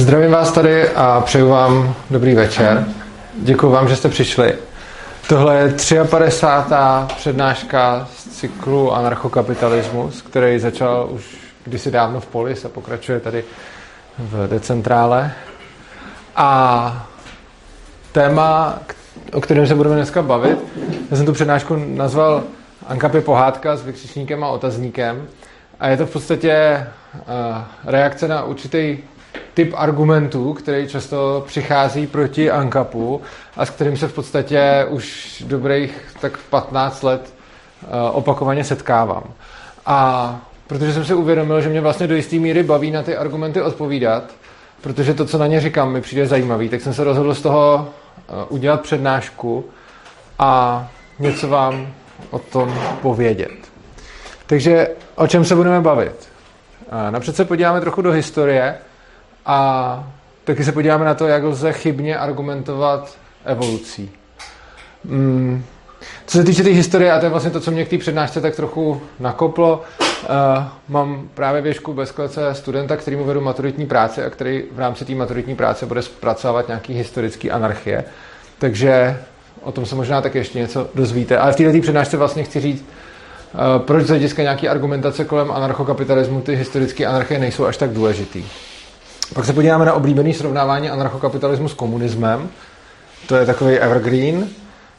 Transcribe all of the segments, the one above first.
Zdravím vás tady a přeju vám dobrý večer. Děkuji vám, že jste přišli. Tohle je 53. přednáška z cyklu Anarchokapitalismus, který začal už kdysi dávno v Polis a pokračuje tady v decentrále. A téma, o kterém se budeme dneska bavit, já jsem tu přednášku nazval Ankapy pohádka s vykřičníkem a otazníkem. A je to v podstatě uh, reakce na určitý typ argumentů, který často přichází proti ANKAPu a s kterým se v podstatě už dobrých tak 15 let uh, opakovaně setkávám. A protože jsem si uvědomil, že mě vlastně do jisté míry baví na ty argumenty odpovídat, protože to, co na ně říkám, mi přijde zajímavý, tak jsem se rozhodl z toho uh, udělat přednášku a něco vám o tom povědět. Takže o čem se budeme bavit? Napřed se podíváme trochu do historie a taky se podíváme na to, jak lze chybně argumentovat evolucí. Hmm. Co se týče té historie, a to je vlastně to, co mě k té přednášce tak trochu nakoplo, uh, mám právě věšku bez klece studenta, který mu vedu maturitní práci a který v rámci té maturitní práce bude zpracovat nějaký historický anarchie. Takže o tom se možná tak ještě něco dozvíte. Ale v této přednášce vlastně chci říct, uh, proč z hlediska nějaký argumentace kolem anarchokapitalismu ty historické anarchie nejsou až tak důležitý. Pak se podíváme na oblíbený srovnávání anarchokapitalismu s komunismem. To je takový evergreen.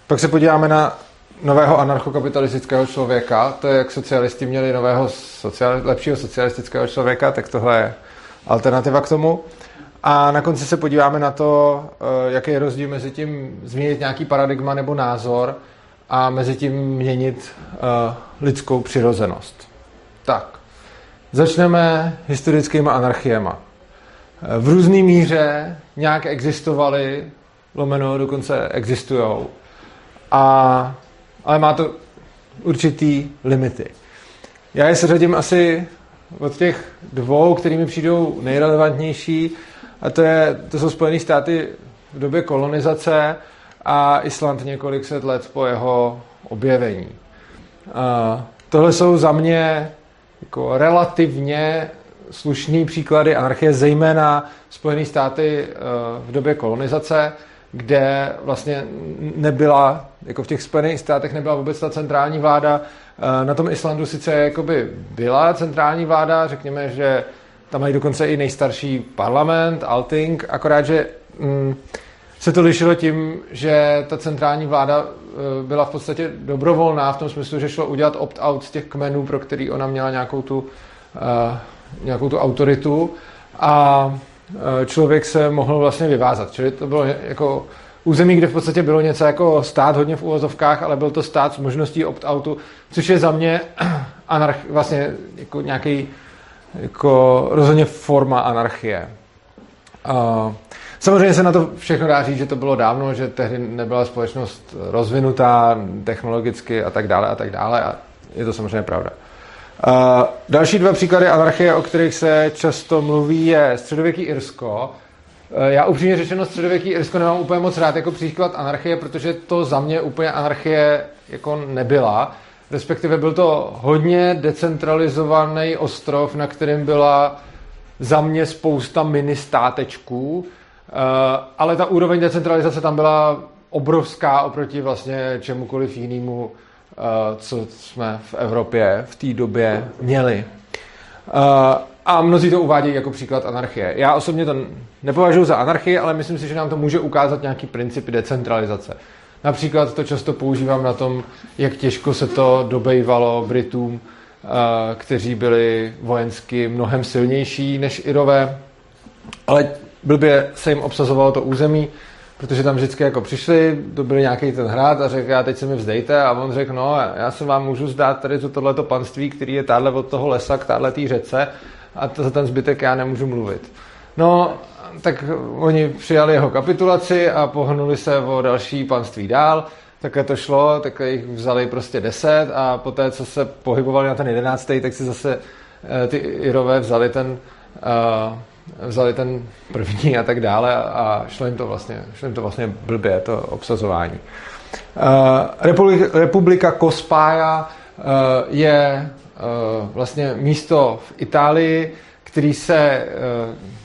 Pak se podíváme na nového anarchokapitalistického člověka. To je, jak socialisti měli nového sociál, lepšího socialistického člověka, tak tohle je alternativa k tomu. A na konci se podíváme na to, eh, jaký je rozdíl mezi tím změnit nějaký paradigma nebo názor a mezi tím měnit uh, lidskou přirozenost. Tak, začneme historickými anarchiema v různé míře nějak existovaly, lomeno dokonce existují. A, ale má to určitý limity. Já je seřadím asi od těch dvou, kterými přijdou nejrelevantnější, a to, je, to jsou Spojené státy v době kolonizace a Island několik set let po jeho objevení. A tohle jsou za mě jako relativně slušný příklady anarchie, zejména Spojené státy eh, v době kolonizace, kde vlastně nebyla, jako v těch Spojených státech nebyla vůbec ta centrální vláda. Eh, na tom Islandu sice jakoby byla centrální vláda, řekněme, že tam mají dokonce i nejstarší parlament, Alting, akorát, že mm, se to lišilo tím, že ta centrální vláda eh, byla v podstatě dobrovolná v tom smyslu, že šlo udělat opt-out z těch kmenů, pro který ona měla nějakou tu nějakou tu autoritu a e, člověk se mohl vlastně vyvázat. Čili to bylo jako území, kde v podstatě bylo něco jako stát hodně v úvozovkách, ale byl to stát s možností opt-outu, což je za mě anarch, vlastně jako nějaký jako rozhodně forma anarchie. Samozřejmě se na to všechno dá říct, že to bylo dávno, že tehdy nebyla společnost rozvinutá technologicky a tak dále a tak dále a je to samozřejmě pravda. Další dva příklady anarchie, o kterých se často mluví, je středověký Irsko. Uh, já upřímně řečeno středověký Irsko nemám úplně moc rád jako příklad anarchie, protože to za mě úplně anarchie jako nebyla. Respektive byl to hodně decentralizovaný ostrov, na kterém byla za mě spousta mini státečků, uh, ale ta úroveň decentralizace tam byla obrovská oproti vlastně čemukoliv jinému co jsme v Evropě v té době měli. Eh, a mnozí to uvádějí jako příklad anarchie. Já osobně to nepovažuji za anarchii, ale myslím si, že nám to může ukázat nějaký principy decentralizace. Například to často používám na tom, jak těžko se to dobejvalo Britům, eh, kteří byli vojensky mnohem silnější než Irové, ale blbě se jim obsazovalo to území, protože tam vždycky jako přišli, to byl nějaký ten hrad a řekl, já teď se mi vzdejte a on řekl, no já se vám můžu zdát tady to tohleto panství, který je táhle od toho lesa k táhle té řece a to, za ten zbytek já nemůžu mluvit. No, tak oni přijali jeho kapitulaci a pohnuli se o další panství dál, také to šlo, tak jich vzali prostě deset a poté, co se pohybovali na ten jedenáctý, tak si zase eh, ty Irové vzali ten uh, vzali ten první a tak dále a šlo jim to vlastně, šlo jim to vlastně blbě, to obsazování. Uh, Republika, Kospája uh, je uh, vlastně místo v Itálii, který se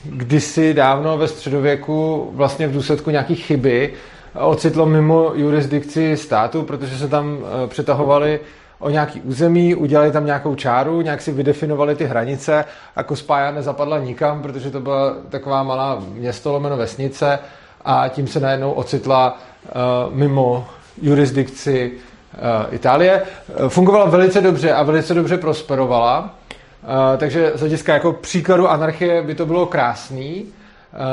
kdysi dávno ve středověku vlastně v důsledku nějaký chyby ocitlo mimo jurisdikci státu, protože se tam přetahovali o nějaký území, udělali tam nějakou čáru, nějak si vydefinovali ty hranice a Kospája nezapadla nikam, protože to byla taková malá město lomeno vesnice a tím se najednou ocitla uh, mimo jurisdikci uh, Itálie. Uh, fungovala velice dobře a velice dobře prosperovala, uh, takže z hlediska jako příkladu anarchie by to bylo krásný.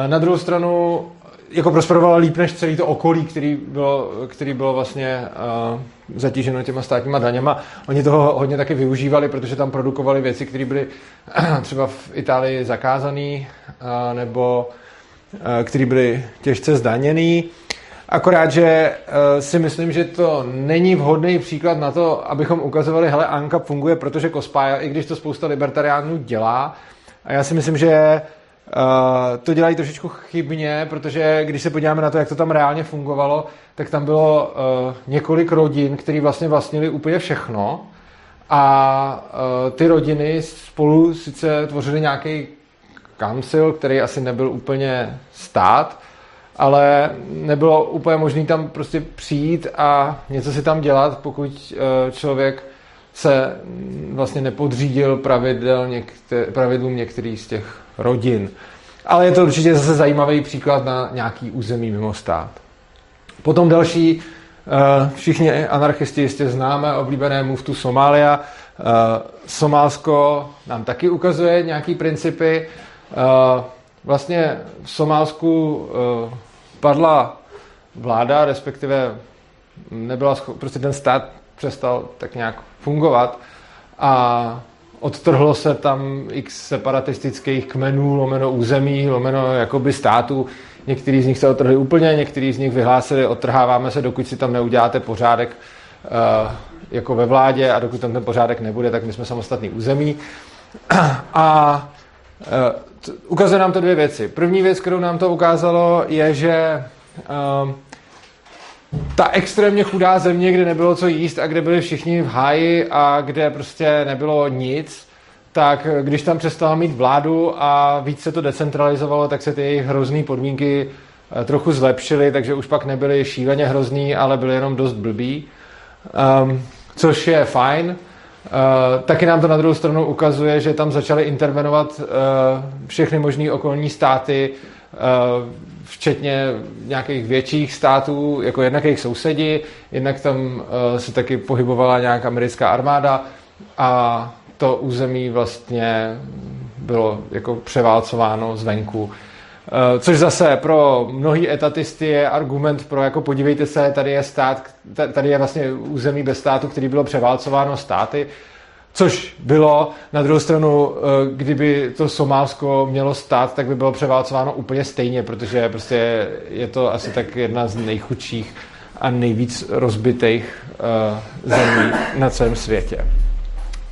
Na druhou stranu jako prosperovala líp než celý to okolí, který bylo, který bylo vlastně uh, zatíženo těma státníma daněma. Oni toho hodně taky využívali, protože tam produkovali věci, které byly třeba v Itálii zakázané uh, nebo uh, které byly těžce zdaněné. Akorát, že uh, si myslím, že to není vhodný příklad na to, abychom ukazovali, hele, Anka funguje, protože Kospája, i když to spousta libertariánů dělá, a já si myslím, že Uh, to dělají trošičku chybně, protože když se podíváme na to, jak to tam reálně fungovalo, tak tam bylo uh, několik rodin, které vlastně vlastnili úplně všechno. A uh, ty rodiny spolu sice tvořily nějaký council, který asi nebyl úplně stát, ale nebylo úplně možné tam prostě přijít a něco si tam dělat, pokud člověk se vlastně nepodřídil pravidel některý, pravidlům některých z těch rodin. Ale je to určitě zase zajímavý příklad na nějaký území mimo stát. Potom další, eh, všichni anarchisti jistě známe, oblíbené muftu Somália. Eh, Somálsko nám taky ukazuje nějaký principy. Eh, vlastně v Somálsku padla vláda, respektive nebyla schop, prostě ten stát přestal tak nějak fungovat a odtrhlo se tam x separatistických kmenů, lomeno území, lomeno jakoby států. Některý z nich se odtrhli úplně, některý z nich vyhlásili, odtrháváme se, dokud si tam neuděláte pořádek uh, jako ve vládě a dokud tam ten pořádek nebude, tak my jsme samostatný území. A uh, ukazuje nám to dvě věci. První věc, kterou nám to ukázalo, je, že uh, ta extrémně chudá země, kde nebylo co jíst a kde byli všichni v háji a kde prostě nebylo nic, tak když tam přestala mít vládu a víc se to decentralizovalo, tak se ty jejich hrozný podmínky eh, trochu zlepšily, takže už pak nebyly šíleně hrozný, ale byly jenom dost blbý. Um, což je fajn. Uh, taky nám to na druhou stranu ukazuje, že tam začaly intervenovat uh, všechny možné okolní státy, včetně nějakých větších států, jako jednak jejich sousedi, jednak tam uh, se taky pohybovala nějaká americká armáda a to území vlastně bylo jako převálcováno zvenku. Uh, což zase pro mnohý etatisty je argument pro, jako podívejte se, tady je stát, tady je vlastně území bez státu, který bylo převálcováno státy, Což bylo, na druhou stranu, eh, kdyby to Somálsko mělo stát, tak by bylo převálcováno úplně stejně, protože prostě je to asi tak jedna z nejchudších a nejvíc rozbitých uh, zemí na celém světě.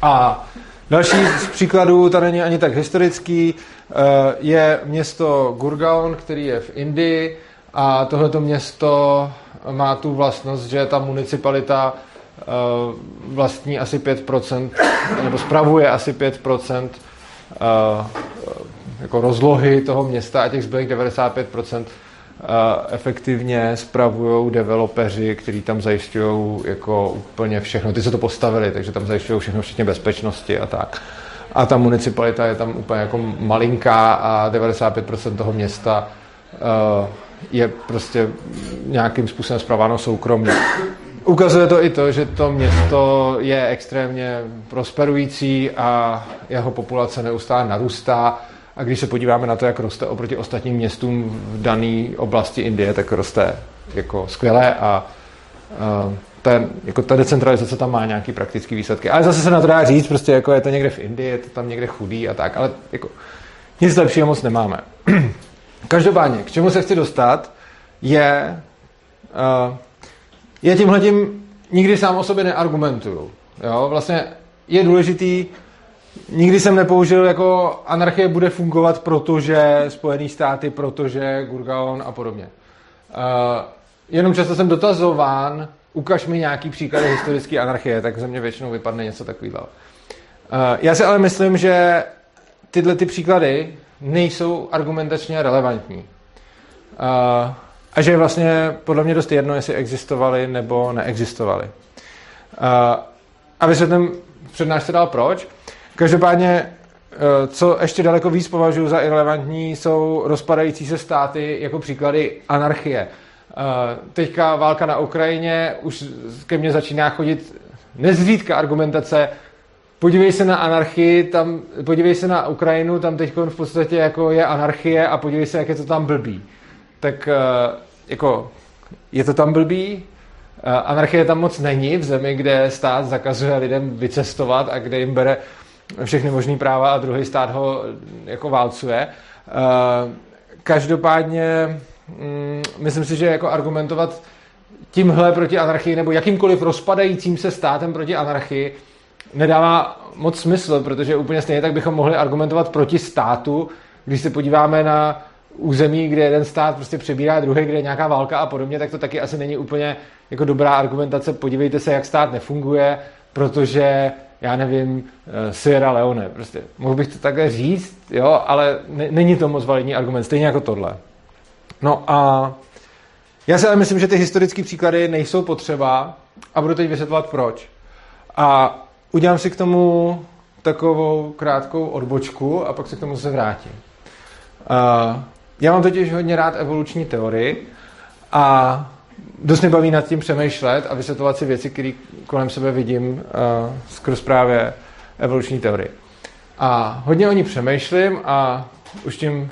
A další z příkladů, tady není ani tak historický, uh, je město Gurgaon, který je v Indii a tohleto město má tu vlastnost, že ta municipalita Eh, vlastní asi 5%, nebo spravuje asi 5% eh, jako rozlohy toho města a těch zbylých 95% eh, efektivně spravují developeři, kteří tam zajišťují jako úplně všechno. Ty se to postavili, takže tam zajišťují všechno, včetně bezpečnosti a tak. A ta municipalita je tam úplně jako malinká a 95% toho města je prostě nějakým způsobem zpravováno soukromně. Ukazuje to i to, že to město je extrémně prosperující a jeho populace neustále narůstá. A když se podíváme na to, jak roste oproti ostatním městům v dané oblasti Indie, tak roste jako skvěle a, a ten, jako ta decentralizace tam má nějaký praktický výsledky. Ale zase se na to dá říct, prostě jako je to někde v Indii, je to tam někde chudý a tak, ale jako nic lepšího moc nemáme. Každopádně, k čemu se chci dostat, je uh, já tímhletím nikdy sám o sobě neargumentuju. Jo? Vlastně je důležitý, nikdy jsem nepoužil jako anarchie bude fungovat, protože Spojené státy, protože Gurgaon a podobně. Uh, jenom často jsem dotazován, ukaž mi nějaký příklady historické anarchie, tak ze mě většinou vypadne něco takového. Uh, já si ale myslím, že tyhle ty příklady nejsou argumentačně relevantní. A, že je vlastně podle mě dost jedno, jestli existovaly nebo neexistovaly. A, vysvětlím přednášce dál proč. Každopádně, e, co ještě daleko víc považuji za irrelevantní, jsou rozpadající se státy jako příklady anarchie. E, teďka válka na Ukrajině, už ke mně začíná chodit nezřídka argumentace, podívej se na anarchii, tam, podívej se na Ukrajinu, tam teď v podstatě jako je anarchie a podívej se, jak je to tam blbý. Tak e, jako, je to tam blbý? Anarchie tam moc není v zemi, kde stát zakazuje lidem vycestovat a kde jim bere všechny možné práva a druhý stát ho jako válcuje. Každopádně mm, myslím si, že jako argumentovat tímhle proti anarchii nebo jakýmkoliv rozpadajícím se státem proti anarchii nedává moc smysl, protože úplně stejně tak bychom mohli argumentovat proti státu, když se podíváme na území, kde jeden stát prostě přebírá druhý, kde je nějaká válka a podobně, tak to taky asi není úplně jako dobrá argumentace. Podívejte se, jak stát nefunguje, protože já nevím, eh, Sierra Leone. Prostě mohl bych to takhle říct, jo, ale ne, není to moc validní argument, stejně jako tohle. No a já si ale myslím, že ty historické příklady nejsou potřeba a budu teď vysvětlovat proč. A udělám si k tomu takovou krátkou odbočku a pak se k tomu se vrátím. Uh, já mám totiž hodně rád evoluční teorii a dost mě baví nad tím přemýšlet a vysvětlovat si věci, které kolem sebe vidím uh, skrz právě evoluční teorii. A hodně o ní přemýšlím a už tím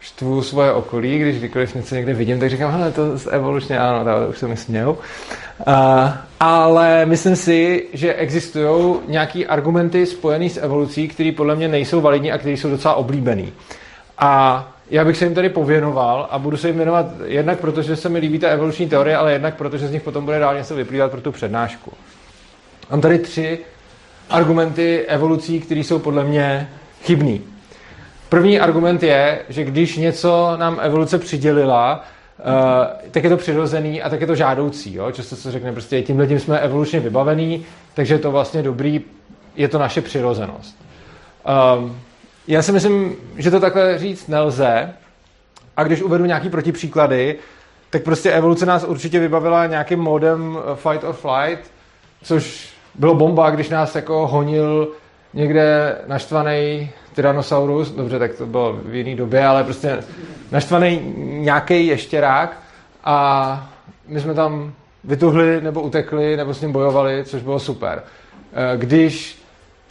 štvu svoje okolí, když kdykoliv něco někde vidím, tak říkám, hele, to evolučně, ano, to už se mi směl. Uh, ale myslím si, že existují nějaké argumenty spojené s evolucí, které podle mě nejsou validní a které jsou docela oblíbený. A já bych se jim tady pověnoval a budu se jim věnovat jednak proto, že se mi líbí ta evoluční teorie, ale jednak proto, že z nich potom bude dál něco vyplývat pro tu přednášku. Mám tady tři argumenty evolucí, které jsou podle mě chybný. První argument je, že když něco nám evoluce přidělila, Uh, tak je to přirozený a tak je to žádoucí. Jo? Často se řekne, prostě tím jsme evolučně vybavení, takže je to vlastně dobrý, je to naše přirozenost. Um, já si myslím, že to takhle říct nelze. A když uvedu nějaký protipříklady, tak prostě evoluce nás určitě vybavila nějakým modem eh, fight or flight, což bylo bomba, když nás jako honil někde naštvaný Tyrannosaurus, dobře, tak to bylo v jiné době, ale prostě naštvaný nějaký ještěrák a my jsme tam vytuhli nebo utekli nebo s ním bojovali, což bylo super. Eh, když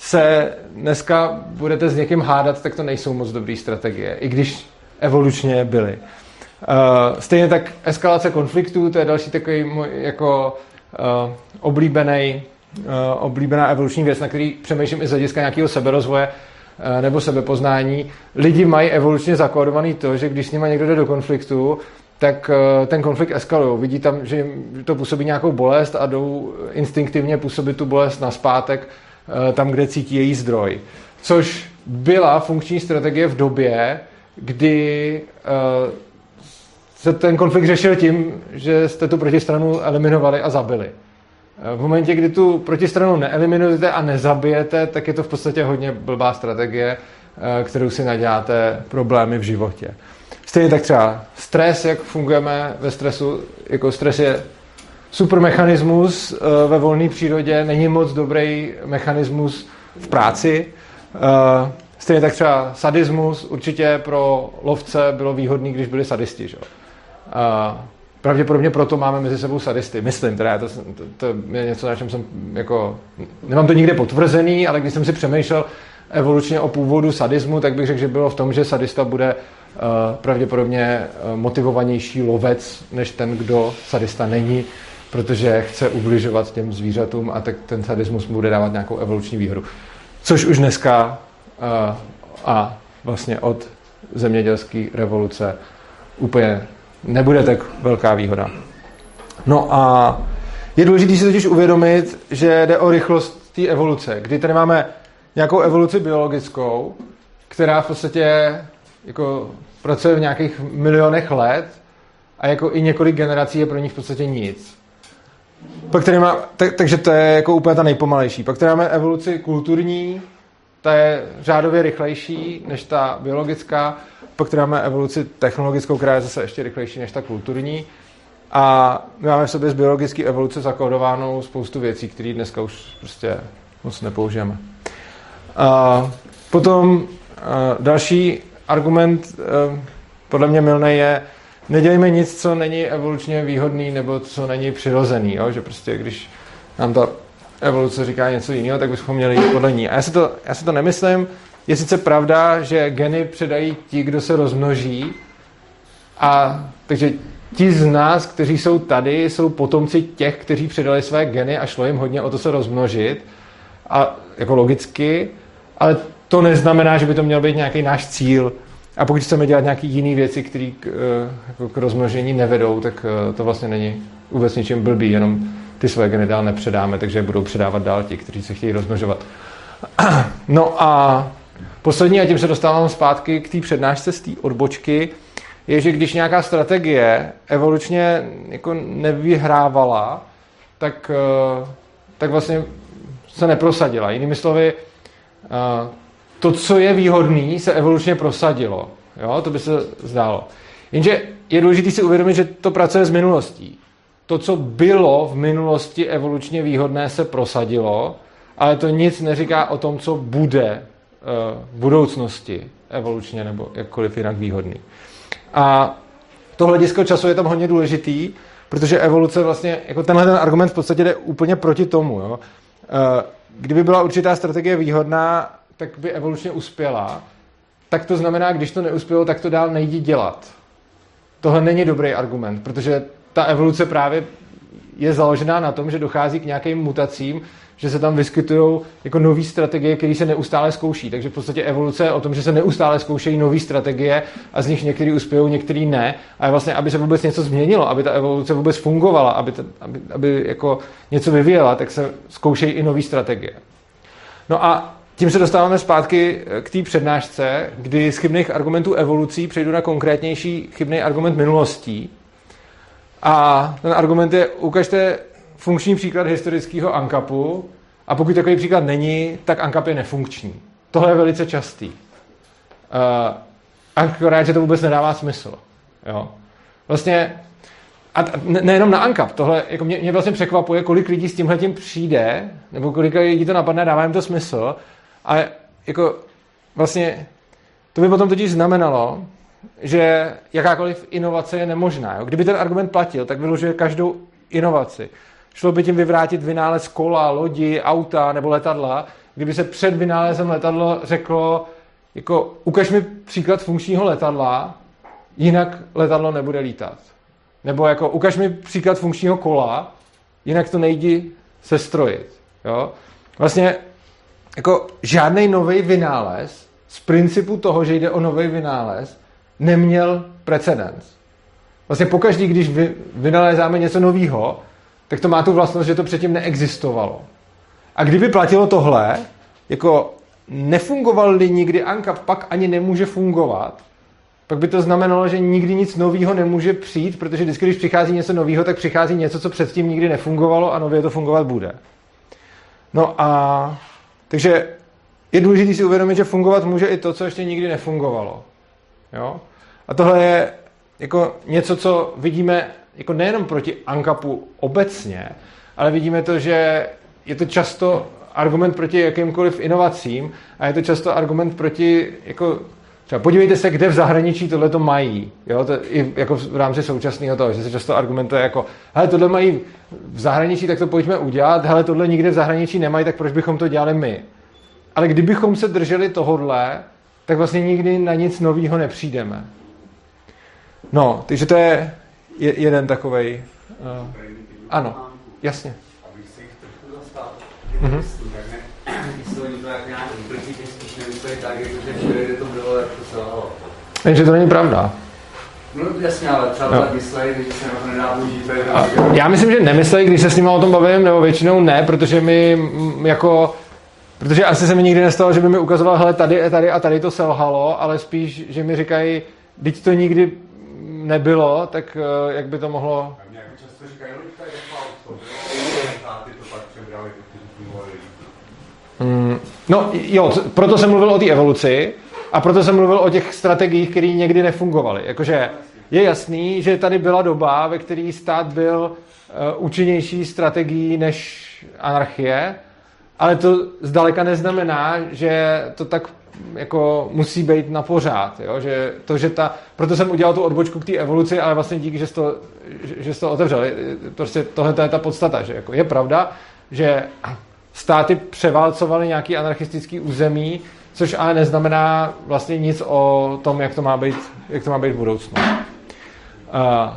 se dneska budete s někým hádat, tak to nejsou moc dobré strategie, i když evolučně byly. Uh, stejně tak eskalace konfliktů, to je další takový můj jako uh, oblíbený, uh, oblíbená evoluční věc, na který přemýšlím i z hlediska nějakého seberozvoje nebo sebepoznání. Lidi mají evolučně zakódovaný to, že když s nimi někdo jde do konfliktu, tak ten konflikt eskalují. Vidí tam, že jim to působí nějakou bolest a jdou instinktivně působit tu bolest na zpátek Eh, tam, kde cítí její zdroj. Což byla funkční strategie v době, kdy eh, se ten konflikt řešil tím, že jste tu protistranu eliminovali a zabili. Eh, v momentě, kdy tu protistranu neeliminujete a nezabijete, tak je to v podstatě hodně blbá strategie, kterou si naděláte problémy v životě. Stejně tak třeba stres, jak fungujeme ve stresu, jako stres je super mechanismus uh, ve volné přírodě, není moc dobrý mechanismus v práci. Uh, stejně tak třeba sadismus určitě pro lovce bylo výhodný, když byli sadisti. Že? Uh, pravděpodobně proto máme mezi sebou sadisty. Myslím, teda to, to, to je něco, na čem jsem jako, nemám to nikde potvrzený, ale když jsem si přemýšlel evolučně o původu sadismu, tak bych řekl, že bylo v tom, že sadista bude pravděpodobně motivovanější lovec, než ten, kdo sadista není protože chce ubližovat těm zvířatům a tak ten sadismus bude dávat nějakou evoluční výhodu. Což už dneska uh, a vlastně od zemědělské revoluce úplně nebude tak velká výhoda. No a je důležité si totiž uvědomit, že jde o rychlost té evoluce, kdy tady máme nějakou evoluci biologickou, která v podstatě jako pracuje v nějakých milionech let a jako i několik generací je pro ní v podstatě nic. Pak tady má, tak, takže to je jako úplně ta nejpomalejší. Pak tady máme evoluci kulturní, ta je řádově rychlejší než ta biologická, pak která máme evoluci technologickou, která je zase ještě rychlejší než ta kulturní. A my máme v sobě z biologické evoluce zakódovanou spoustu věcí, které dneska už prostě moc nepoužijeme. A potom a další argument, podle mě milný je, nedělejme nic, co není evolučně výhodný nebo co není přirozený. Jo? Že prostě když nám ta evoluce říká něco jiného, tak bychom měli jít podle ní. A já si to, já si to nemyslím. Je sice pravda, že geny předají ti, kdo se rozmnoží, a takže ti z nás, kteří jsou tady, jsou potomci těch, kteří předali své geny a šlo jim hodně o to se rozmnožit. A jako logicky, ale to neznamená, že by to měl být nějaký náš cíl. A pokud chceme dělat nějaké jiné věci, které k, eh, jako k rozmnožení nevedou, tak eh, to vlastně není vůbec ničím blbý, jenom ty své geny dál nepředáme, takže budou předávat dál ti, kteří se chtějí rozmnožovat. No a poslední, a tím se dostávám zpátky k té přednášce z té odbočky, je, že když nějaká strategie evolučně jako nevyhrávala, tak, eh, tak vlastně se neprosadila. Jinými slovy, to, co je výhodný, se evolučně prosadilo. Jo? To by se zdálo. Jenže je důležité si uvědomit, že to pracuje s minulostí. To, co bylo v minulosti evolučně výhodné, se prosadilo, ale to nic neříká o tom, co bude eh, v budoucnosti evolučně nebo jakkoliv jinak výhodný. A to hledisko času je tam hodně důležitý, protože evoluce vlastně, jako tenhle ten argument v podstatě jde úplně proti tomu. Jo? Eh, kdyby byla určitá strategie výhodná, tak by evolučně uspěla, tak to znamená, když to neuspělo, tak to dál nejde dělat. Tohle není dobrý argument, protože ta evoluce právě je založená na tom, že dochází k nějakým mutacím, že se tam vyskytují jako nové strategie, které se neustále zkouší. Takže v podstatě evoluce je o tom, že se neustále zkoušejí nové strategie a z nich některý uspějí, některý ne. A vlastně, aby se vůbec něco změnilo, aby ta evoluce vůbec fungovala, aby, ta, aby, aby jako něco vyvíjela, tak se zkoušejí i nové strategie. No a tím se dostáváme zpátky eh, k té přednášce, kdy z chybných argumentů evolucí přejdu na konkrétnější chybný argument minulostí. A ten argument je, ukažte funkční příklad historického ankapu a pokud takový příklad není, tak ankap je nefunkční. Tohle je velice častý. Uh, akorát, že to vůbec nedává smysl. Jo? Vlastně, a nejenom na ankap, tohle jako mě, mě vlastně překvapuje, kolik lidí s tímhle tím přijde, nebo kolik lidí to napadne, dává jim to smysl, a jako vlastně to by potom totiž znamenalo, že jakákoliv inovace je nemožná. Jo? Kdyby ten argument platil, tak vylužuje každou inovaci. Šlo by tím vyvrátit vynález kola, lodi, auta nebo letadla, kdyby se před vynálezem letadla řeklo, jako ukaž mi příklad funkčního letadla, jinak letadlo nebude lítat. Nebo jako ukaž mi příklad funkčního kola, jinak to nejdi sestrojit. Jo? Vlastně jako žádný nový vynález z principu toho, že jde o nový vynález, neměl precedens. Vlastně pokaždý, když vy, vynalézáme něco nového, tak to má tu vlastnost, že to předtím neexistovalo. A kdyby platilo tohle, jako nefungoval-li nikdy Anka, pak ani nemůže fungovat, pak by to znamenalo, že nikdy nic nového nemůže přijít, protože vždycky, když přichází něco nového, tak přichází něco, co předtím nikdy nefungovalo a nově to fungovat bude. No a takže je důležité si uvědomit, že fungovat může i to, co ještě nikdy nefungovalo. Jo? A tohle je jako něco, co vidíme jako nejenom proti ANKAPu obecně, ale vidíme to, že je to často argument proti jakýmkoliv inovacím a je to často argument proti jako Třeba podívejte se, kde v zahraničí tohle to mají. Jo? To I jako v rámci současného toho, že se často argumentuje jako, hele, tohle mají v zahraničí, tak to pojďme udělat, hele, tohle nikde v zahraničí nemají, tak proč bychom to dělali my? Ale kdybychom se drželi tohodle, tak vlastně nikdy na nic nového nepřijdeme. No, takže to je jeden takový. Uh, ano, jasně. Mm-hmm. to jak nějak spíš nemysleli tak, jako že všude, kde to bylo, jak to selhalo. Takže to není pravda. No jasně, ale třeba tak myslej, když se na to nedá použít. Já myslím, že nemyslejí, když se s nimi o tom bavím, nebo většinou ne, protože mi jako Protože asi se mi nikdy nestalo, že by mi ukazoval, hele, tady, tady a tady to selhalo, ale spíš, že mi říkají, teď to nikdy nebylo, tak eh, jak by to mohlo... A mě jako často říkají, no, to je to, to pak přebrali, Mm, no jo, proto jsem mluvil o té evoluci a proto jsem mluvil o těch strategiích, které někdy nefungovaly. Jakože je jasný, že tady byla doba, ve které stát byl uh, účinnější strategií než anarchie, ale to zdaleka neznamená, že to tak jako musí být na pořád. Jo? Že to, že ta, proto jsem udělal tu odbočku k té evoluci, ale vlastně díky, že jsi to, že, jsi to otevřel. Prostě tohle je ta podstata. Že jako je pravda, že státy převálcovaly nějaký anarchistický území, což ale neznamená vlastně nic o tom, jak to má být, jak to má být v budoucnu. Uh,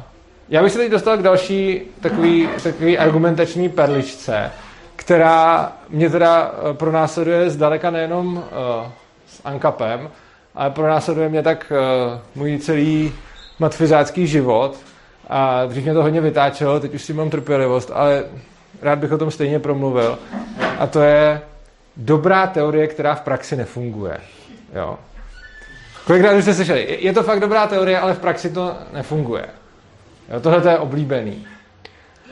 já bych se teď dostal k další takový, takový argumentační perličce, která mě teda eh, pronásleduje zdaleka nejenom uh, s Ankapem, ale pronásleduje mě tak uh, můj celý matfizácký život. A dřív mě to hodně vytáčelo, teď už si mám trpělivost, ale rád bych o tom stejně promluvil. A to je dobrá teorie, která v praxi nefunguje. Jo. Kolikrát už jste slyšeli, je to fakt dobrá teorie, ale v praxi to nefunguje. Jo, tohle je oblíbený.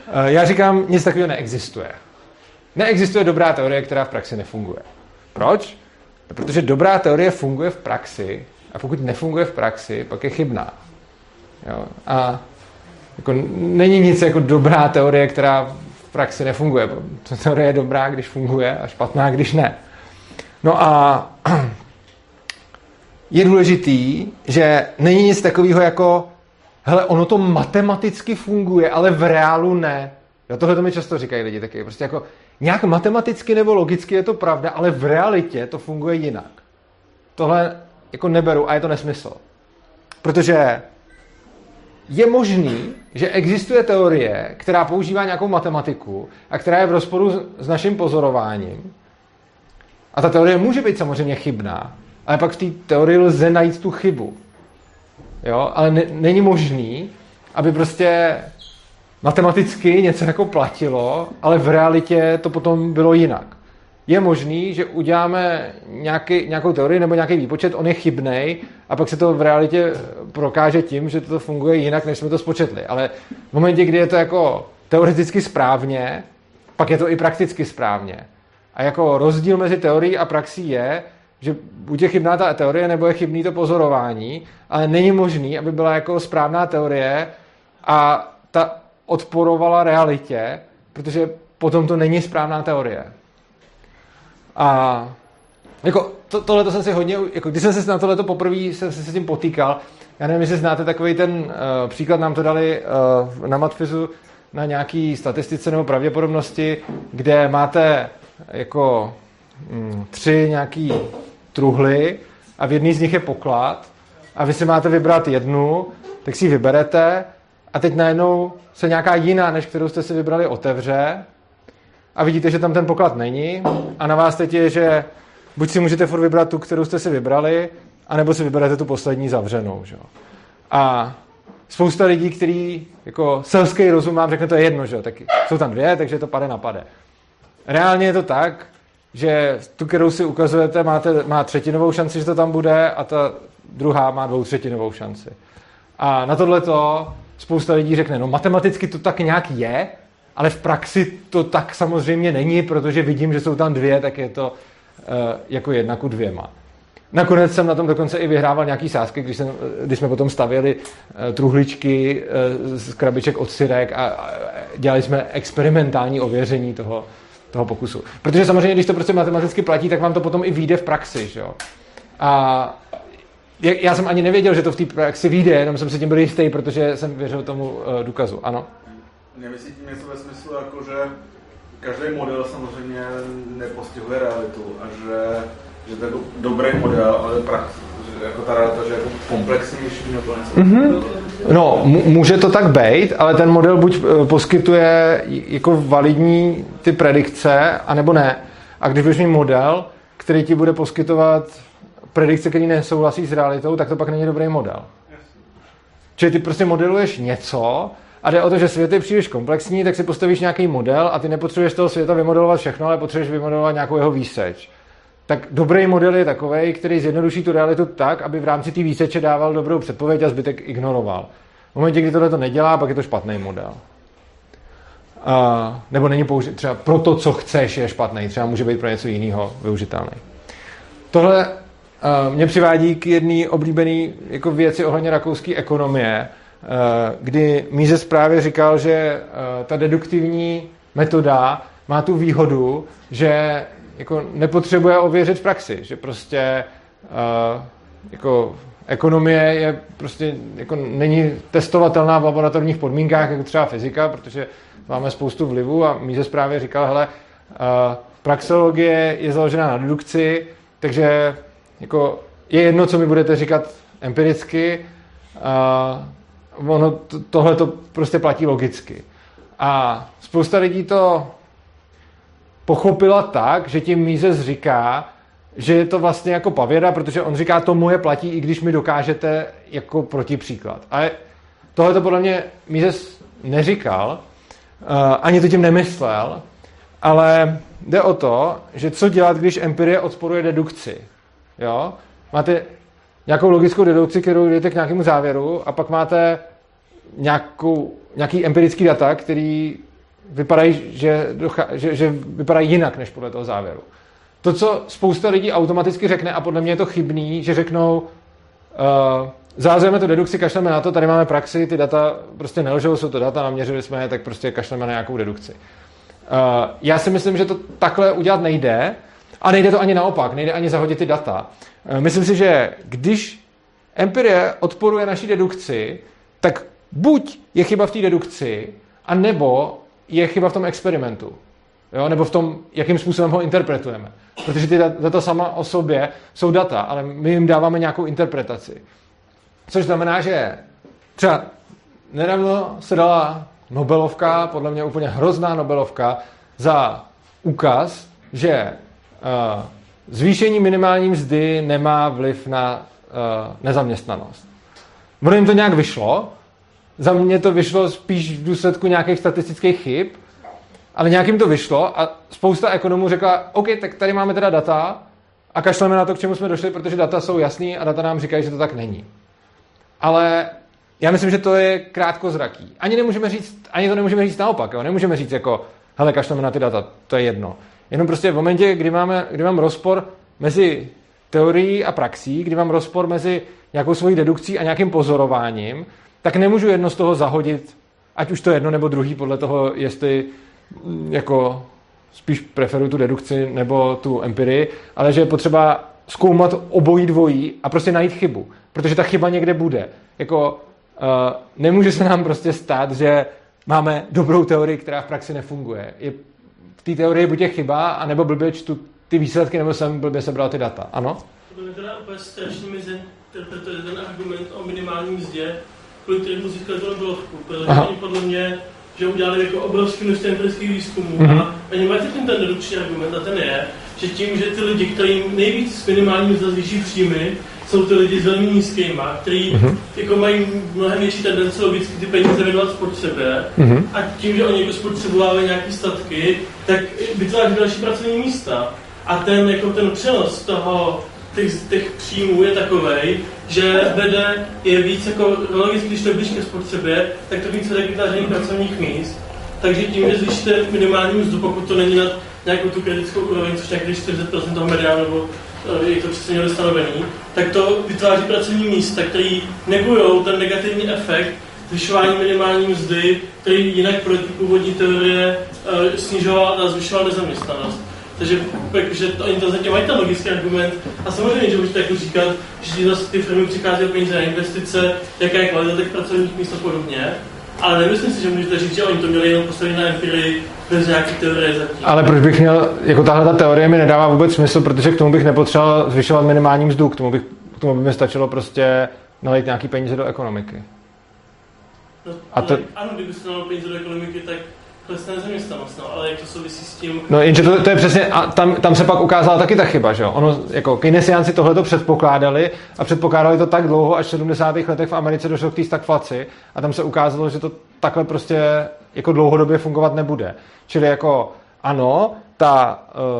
Eh, já říkám, nic takového neexistuje. Neexistuje dobrá teorie, která v praxi nefunguje. Proč? No, protože dobrá teorie funguje v praxi a pokud nefunguje v praxi, pak je chybná. Jo? A jako není nic jako dobrá teorie, která praxi nefunguje. Teorie je dobrá, když funguje a špatná, když ne. No a je důležitý, že není nic takového jako hele, ono to matematicky funguje, ale v reálu ne. Jo, tohle to mi často říkají lidi taky. Prostě jako nějak matematicky nebo logicky je to pravda, ale v realitě to funguje jinak. Tohle jako neberu a je to nesmysl. Protože je možný, že existuje teorie, která používá nějakou matematiku a která je v rozporu s naším pozorováním. A ta teorie může být samozřejmě chybná, ale pak v té teorii lze najít tu chybu. Jo? Ale ne, není možný, aby prostě matematicky něco jako platilo, ale v realitě to potom bylo jinak. Je možný, že uděláme nějaký, nějakou teorii nebo nějaký výpočet, on je chybný a pak se to v realitě prokáže tím, že to funguje jinak, než jsme to spočetli. Ale v momentě, kdy je to jako teoreticky správně, pak je to i prakticky správně. A jako rozdíl mezi teorií a praxí je, že buď je chybná ta teorie, nebo je chybný to pozorování, ale není možný, aby byla jako správná teorie a ta odporovala realitě, protože potom to není správná teorie. A jako to, tohle to jsem si hodně, jako když jsem se na tohle poprvé jsem se s tím potýkal, já nevím, jestli znáte takový ten uh, příklad, nám to dali uh, na Matfizu na nějaký statistice nebo pravděpodobnosti, kde máte jako mm, tři nějaký truhly a v jedné z nich je poklad a vy si máte vybrat jednu, tak si ji vyberete a teď najednou se nějaká jiná, než kterou jste si vybrali, otevře a vidíte, že tam ten poklad není a na vás teď je, že buď si můžete furt vybrat tu, kterou jste si vybrali, anebo si vyberete tu poslední zavřenou. Že? A spousta lidí, který jako selský rozum vám řekne, to je jedno, že? tak jsou tam dvě, takže to pade na pade. Reálně je to tak, že tu, kterou si ukazujete, máte, má třetinovou šanci, že to tam bude a ta druhá má dvoutřetinovou šanci. A na tohle to spousta lidí řekne, no matematicky to tak nějak je, ale v praxi to tak samozřejmě není, protože vidím, že jsou tam dvě, tak je to uh, jako jedna ku dvěma. Nakonec jsem na tom dokonce i vyhrával nějaký sázky, když, jsem, když jsme potom stavěli uh, truhličky uh, z krabiček od syrek a, dělali jsme experimentální ověření toho, toho pokusu. Protože samozřejmě, když to prostě matematicky platí, tak vám to potom i vyjde v praxi. Že jo? A já jsem ani nevěděl, že to v té praxi vyjde, jenom jsem si tím byl jistý, protože jsem věřil tomu důkazu. Ano? Nemyslíte něco ve smyslu, jako, že každý model samozřejmě nepostihuje realitu a že, že to je dobrý model, ale praxi, jako ta realita, že jako komplexnější nebo něco. Mm-hmm. No, může to tak být, ale ten model buď eh, poskytuje jako validní ty predikce, anebo ne. A když budeš mít model, který ti bude poskytovat predikce, který nesouhlasí s realitou, tak to pak není dobrý model. Čili ty prostě modeluješ něco a jde o to, že svět je příliš komplexní, tak si postavíš nějaký model a ty nepotřebuješ toho světa vymodelovat všechno, ale potřebuješ vymodelovat nějakou jeho výseč. Tak dobrý model je takový, který zjednoduší tu realitu tak, aby v rámci té výseče dával dobrou předpověď a zbytek ignoroval. V momentě, kdy tohle to nedělá, pak je to špatný model. Uh, nebo není použit, třeba pro to, co chceš, je špatný, třeba může být pro něco jiného využitelný. Tohle uh, mě přivádí k jedné oblíbené jako věci ohledně rakouské ekonomie, kdy Mises právě říkal, že uh, ta deduktivní metoda má tu výhodu, že jako nepotřebuje ověřit v praxi, že prostě uh, jako ekonomie je prostě jako není testovatelná v laboratorních podmínkách, jako třeba fyzika, protože máme spoustu vlivů a Mises právě říkal, hele, praxeologie je založená na dedukci, takže jako je jedno, co mi budete říkat empiricky, ono to, tohle to prostě platí logicky. A spousta lidí to pochopila tak, že tím Mises říká, že je to vlastně jako pavěda, protože on říká, to moje platí, i když mi dokážete jako protipříklad. Ale tohle to podle mě Mises neříkal, uh, ani to tím nemyslel, ale jde o to, že co dělat, když empirie odporuje dedukci. Jo? Máte nějakou logickou dedukci, kterou jdete k nějakému závěru a pak máte nějakou, nějaký empirický data, který vypadají, že, že, že vypadají jinak než podle toho závěru. To, co spousta lidí automaticky řekne, a podle mě je to chybný, že řeknou, uh, zázujeme tu dedukci, kašleme na to, tady máme praxi, ty data prostě nelžou, jsou to data, naměřili jsme je, tak prostě kašleme na nějakou dedukci. Uh, já si myslím, že to takhle udělat nejde a nejde to ani naopak, nejde ani zahodit ty data. Uh, myslím si, že když empirie odporuje naší dedukci, tak buď je chyba v té dedukci, a nebo je chyba v tom experimentu. Jo? Nebo v tom, jakým způsobem ho interpretujeme. Protože ty data sama o sobě jsou data, ale my jim dáváme nějakou interpretaci. Což znamená, že třeba nedávno se dala Nobelovka, podle mě úplně hrozná Nobelovka, za úkaz, že uh, zvýšení minimální mzdy nemá vliv na uh, nezaměstnanost. Ono jim to nějak vyšlo, za mě to vyšlo spíš v důsledku nějakých statistických chyb, ale nějakým to vyšlo a spousta ekonomů řekla, OK, tak tady máme teda data a kašleme na to, k čemu jsme došli, protože data jsou jasný a data nám říkají, že to tak není. Ale já myslím, že to je krátkozraký. Ani nemůžeme říct, ani to nemůžeme říct naopak. Jo? Nemůžeme říct jako, hele, kašleme na ty data, to je jedno. Jenom prostě v momentě, kdy, máme, kdy mám rozpor mezi teorií a praxí, kdy mám rozpor mezi nějakou svojí dedukcí a nějakým pozorováním, tak nemůžu jedno z toho zahodit, ať už to jedno nebo druhý, podle toho, jestli mm, jako spíš preferuji tu dedukci nebo tu empirii, ale že je potřeba zkoumat obojí dvojí a prostě najít chybu. Protože ta chyba někde bude. Jako uh, nemůže se nám prostě stát, že máme dobrou teorii, která v praxi nefunguje. Je, té teorii buď je chyba, anebo blbě čtu ty výsledky, nebo jsem blbě sebral ty data. Ano? To by teda úplně strašně mi ten argument o minimální mzdě, kvůli kterému získali to Nobelovku, protože oni podle mě že udělali jako obrovské množství empirických výzkumů mm-hmm. a oni mají ten, ten redukční argument a ten je, že tím, že ty lidi, kterým nejvíc s minimálním zvýší příjmy, jsou ty lidi s velmi nízkýma, kteří mm-hmm. jako mají mnohem větší tendence logicky ty peníze věnovat spotřebě mm-hmm. a tím, že oni jako spotřebovávají nějaké statky, tak vytváří další pracovní místa. A ten, jako ten přenos toho těch, těch příjmů je takový, že vede je víc jako logicky, když to blíž ke spotřebě, tak to více vytváření pracovních míst. Takže tím, že zvýšíte minimální mzdu, pokud to není nad nějakou tu kritickou úroveň, což někdy 40% toho mediánu, nebo eh, je to přesně někde stanovený, tak to vytváří pracovní místa, které negují ten negativní efekt zvyšování minimální mzdy, který jinak proti původní teorie uh, snižoval a zvyšoval nezaměstnanost. Takže že to, oni to zatím mají ten logický argument. A samozřejmě, že můžete jako říkat, že zase ty firmy přichází o peníze na investice, jaká je kvalita těch pracovních míst a podobně. Ale nemyslím si, že můžete říct, že oni to měli jenom postavit na empirii bez nějaké teorie zatím. Ale proč bych měl, jako tahle ta teorie mi nedává vůbec smysl, protože k tomu bych nepotřeboval zvyšovat minimální mzdu, k tomu, bych, k tomu by mi stačilo prostě nalít nějaký peníze do ekonomiky. No, a to... Ano, kdybyste nalil peníze do ekonomiky, tak nezaměstnanost, no, ale jak to souvisí s tím... No jenže to, to je přesně, a tam, tam se pak ukázala taky ta chyba, že jo? Ono, jako Keynesiánci tohle to předpokládali a předpokládali to tak dlouho, až v 70. letech v Americe došlo k té stagflaci a tam se ukázalo, že to takhle prostě jako dlouhodobě fungovat nebude. Čili jako ano, ta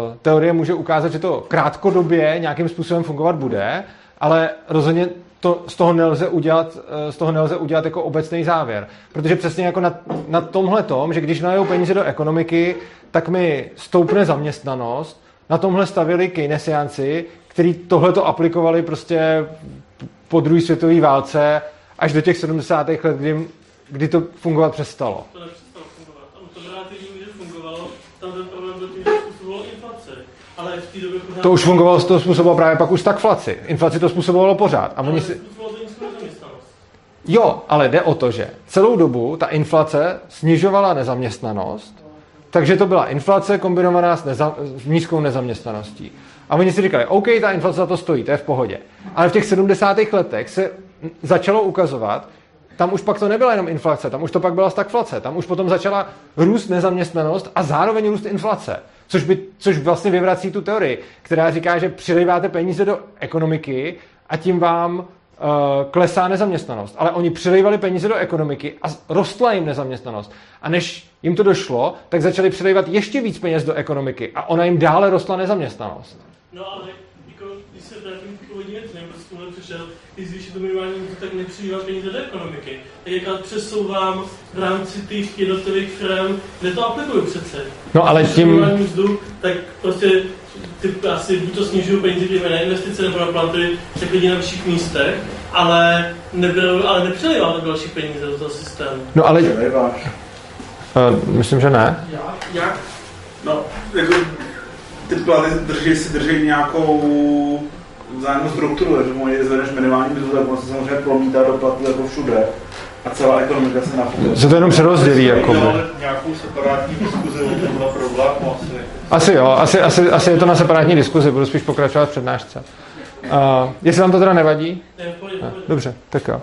uh, teorie může ukázat, že to krátkodobě nějakým způsobem fungovat bude, ale rozhodně to, z, toho nelze udělat, eh, z toho nelze udělat jako obecný závěr. Protože přesně jako na, na tomhle tom, že když najou peníze do ekonomiky, tak mi stoupne zaměstnanost, na tomhle stavili keynesianci, kteří tohle to aplikovali prostě po druhé světové válce až do těch 70. let, kdy, kdy to fungovat přestalo. To nepřestalo fungovat. Ano, to relativně že fungovalo, tam ten problém byl tím, že způsobovalo inflace. Ale v té době pořád... To už fungovalo, to způsobovalo právě pak už stagflaci. Inflaci to způsobovalo pořád. A oni si... Jo, ale jde o to, že celou dobu ta inflace snižovala nezaměstnanost, takže to byla inflace kombinovaná s, neza, s nízkou nezaměstnaností. A oni si říkali, OK, ta inflace za to stojí, to je v pohodě. Ale v těch 70. letech se začalo ukazovat, tam už pak to nebyla jenom inflace, tam už to pak byla stagflace, tam už potom začala růst nezaměstnanost a zároveň růst inflace. Což, by, což vlastně vyvrací tu teorii, která říká, že přilejváte peníze do ekonomiky a tím vám uh, klesá nezaměstnanost. Ale oni přilejvali peníze do ekonomiky a rostla jim nezaměstnanost. A než jim to došlo, tak začali přilejvat ještě víc peněz do ekonomiky a ona jim dále rostla nezaměstnanost. No ale k původní věci, nebo s tímhle přišel, když zvýšit to minimální mzdu, tak nepřijímám peníze do ekonomiky. Tak jak přesouvám v rámci těch jednotlivých firm, kde to aplikuju přece. No ale tím- minimální mzdu, tak prostě ty asi buď to snižují peníze těmi na investice nebo na platy těch lidí na vyšších místech, ale, nebyl, ale nepřelivám to další peníze do toho systému. No ale uh, myslím, že ne. Jak? Jak? No, jako ty platy drží si drží nějakou vzájemnou strukturu, takže v momentě, kdy zvedneš minimální mzdu, tak on se samozřejmě promítá do platu jako všude. A celá ekonomika se napůjde. Se to jenom přerozdělí, jako nějakou separátní diskuzi o tomhle problému asi. Asi jo, asi, asi, asi je to na separátní diskuzi, budu spíš pokračovat v přednášce. Uh, jestli vám to teda nevadí? Ne. Dobře, tak jo.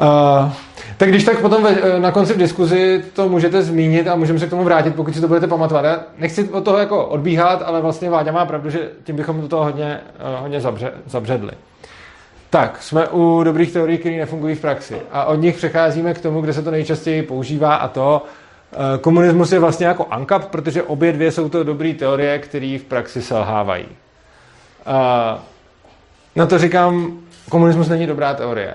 Uh, tak když tak potom ve, na konci v diskuzi to můžete zmínit a můžeme se k tomu vrátit, pokud si to budete pamatovat. Já nechci od toho jako odbíhat, ale vlastně Váďa má pravdu, že tím bychom do toho hodně, uh, hodně zabře, zabředli. Tak, jsme u dobrých teorií, které nefungují v praxi. A od nich přecházíme k tomu, kde se to nejčastěji používá a to, eh, komunismus je vlastně jako ANCAP, protože obě dvě jsou to dobré teorie, které v praxi selhávají. Na to říkám, komunismus není dobrá teorie.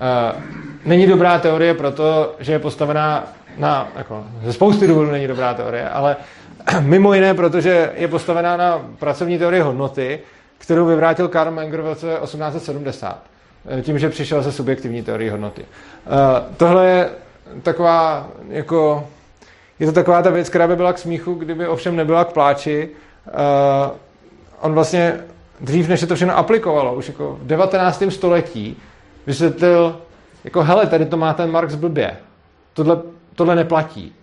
Eh, Není dobrá teorie proto, že je postavená na, jako, ze spousty důvodů není dobrá teorie, ale mimo jiné, protože je postavená na pracovní teorii hodnoty, kterou vyvrátil Karl Menger v roce 1870, eh, tím, že přišel se subjektivní teorií hodnoty. Eh, Tohle je taková, jako, je to taková ta věc, která by byla k smíchu, kdyby ovšem nebyla k pláči. On vlastně dřív, než se to všechno aplikovalo, už jako v 19. století, vysvětlil, jako hele, tady to má ten Marx blbě. Tohle, tohle neplatí.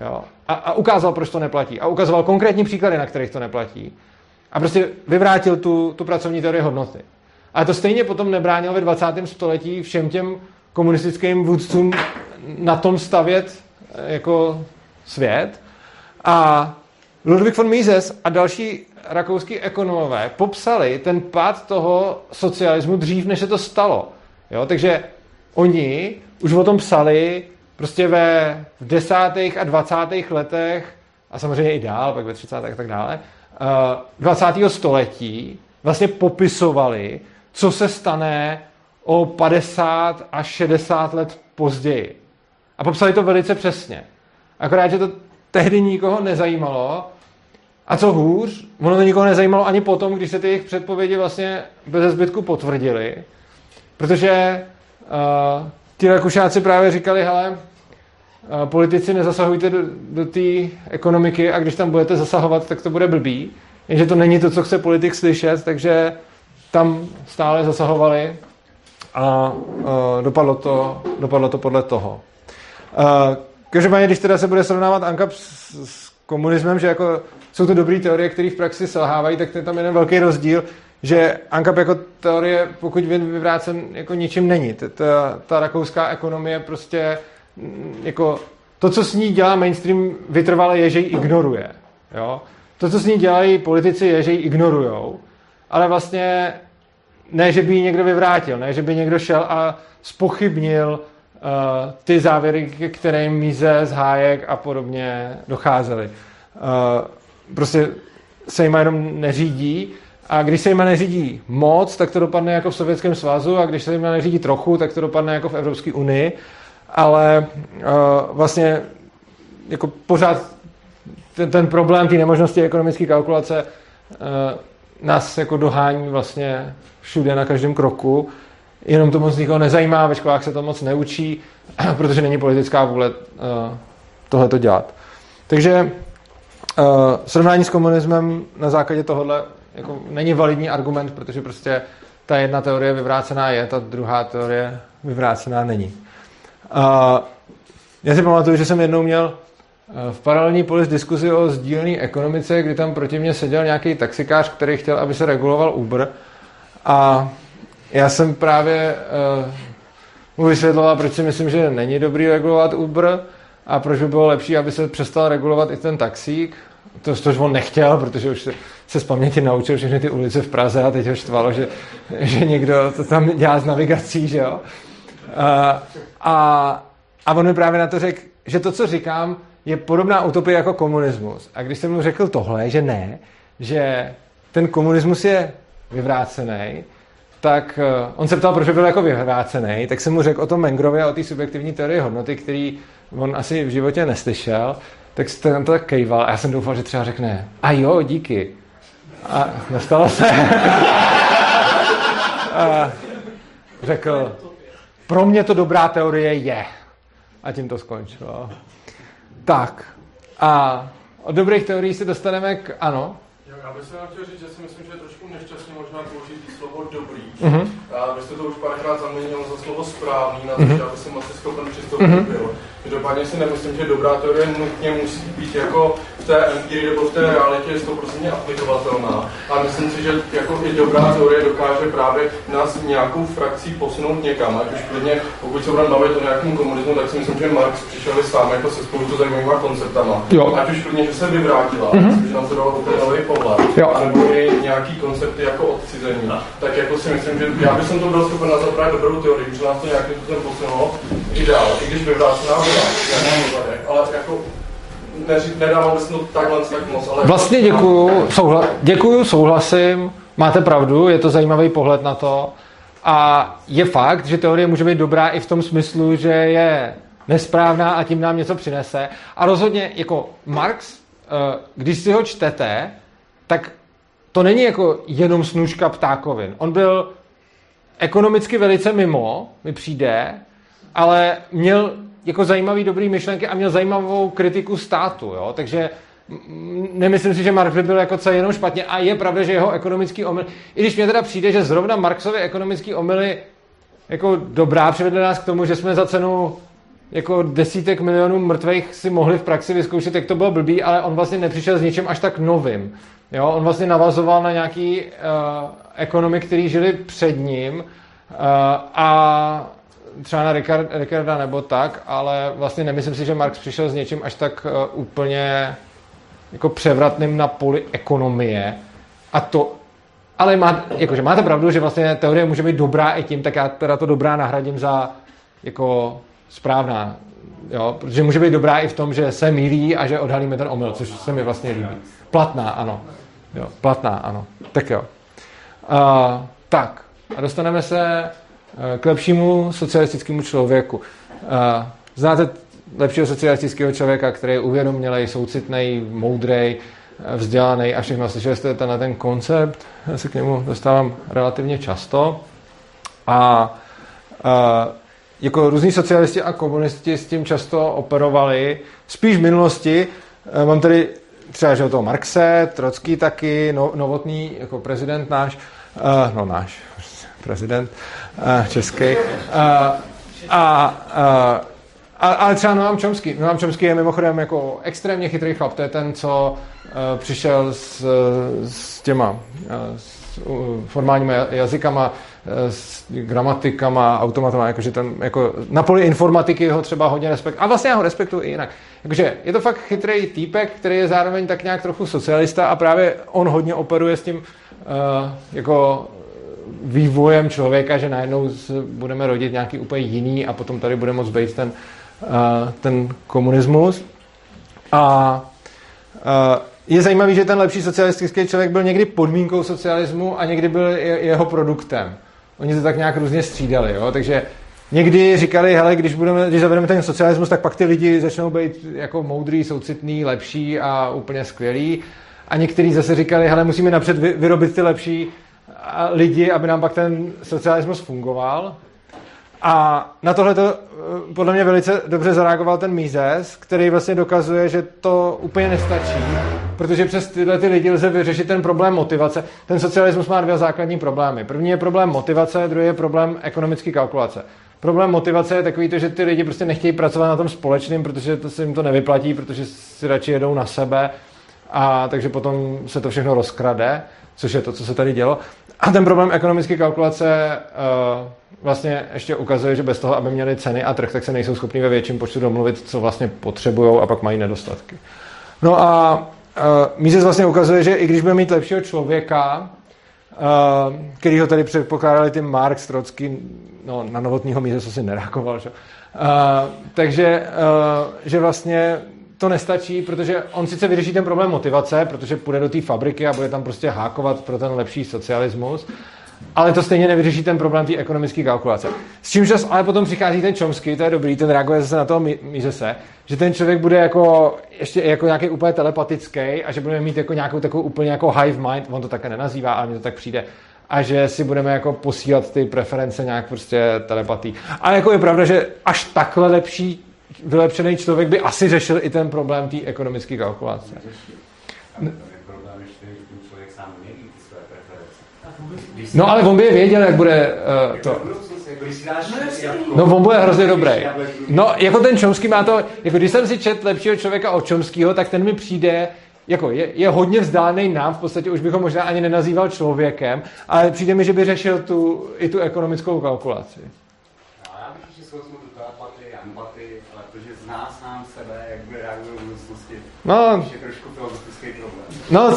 Jo? A, a ukázal, proč to neplatí. A ukazoval konkrétní příklady, na kterých to neplatí. A prostě vyvrátil tu, tu pracovní teorii hodnoty. Ale to stejně potom nebránilo ve 20. století všem těm komunistickým vůdcům na tom stavět eh, jako svět. A Ludwig von Mises a další rakouský ekonomové popsali ten pád toho socialismu dřív, než se to stalo. Jo? Takže oni už o tom psali prostě ve v desátých a dvacátých letech a samozřejmě i dál, pak ve 30. a tak dále, eh, 20. století vlastně popisovali, co se stane o 50 až 60 let později. A popsali to velice přesně. Akorát, že to tehdy nikoho nezajímalo. A co hůř, ono to nikoho nezajímalo ani potom, když se ty jejich předpovědi vlastně bez zbytku potvrdily. Protože uh, ti Rakušáci právě říkali, hele, uh, politici nezasahujte do, do té ekonomiky a když tam budete zasahovat, tak to bude blbý. Jenže to není to, co chce politik slyšet, takže tam stále zasahovali a uh, dopadlo, to, dopadlo to podle toho. Uh, každopádně, když teda se bude srovnávat ANCAP s, s komunismem, že jako jsou to dobré teorie, které v praxi selhávají, tak je tam jeden velký rozdíl, že ANCAP jako teorie, pokud vy vyvrácen, jako ničím není. Ta, ta, rakouská ekonomie prostě mm, jako to, co s ní dělá mainstream, vytrvale je, že ji ignoruje. Jo? To, co s ní dělají politici, je, že ji ignorujou, ale vlastně ne, že by ji někdo vyvrátil, ne, že by někdo šel a spochybnil uh, ty závěry, ke kterým Mises, Hájek a podobně docházely. Uh, prostě se jim jenom neřídí A když se jim neřídí moc, tak to dopadne jako v Sovětském svazu a když se jim neřídí trochu, tak to dopadne jako v Evropské unii. Ale uh, vlastně jako pořád ten, ten problém té nemožnosti ekonomické kalkulace uh, nás jako dohání vlastně všude na každém kroku. Jenom to moc nikoho nezajímá, ve školách se to moc neučí, protože není politická vůle uh, tohle to dělat. Takže uh, srovnání s komunismem na základě tohohle jako není validní argument, protože prostě ta jedna teorie vyvrácená je, ta druhá teorie vyvrácená není. Uh, já si pamatuju, že jsem jednou měl v paralelní polis diskuzi o sdílné ekonomice, kdy tam proti mně seděl nějaký taxikář, který chtěl, aby se reguloval Uber. A já jsem právě uh, mu vysvětloval, proč si myslím, že není dobrý regulovat Uber a proč by bylo lepší, aby se přestal regulovat i ten taxík. To, což on nechtěl, protože už se, se z paměti naučil všechny ty ulice v Praze a teď ho štvalo, že, že někdo to tam dělá s navigací, že jo. A, a, a on mi právě na to řekl, že to, co říkám, je podobná utopie jako komunismus. A když jsem mu řekl tohle, že ne, že ten komunismus je vyvrácený, tak uh, on se ptal, proč by byl jako vyvrácený, tak jsem mu řekl o tom Mengrovi a o té subjektivní teorii hodnoty, který on asi v životě neslyšel, tak jste tam to tak kejval a já jsem doufal, že třeba řekne, a jo, díky. A nestalo se. a řekl, pro mě to dobrá teorie je. A tím to skončilo. Tak. A od dobrých teorií se dostaneme k ano. Já bych se chtěl říct, že si myslím, že je trošku nešťastně možná použít slovo dobrý. Uh-huh. A vy jste to už párkrát zaměnil za slovo správný, na to, uh-huh. že aby jsem asi schopen přistoupit uh-huh. byl. Každopádně si nemyslím, že dobrá teorie nutně musí být jako v té empirii nebo v té realitě 100% aplikovatelná. A myslím si, že jako i dobrá teorie dokáže právě nás nějakou frakcí posunout někam. Ať už klidně, pokud se budeme bavit o nějakém komunismu, tak si myslím, že Marx přišel sám jako se spoustu zajímavými konceptama. Jo. Ať už klidně, že se vyvrátila, mm-hmm. myslím, že nám to dalo úplně nový pohled. Jo. A nebo i nějaký koncepty jako odcizení. Tak jako si myslím, že já bych to byl schopen nazvat právě dobrou teorii, že nás to nějakým způsobem posunulo i dál, i když vyvrácená byla, ale jako to takhle tak moc, ale... Vlastně děkuju, souhla, děkuju, souhlasím, máte pravdu, je to zajímavý pohled na to. A je fakt, že teorie může být dobrá i v tom smyslu, že je nesprávná a tím nám něco přinese. A rozhodně jako Marx, eh, když si ho čtete, tak to není jako jenom snůžka ptákovin. On byl ekonomicky velice mimo, mi přijde, ale měl jako zajímavý, dobrý myšlenky a měl zajímavou kritiku státu, jo? takže nemyslím si, že Marx by byl jako celý jenom špatně a je pravda, že jeho ekonomický omyl, i když mě teda přijde, že zrovna Marxovy ekonomický omyly jako dobrá přivedly nás k tomu, že jsme za cenu jako desítek milionů mrtvých si mohli v praxi vyzkoušet, jak to bylo blbý, ale on vlastně nepřišel s ničím až tak novým. Jo? On vlastně navazoval na nějaký uh, ekonomy, který žili před ním uh, a třeba na Ricard, Ricarda nebo tak, ale vlastně nemyslím si, že Marx přišel s něčím až tak uh, úplně jako převratným na poli ekonomie. A to, ale má, jakože máte pravdu, že vlastně teorie může být dobrá i tím, tak já teda to dobrá nahradím za jako správná. Jo? Protože může být dobrá i v tom, že se mílí a že odhalíme ten omyl, což se mi vlastně líbí. Platná, ano. Jo, platná, ano. Tak jo. Uh, tak, a dostaneme se Eh, k lepšímu socialistickému člověku. Eh, znáte lepšího socialistického člověka, který je uvědomělej, soucitný, moudrý, eh, vzdělaný a všechno. Slyšeli jste ten, ten koncept, já se k němu dostávám relativně často. A, a jako různí socialisti a komunisti s tím často operovali, spíš v minulosti. Mám tady třeba že toho Marxe, Trocký taky, no, Novotný jako prezident náš, no náš, prezident uh, český. Uh, a, uh, a, ale třeba Noam Chomsky. Noam Chomsky je mimochodem jako extrémně chytrý chlap. To je ten, co uh, přišel s, s těma uh, s, uh, formálními jazykama, s gramatikama, automatama, jakože ten, jako, na poli informatiky ho třeba hodně respekt. A vlastně já ho respektuji i jinak. Takže je to fakt chytrý týpek, který je zároveň tak nějak trochu socialista a právě on hodně operuje s tím uh, jako vývojem člověka, že najednou budeme rodit nějaký úplně jiný a potom tady bude moct být ten, uh, ten komunismus. A uh, je zajímavý, že ten lepší socialistický člověk byl někdy podmínkou socialismu a někdy byl jeho produktem. Oni to tak nějak různě střídali, jo? takže někdy říkali, hele, když, budeme, když zavedeme ten socialismus, tak pak ty lidi začnou být jako moudrý, soucitný, lepší a úplně skvělý. A někteří zase říkali, hele, musíme napřed vyrobit ty lepší lidi, aby nám pak ten socialismus fungoval. A na tohle to eh, podle mě velice dobře zareagoval ten Mises, který vlastně dokazuje, že to úplně nestačí, protože přes tyhle ty lidi lze vyřešit ten problém motivace. Ten socialismus má dvě základní problémy. První je problém motivace, druhý je problém ekonomické kalkulace. Problém motivace je takový to, že ty lidi prostě nechtějí pracovat na tom společným, protože to se jim to nevyplatí, protože si radši jedou na sebe a takže potom se to všechno rozkrade, což je to, co se tady dělo. A ten problém ekonomické kalkulace uh, vlastně ještě ukazuje, že bez toho, aby měli ceny a trh, tak se nejsou schopni ve větším počtu domluvit, co vlastně potřebují a pak mají nedostatky. No a uh, Mises vlastně ukazuje, že i když bude mít lepšího člověka, uh, který ho tady předpokládali ty Marx, Trotsky, no na novotního Mises asi nereagoval, že? Uh, takže uh, že vlastně to nestačí, protože on sice vyřeší ten problém motivace, protože půjde do té fabriky a bude tam prostě hákovat pro ten lepší socialismus, ale to stejně nevyřeší ten problém té ekonomické kalkulace. S čímž ale potom přichází ten Chomsky, to je dobrý, ten reaguje zase na toho se, že ten člověk bude jako ještě jako nějaký úplně telepatický a že budeme mít jako nějakou takovou úplně jako hive mind, on to také nenazývá, ale mi to tak přijde, a že si budeme jako posílat ty preference nějak prostě telepatí. A jako je pravda, že až takhle lepší vylepšený člověk by asi řešil i ten problém té ekonomické kalkulace. No ale on by je věděl, jak bude uh, to. No on bude hrozně dobrý. No jako ten Čomský má to, jako když jsem si čet lepšího člověka od Čomskýho, tak ten mi přijde, jako je, je hodně vzdálený nám, v podstatě už bych ho možná ani nenazýval člověkem, ale přijde mi, že by řešil tu, i tu ekonomickou kalkulaci. No, já bych ještě protože zná sám sebe, jak bude reagovat v budoucnosti. No. No,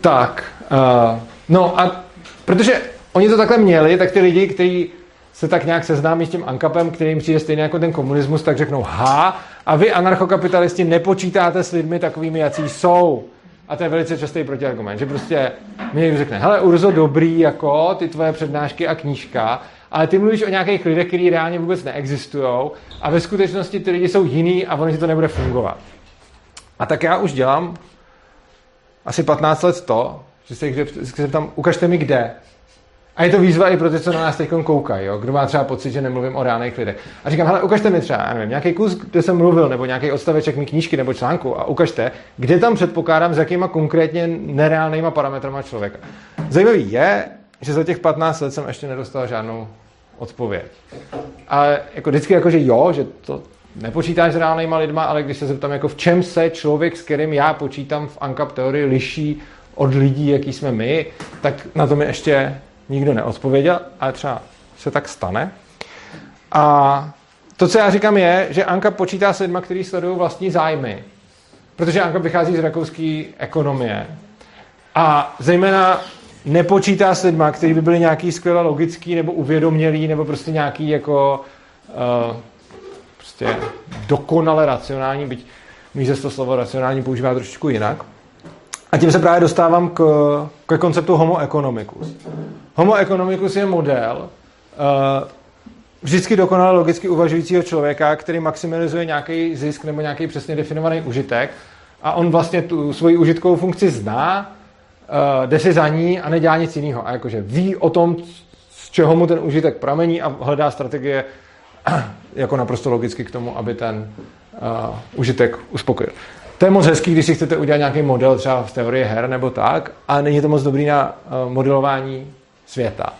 tak, uh, no a protože oni to takhle měli, tak ty lidi, kteří se tak nějak seznámí s tím ankapem, kterým přijde stejně jako ten komunismus, tak řeknou ha, a vy anarchokapitalisti nepočítáte s lidmi takovými, jací jsou. A to je velice častý protiargument, že prostě mi někdo řekne, hele Urzo, dobrý, jako ty tvoje přednášky a knížka, ale ty mluvíš o nějakých lidech, kteří reálně vůbec neexistují a ve skutečnosti ty lidi jsou jiný a ono ti to nebude fungovat. A tak já už dělám asi 15 let to, že se že tam ukažte mi kde. A je to výzva i pro ty, co na nás teď koukají, jo? kdo má třeba pocit, že nemluvím o reálných lidech. A říkám, hele, ukažte mi třeba, já nevím, nějaký kus, kde jsem mluvil, nebo nějaký odstaveček mý knížky nebo článku a ukažte, kde tam předpokládám, s jakýma konkrétně nereálnýma parametrama člověka. Zajímavý je, že za těch 15 let jsem ještě nedostal žádnou odpověď. Ale jako vždycky jako, že jo, že to nepočítáš s reálnýma lidma, ale když se zeptám, jako v čem se člověk, s kterým já počítám v ANCAP teorii, liší od lidí, jaký jsme my, tak na to mi ještě nikdo neodpověděl, ale třeba se tak stane. A to, co já říkám, je, že Anka počítá s lidmi, kteří sledují vlastní zájmy. Protože Anka vychází z rakouské ekonomie. A zejména nepočítá s lidma, kteří by byli nějaký skvěle logický nebo uvědomělý, nebo prostě nějaký jako uh, prostě dokonale racionální, byť Mízes to slovo racionální používá trošičku jinak. A tím se právě dostávám k, k konceptu homo economicus. Homo economicus je model uh, vždycky dokonale logicky uvažujícího člověka, který maximalizuje nějaký zisk nebo nějaký přesně definovaný užitek a on vlastně tu svoji užitkovou funkci zná, uh, jde si za ní a nedělá nic jiného. A jakože ví o tom, z čeho mu ten užitek pramení a hledá strategie jako naprosto logicky k tomu, aby ten uh, užitek uspokojil. To je moc hezký, když si chcete udělat nějaký model třeba v teorii her nebo tak, a není to moc dobrý na uh, modelování světa.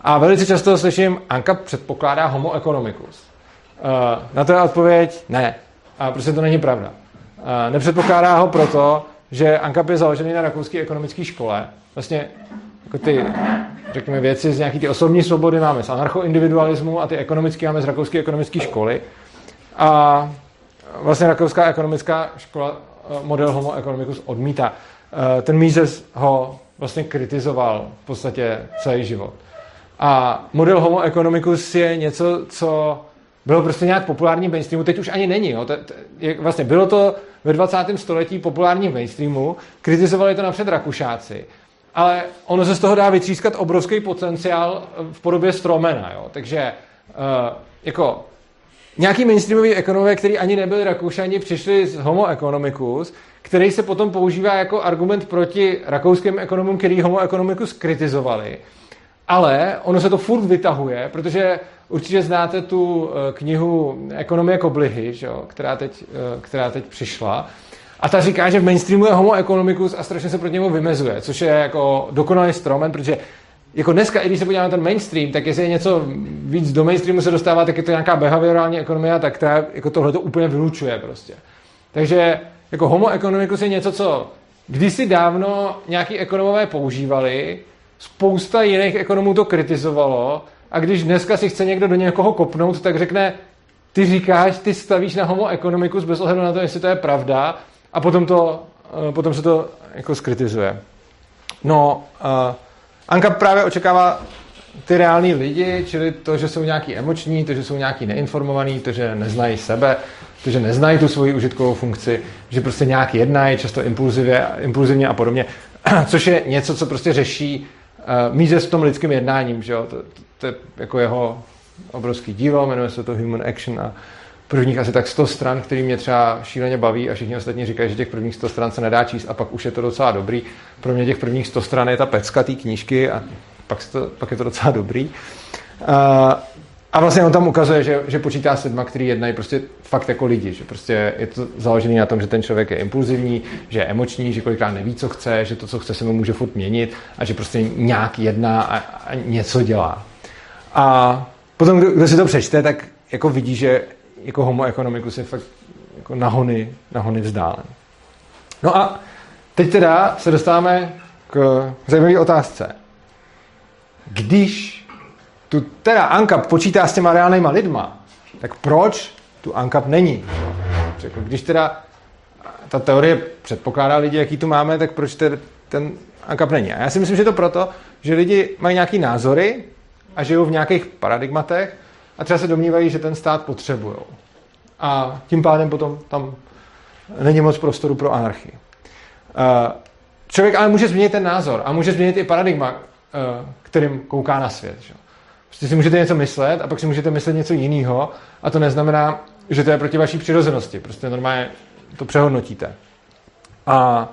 A velice často slyším, Anka předpokládá homo economicus. Uh, na to je odpověď ne. A prostě to není pravda. Uh, nepředpokládá ho proto, že ANCAP je založený na rakouské ekonomické škole. Vlastně jako ty, řekněme, věci z nějaké ty osobní svobody máme z anarchoindividualismu a ty ekonomické máme z rakouské ekonomické školy. A vlastně rakouská ekonomická škola eh, model homo economicus odmítá. Eh, ten Mises ho vlastně kritizoval v podstatě celý život. A model homo economicus je něco, co bylo prostě nějak populární v mainstreamu, teď už ani není. Jo. To, to, jak vlastně bylo to ve 20. století populární v mainstreamu, kritizovali to napřed Rakušáci, ale ono se z toho dá vytřískat obrovský potenciál v podobě stromena. Jo. Takže uh, jako nějaký mainstreamový ekonomové, který ani nebyli Rakušani, přišli z homo economicus, který se potom používá jako argument proti rakouským ekonomům, který homo economicus kritizovali. Ale ono se to furt vytahuje, protože určitě znáte tu eh, knihu Ekonomie koblihy, že jo, která, teď, eh, která teď přišla. A ta říká, že v mainstreamu je homo economicus a strašně se proti němu vymezuje, což je jako dokonalý stromen, protože jako dneska, i když se podíváme na ten mainstream, tak jestli je něco víc do mainstreamu se dostává, tak je to nějaká behaviorální ekonomie, tak ta jako tohle to úplně vylučuje prostě. Takže jako homo economicus je něco, co kdysi dávno nějaký ekonomové používali, spousta jiných ekonomů to kritizovalo a když dneska si chce někdo do někoho kopnout, tak řekne, ty říkáš, ty stavíš na homo economicus bez ohledu na to, jestli to je pravda a potom, to, eh, potom se to jako skritizuje. No, uh, Anka právě očekává ty reální lidi, čili to, že jsou nějaký emoční, to, že jsou nějaký neinformovaný, to, že neznají sebe, to, že neznají tu svoji užitkovou funkci, že prostě nějak jednají, často impulzivně, impulzivně a podobně, což je něco, co prostě řeší uh, míře s tom lidským jednáním, že jo? To, to, to je jako jeho obrovský dílo, jmenuje se to Human Action a prvních asi tak 100 stran, který mě třeba šíleně baví a všichni ostatní říkají, že těch prvních 100 stran se nedá číst a pak už je to docela dobrý. Pro mě těch prvních 100 stran je ta pecka té knížky a pak, to, pak je to docela dobrý. A, a vlastně on tam ukazuje, že, že počítá s lidma, který jednají prostě fakt jako lidi, že prostě je to založený na tom, že ten člověk je impulzivní, že je emoční, že kolikrát neví, co chce, že to, co chce, se mu může furt měnit a že prostě nějak jedná a, a něco dělá. A potom, kdo, kdo si to přečte, tak jako vidí, že jako homo economicus je fakt jako nahony, nahony vzdálen. No a teď teda se dostáváme k zajímavé otázce. Když tu teda ANCAP počítá s těma reálnýma lidma, tak proč tu ANCAP není? Řekl, když teda ta teorie předpokládá lidi, jaký tu máme, tak proč ten, ten ANCAP není? A já si myslím, že to proto, že lidi mají nějaký názory a žijou v nějakých paradigmatech a třeba se domnívají, že ten stát potřebují. A tím pádem potom tam není moc prostoru pro anarchii. Eh, člověk ale může změnit ten názor a může změnit i paradigma, eh, kterým kouká na svět. Že? Prostě si můžete něco myslet a pak si můžete myslet něco jiného a to neznamená, že to je proti vaší přirozenosti. Prostě normálně to přehodnotíte. A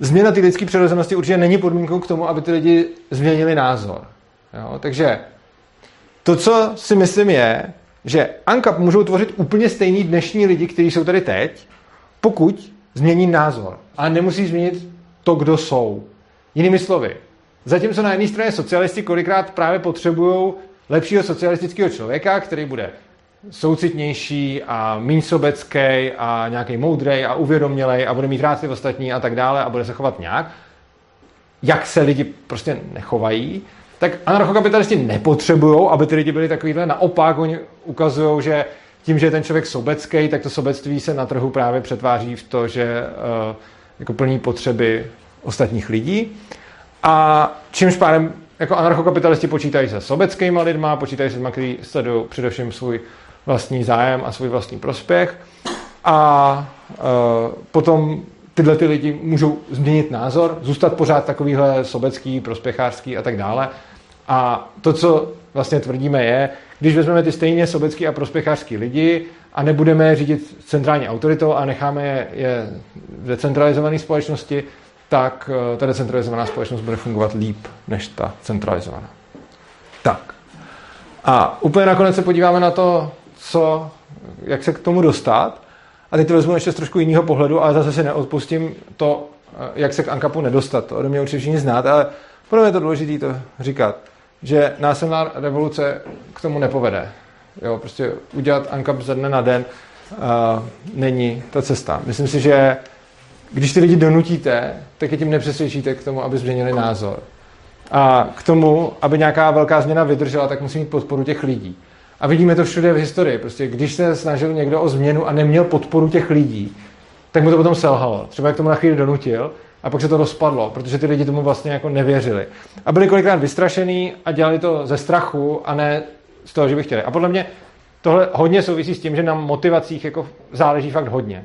změna té lidské přirozenosti určitě není podmínkou k tomu, aby ty lidi změnili názor. Jo? Takže to, co si myslím, je, že ANCAP můžou tvořit úplně stejný dnešní lidi, kteří jsou tady teď, pokud změní názor. Ale nemusí změnit to, kdo jsou. Jinými slovy, zatímco na jedné straně socialisti kolikrát právě potřebují lepšího socialistického člověka, který bude soucitnější a méně sobecký a nějaký moudrej a uvědomělej a bude mít rád ty ostatní a tak dále a bude se chovat nějak, jak se lidi prostě nechovají, tak anarchokapitalisti nepotřebují, aby ty lidi byli takovýhle. Naopak, oni ukazují, že tím, že je ten člověk sobecký, tak to sobectví se na trhu právě přetváří v to, že uh, jako plní potřeby ostatních lidí. A čímž pádem jako anarchokapitalisti počítají se sobeckýma lidma, počítají se lidma, kteří sledují především svůj vlastní zájem a svůj vlastní prospěch. A uh, potom tyhle ty lidi můžou změnit názor, zůstat pořád takovýhle sobecký, prospěchářský a tak dále. A to, co vlastně tvrdíme, je, když vezmeme ty stejně sobecký a prospěchářský lidi a nebudeme je řídit centrální autoritou a necháme je, je v decentralizované společnosti, tak eh, ta decentralizovaná společnost bude fungovat líp než ta centralizovaná. Tak. A úplně nakonec se podíváme na to, co, jak se k tomu dostat. A teď to vezmu ještě z trošku jiného pohledu, ale zase si neodpustím to, eh, jak se k Ankapu nedostat. To mě určitě všichni znát, ale pro mě je to důležité to říkat, že násilná revoluce k tomu nepovede. Jo, prostě udělat Ankap ze dne na den uh, není ta cesta. Myslím si, že když ty lidi donutíte, tak je tím nepřesvědčíte k tomu, aby změnili názor. A k tomu, aby nějaká velká změna vydržela, tak musí mít podporu těch lidí. A vidíme to všude v historii. Prostě když se snažil někdo o změnu a neměl podporu těch lidí, tak mu to potom selhalo. Třeba jak tomu na chvíli donutil a pak se to rozpadlo, protože ty lidi tomu vlastně jako nevěřili. A byli kolikrát vystrašený a dělali to ze strachu a ne z toho, že by chtěli. A podle mě tohle hodně souvisí s tím, že na motivacích jako záleží fakt hodně.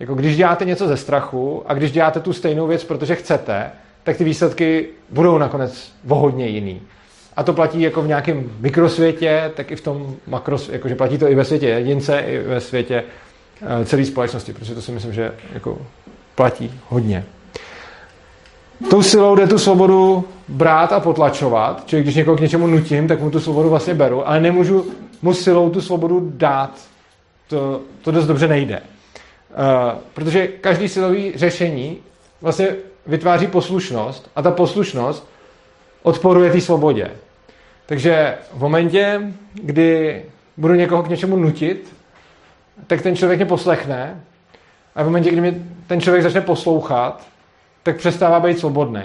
Jako když děláte něco ze strachu a když děláte tu stejnou věc, protože chcete, tak ty výsledky budou nakonec o hodně jiný. A to platí jako v nějakém mikrosvětě, tak i v tom makros, jakože platí to i ve světě jedince, i ve světě eh, celé společnosti, protože to si myslím, že jako platí hodně. Tou silou jde tu svobodu brát a potlačovat, čili když někoho k něčemu nutím, tak mu tu svobodu vlastně beru, ale nemůžu mu silou tu svobodu dát. To, to dost dobře nejde. Uh, protože každý silový řešení vlastně vytváří poslušnost a ta poslušnost odporuje té svobodě. Takže v momentě, kdy budu někoho k něčemu nutit, tak ten člověk mě poslechne a v momentě, kdy mě ten člověk začne poslouchat, tak přestává být svobodný.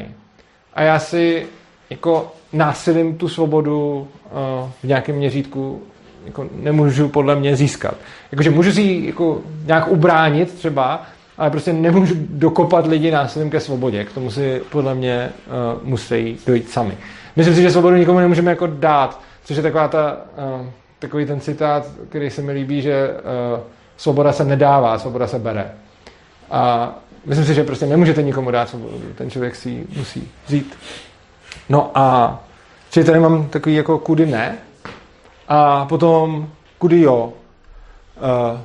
A já si jako násilím tu svobodu uh, v nějakém měřítku jako nemůžu podle mě získat. Jakože můžu si ji jako nějak ubránit třeba, ale prostě nemůžu dokopat lidi násilím ke svobodě. K tomu si podle mě uh, musí dojít sami. Myslím si, že svobodu nikomu nemůžeme jako dát, což je taková ta, uh, takový ten citát, který se mi líbí, že uh, svoboda se nedává, svoboda se bere. A myslím si, že prostě nemůžete nikomu dát svobodu, ten člověk si ji musí vzít. No a čili tady mám takový jako kudy ne a potom kudy jo. Uh,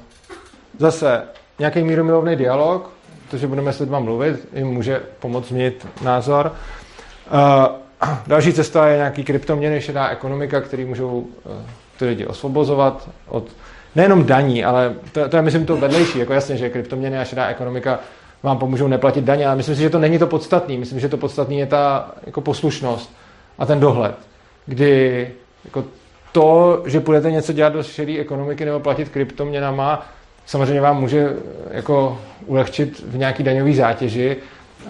zase nějaký míromilovný dialog, protože budeme s lidma mluvit, jim může pomoct změnit názor. Uh, další cesta je nějaký kryptoměny, šedá ekonomika, který můžou uh, ty lidi osvobozovat od nejenom daní, ale to, to je myslím to vedlejší, jako jasně, že kryptoměny a šedá ekonomika vám pomůžou neplatit daně, ale myslím si, že to není to podstatný. Myslím, že to podstatný je ta jako poslušnost a ten dohled, kdy jako to, že budete něco dělat do šedé ekonomiky nebo platit kryptoměnama, samozřejmě vám může jako ulehčit v nějaký daňový zátěži,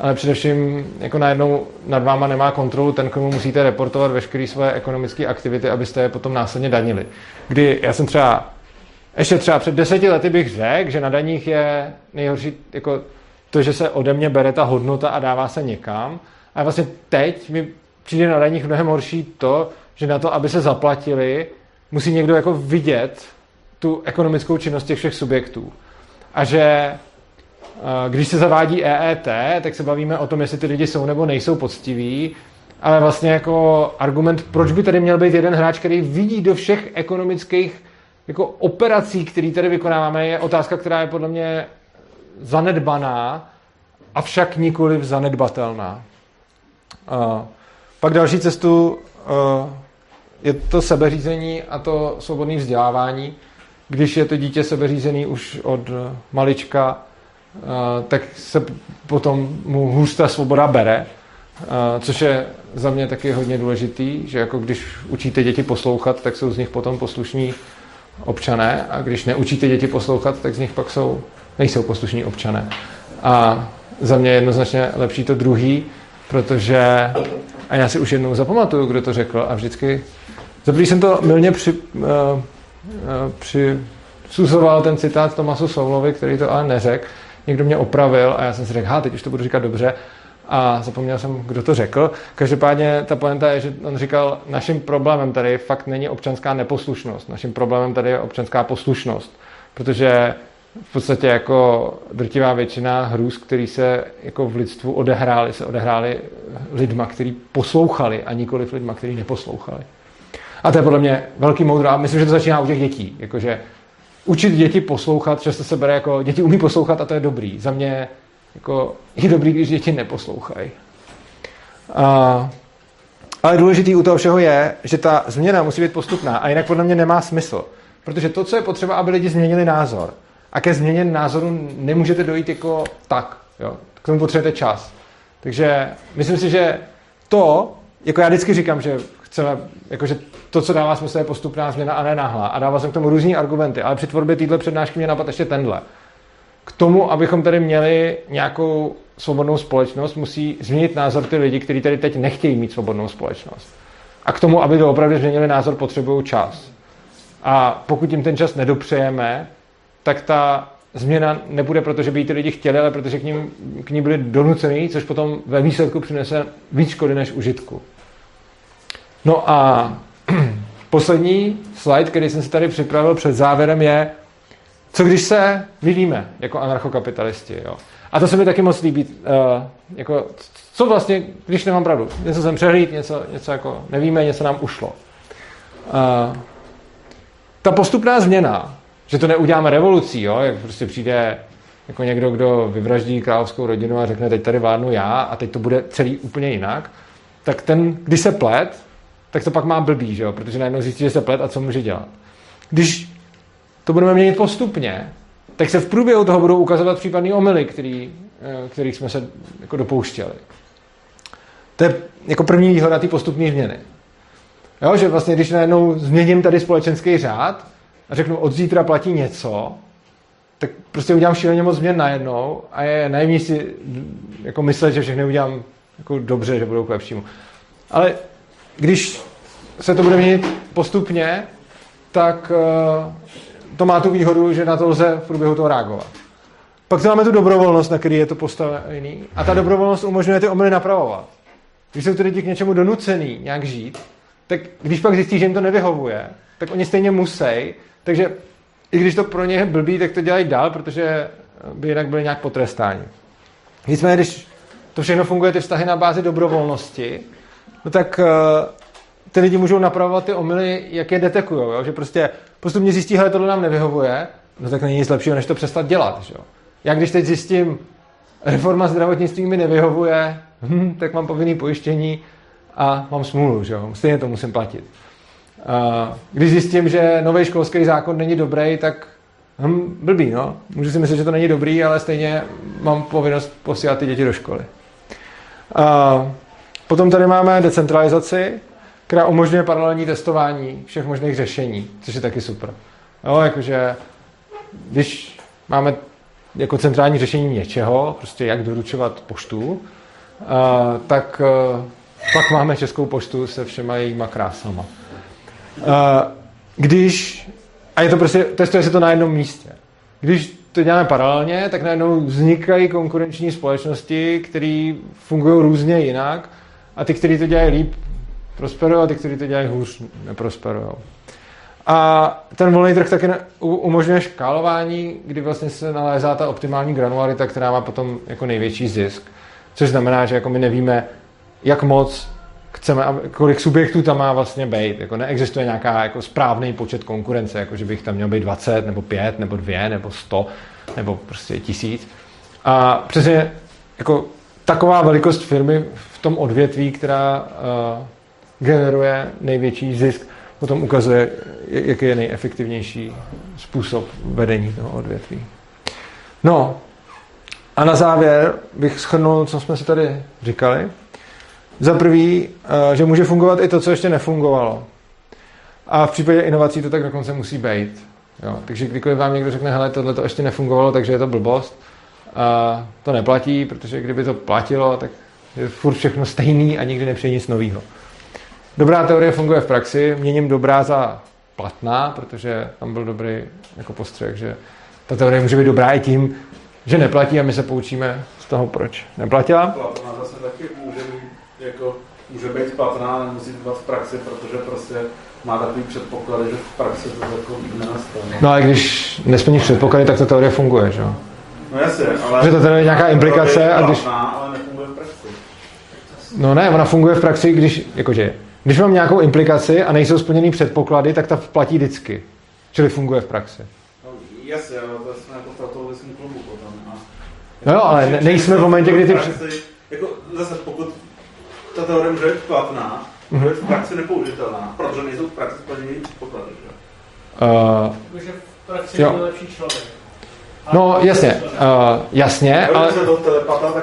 ale především jako najednou nad váma nemá kontrolu ten, komu musíte reportovat veškeré své ekonomické aktivity, abyste je potom následně danili. Kdy já jsem třeba, ještě třeba před deseti lety bych řekl, že na daních je nejhorší jako to, že se ode mě bere ta hodnota a dává se někam. A vlastně teď mi přijde na daních mnohem horší to, že na to, aby se zaplatili, musí někdo jako vidět tu ekonomickou činnost těch všech subjektů. A že když se zavádí EET, tak se bavíme o tom, jestli ty lidi jsou nebo nejsou poctiví, ale vlastně jako argument, proč by tady měl být jeden hráč, který vidí do všech ekonomických jako operací, které tady vykonáváme, je otázka, která je podle mě zanedbaná, avšak nikoliv zanedbatelná. Pak další cestu je to sebeřízení a to svobodné vzdělávání. Když je to dítě sebeřízený už od malička, tak se potom mu hůř ta svoboda bere, což je za mě taky hodně důležitý, že jako když učíte děti poslouchat, tak jsou z nich potom poslušní občané a když neučíte děti poslouchat, tak z nich pak jsou nejsou poslušní občané. A za mě je jednoznačně lepší to druhý, protože, a já si už jednou zapamatuju, kdo to řekl a vždycky, za jsem to milně při, uh, uh, při suzoval ten citát Tomasu Soulovi, který to ale neřekl, někdo mě opravil a já jsem si řekl, ha, teď už to budu říkat dobře, a zapomněl jsem, kdo to řekl. Každopádně ta poenta je, že on říkal, naším problémem tady fakt není občanská neposlušnost, naším problémem tady je občanská poslušnost, protože v podstatě jako drtivá většina hrůz, který se jako v lidstvu odehrály, se odehrály lidma, kteří poslouchali a nikoli lidma, kteří neposlouchali. A to je podle mě velký moudro a myslím, že to začíná u těch dětí. Jakože učit děti poslouchat, často se bere jako děti umí poslouchat a to je dobrý. Za mě jako je dobrý, když děti neposlouchají. A, ale důležitý u toho všeho je, že ta změna musí být postupná a jinak podle mě nemá smysl. Protože to, co je potřeba, aby lidi změnili názor, a ke změně názoru nemůžete dojít jako tak. Jo. K tomu potřebujete čas. Takže myslím si, že to, jako já vždycky říkám, že chceme, jakože to, co dává smysl, je postupná změna a ne náhlá. A dává jsem k tomu různý argumenty, ale při tvorbě této přednášky mě napadl ještě tenhle. K tomu, abychom tady měli nějakou svobodnou společnost, musí změnit názor ty lidi, kteří tady teď nechtějí mít svobodnou společnost. A k tomu, aby to opravdu změnili názor, potřebují čas. A pokud jim ten čas nedopřejeme, tak ta změna nebude proto, že by ty lidi chtěli, ale protože k, ním, k ní byli donucený, což potom ve výsledku přinese víc škody než užitku. No a poslední slide, který jsem si tady připravil před závěrem, je, co když se vyvíjíme jako anarchokapitalisti. Jo? A to se mi taky moc líbí. Uh, jako, co vlastně, když nemám pravdu? Něco jsem přehlíd, něco, něco jako nevíme, něco nám ušlo. Uh, ta postupná změna, že to neuděláme revolucí, jo? jak prostě přijde jako někdo, kdo vyvraždí královskou rodinu a řekne, teď tady vládnu já a teď to bude celý úplně jinak, tak ten, když se plet, tak to pak má blbý, že jo? protože najednou zjistí, že se plet a co může dělat. Když to budeme měnit postupně, tak se v průběhu toho budou ukazovat případné omily, který, eh, kterých jsme se jako dopouštěli. To je jako první výhoda té postupné změny. Jo, že vlastně, když najednou změním tady společenský řád a řeknu, od zítra platí něco, tak prostě udělám šíleně moc změn najednou a je naivní si jako myslet, že všechny udělám jako dobře, že budou k lepšímu. Ale když se to bude měnit postupně, tak uh, to má tu výhodu, že na to lze v průběhu toho reagovat. Pak tu máme tu dobrovolnost, na který je to postavený. A ta dobrovolnost umožňuje ty omily napravovat. Když jsou ty lidi k něčemu donucený nějak žít, tak když pak zjistí, že jim to nevyhovuje, tak oni stejně musí. Takže i když to pro ně je blbý, tak to dělají dál, protože by jinak byli nějak potrestáni. Nicméně, když to všechno funguje, ty vztahy na bázi dobrovolnosti, no tak uh, ty lidi můžou napravovat ty omily, jak je detekují. Že prostě postupně zjistí, že tohle nám nevyhovuje, no tak není nic lepšího, než to přestat dělat. Že? Já když teď zjistím, reforma zdravotnictví mi nevyhovuje, hm, tak mám povinný pojištění a mám smůlu, že jo? stejně to musím platit. Když zjistím, že nový školský zákon není dobrý, tak hm, blbý, no. Můžu si myslet, že to není dobrý, ale stejně mám povinnost posílat ty děti do školy. Potom tady máme decentralizaci, která umožňuje paralelní testování všech možných řešení, což je taky super. Jo, jakože když máme jako centrální řešení něčeho, prostě jak doručovat poštu, uh, tak uh, pak máme Českou poštu se všema jejíma krásama. Uh, když, a je to prostě, testuje se to na jednom místě. Když to děláme paralelně, tak najednou vznikají konkurenční společnosti, které fungují různě jinak a ty, kteří to dělají líp, prosperují a ty, kteří to dělají hůř, neprosperují. A ten volný trh taky umožňuje škálování, kdy vlastně se nalézá ta optimální granularita, která má potom jako největší zisk. Což znamená, že jako my nevíme, jak moc chceme, kolik subjektů tam má vlastně být. Jako neexistuje nějaká jako správný počet konkurence, jako že bych tam měl být 20, nebo 5, nebo 2, nebo 100, nebo prostě tisíc. A přesně jako taková velikost firmy v tom odvětví, která uh, generuje největší zisk, potom ukazuje, jaký je nejefektivnější způsob vedení toho odvětví. No, a na závěr bych schrnul, co jsme si tady říkali. Za prvý, eh, že může fungovat i to, co ještě nefungovalo. A v případě inovací to tak dokonce musí být. Jo, takže kdykoliv vám někdo řekne, hele, tohle to ještě nefungovalo, takže je to blbost, a to neplatí, protože kdyby to platilo, tak je furt všechno stejný a nikdy nepřijde nic nového. Dobrá teorie funguje v praxi, měním dobrá za platná, protože tam byl dobrý jako postřeh, že ta teorie může být dobrá i tím, že neplatí a my se poučíme z toho, proč neplatila. Platná zase taky může být, jako, může být platná, ale nemusí být v praxi, protože prostě má takový předpoklady, že v praxi to jako nenastane. No a když nesplníš předpoklady, tak ta teorie funguje, že jo? No jasně, ale... Že to teda je nějaká implikace a když... Platná, ale nefunguje. No ne, ona funguje v praxi, když, jakože, když mám nějakou implikaci a nejsou splněný předpoklady, tak ta platí vždycky. Čili funguje v praxi. No, jasně, ale to jsme jako v totalismu klubu potom. A... No jo, ale ne, nejsme v momentě, kdy ty... Praxi, jako zase, pokud ta teorie může být platná, Mhm. může být v praxi nepoužitelná, protože nejsou v praxi splněný předpoklady. Že? Uh, Jakože v praxi Jo. je to lepší člověk. no jasně, uh, jasně, Ale...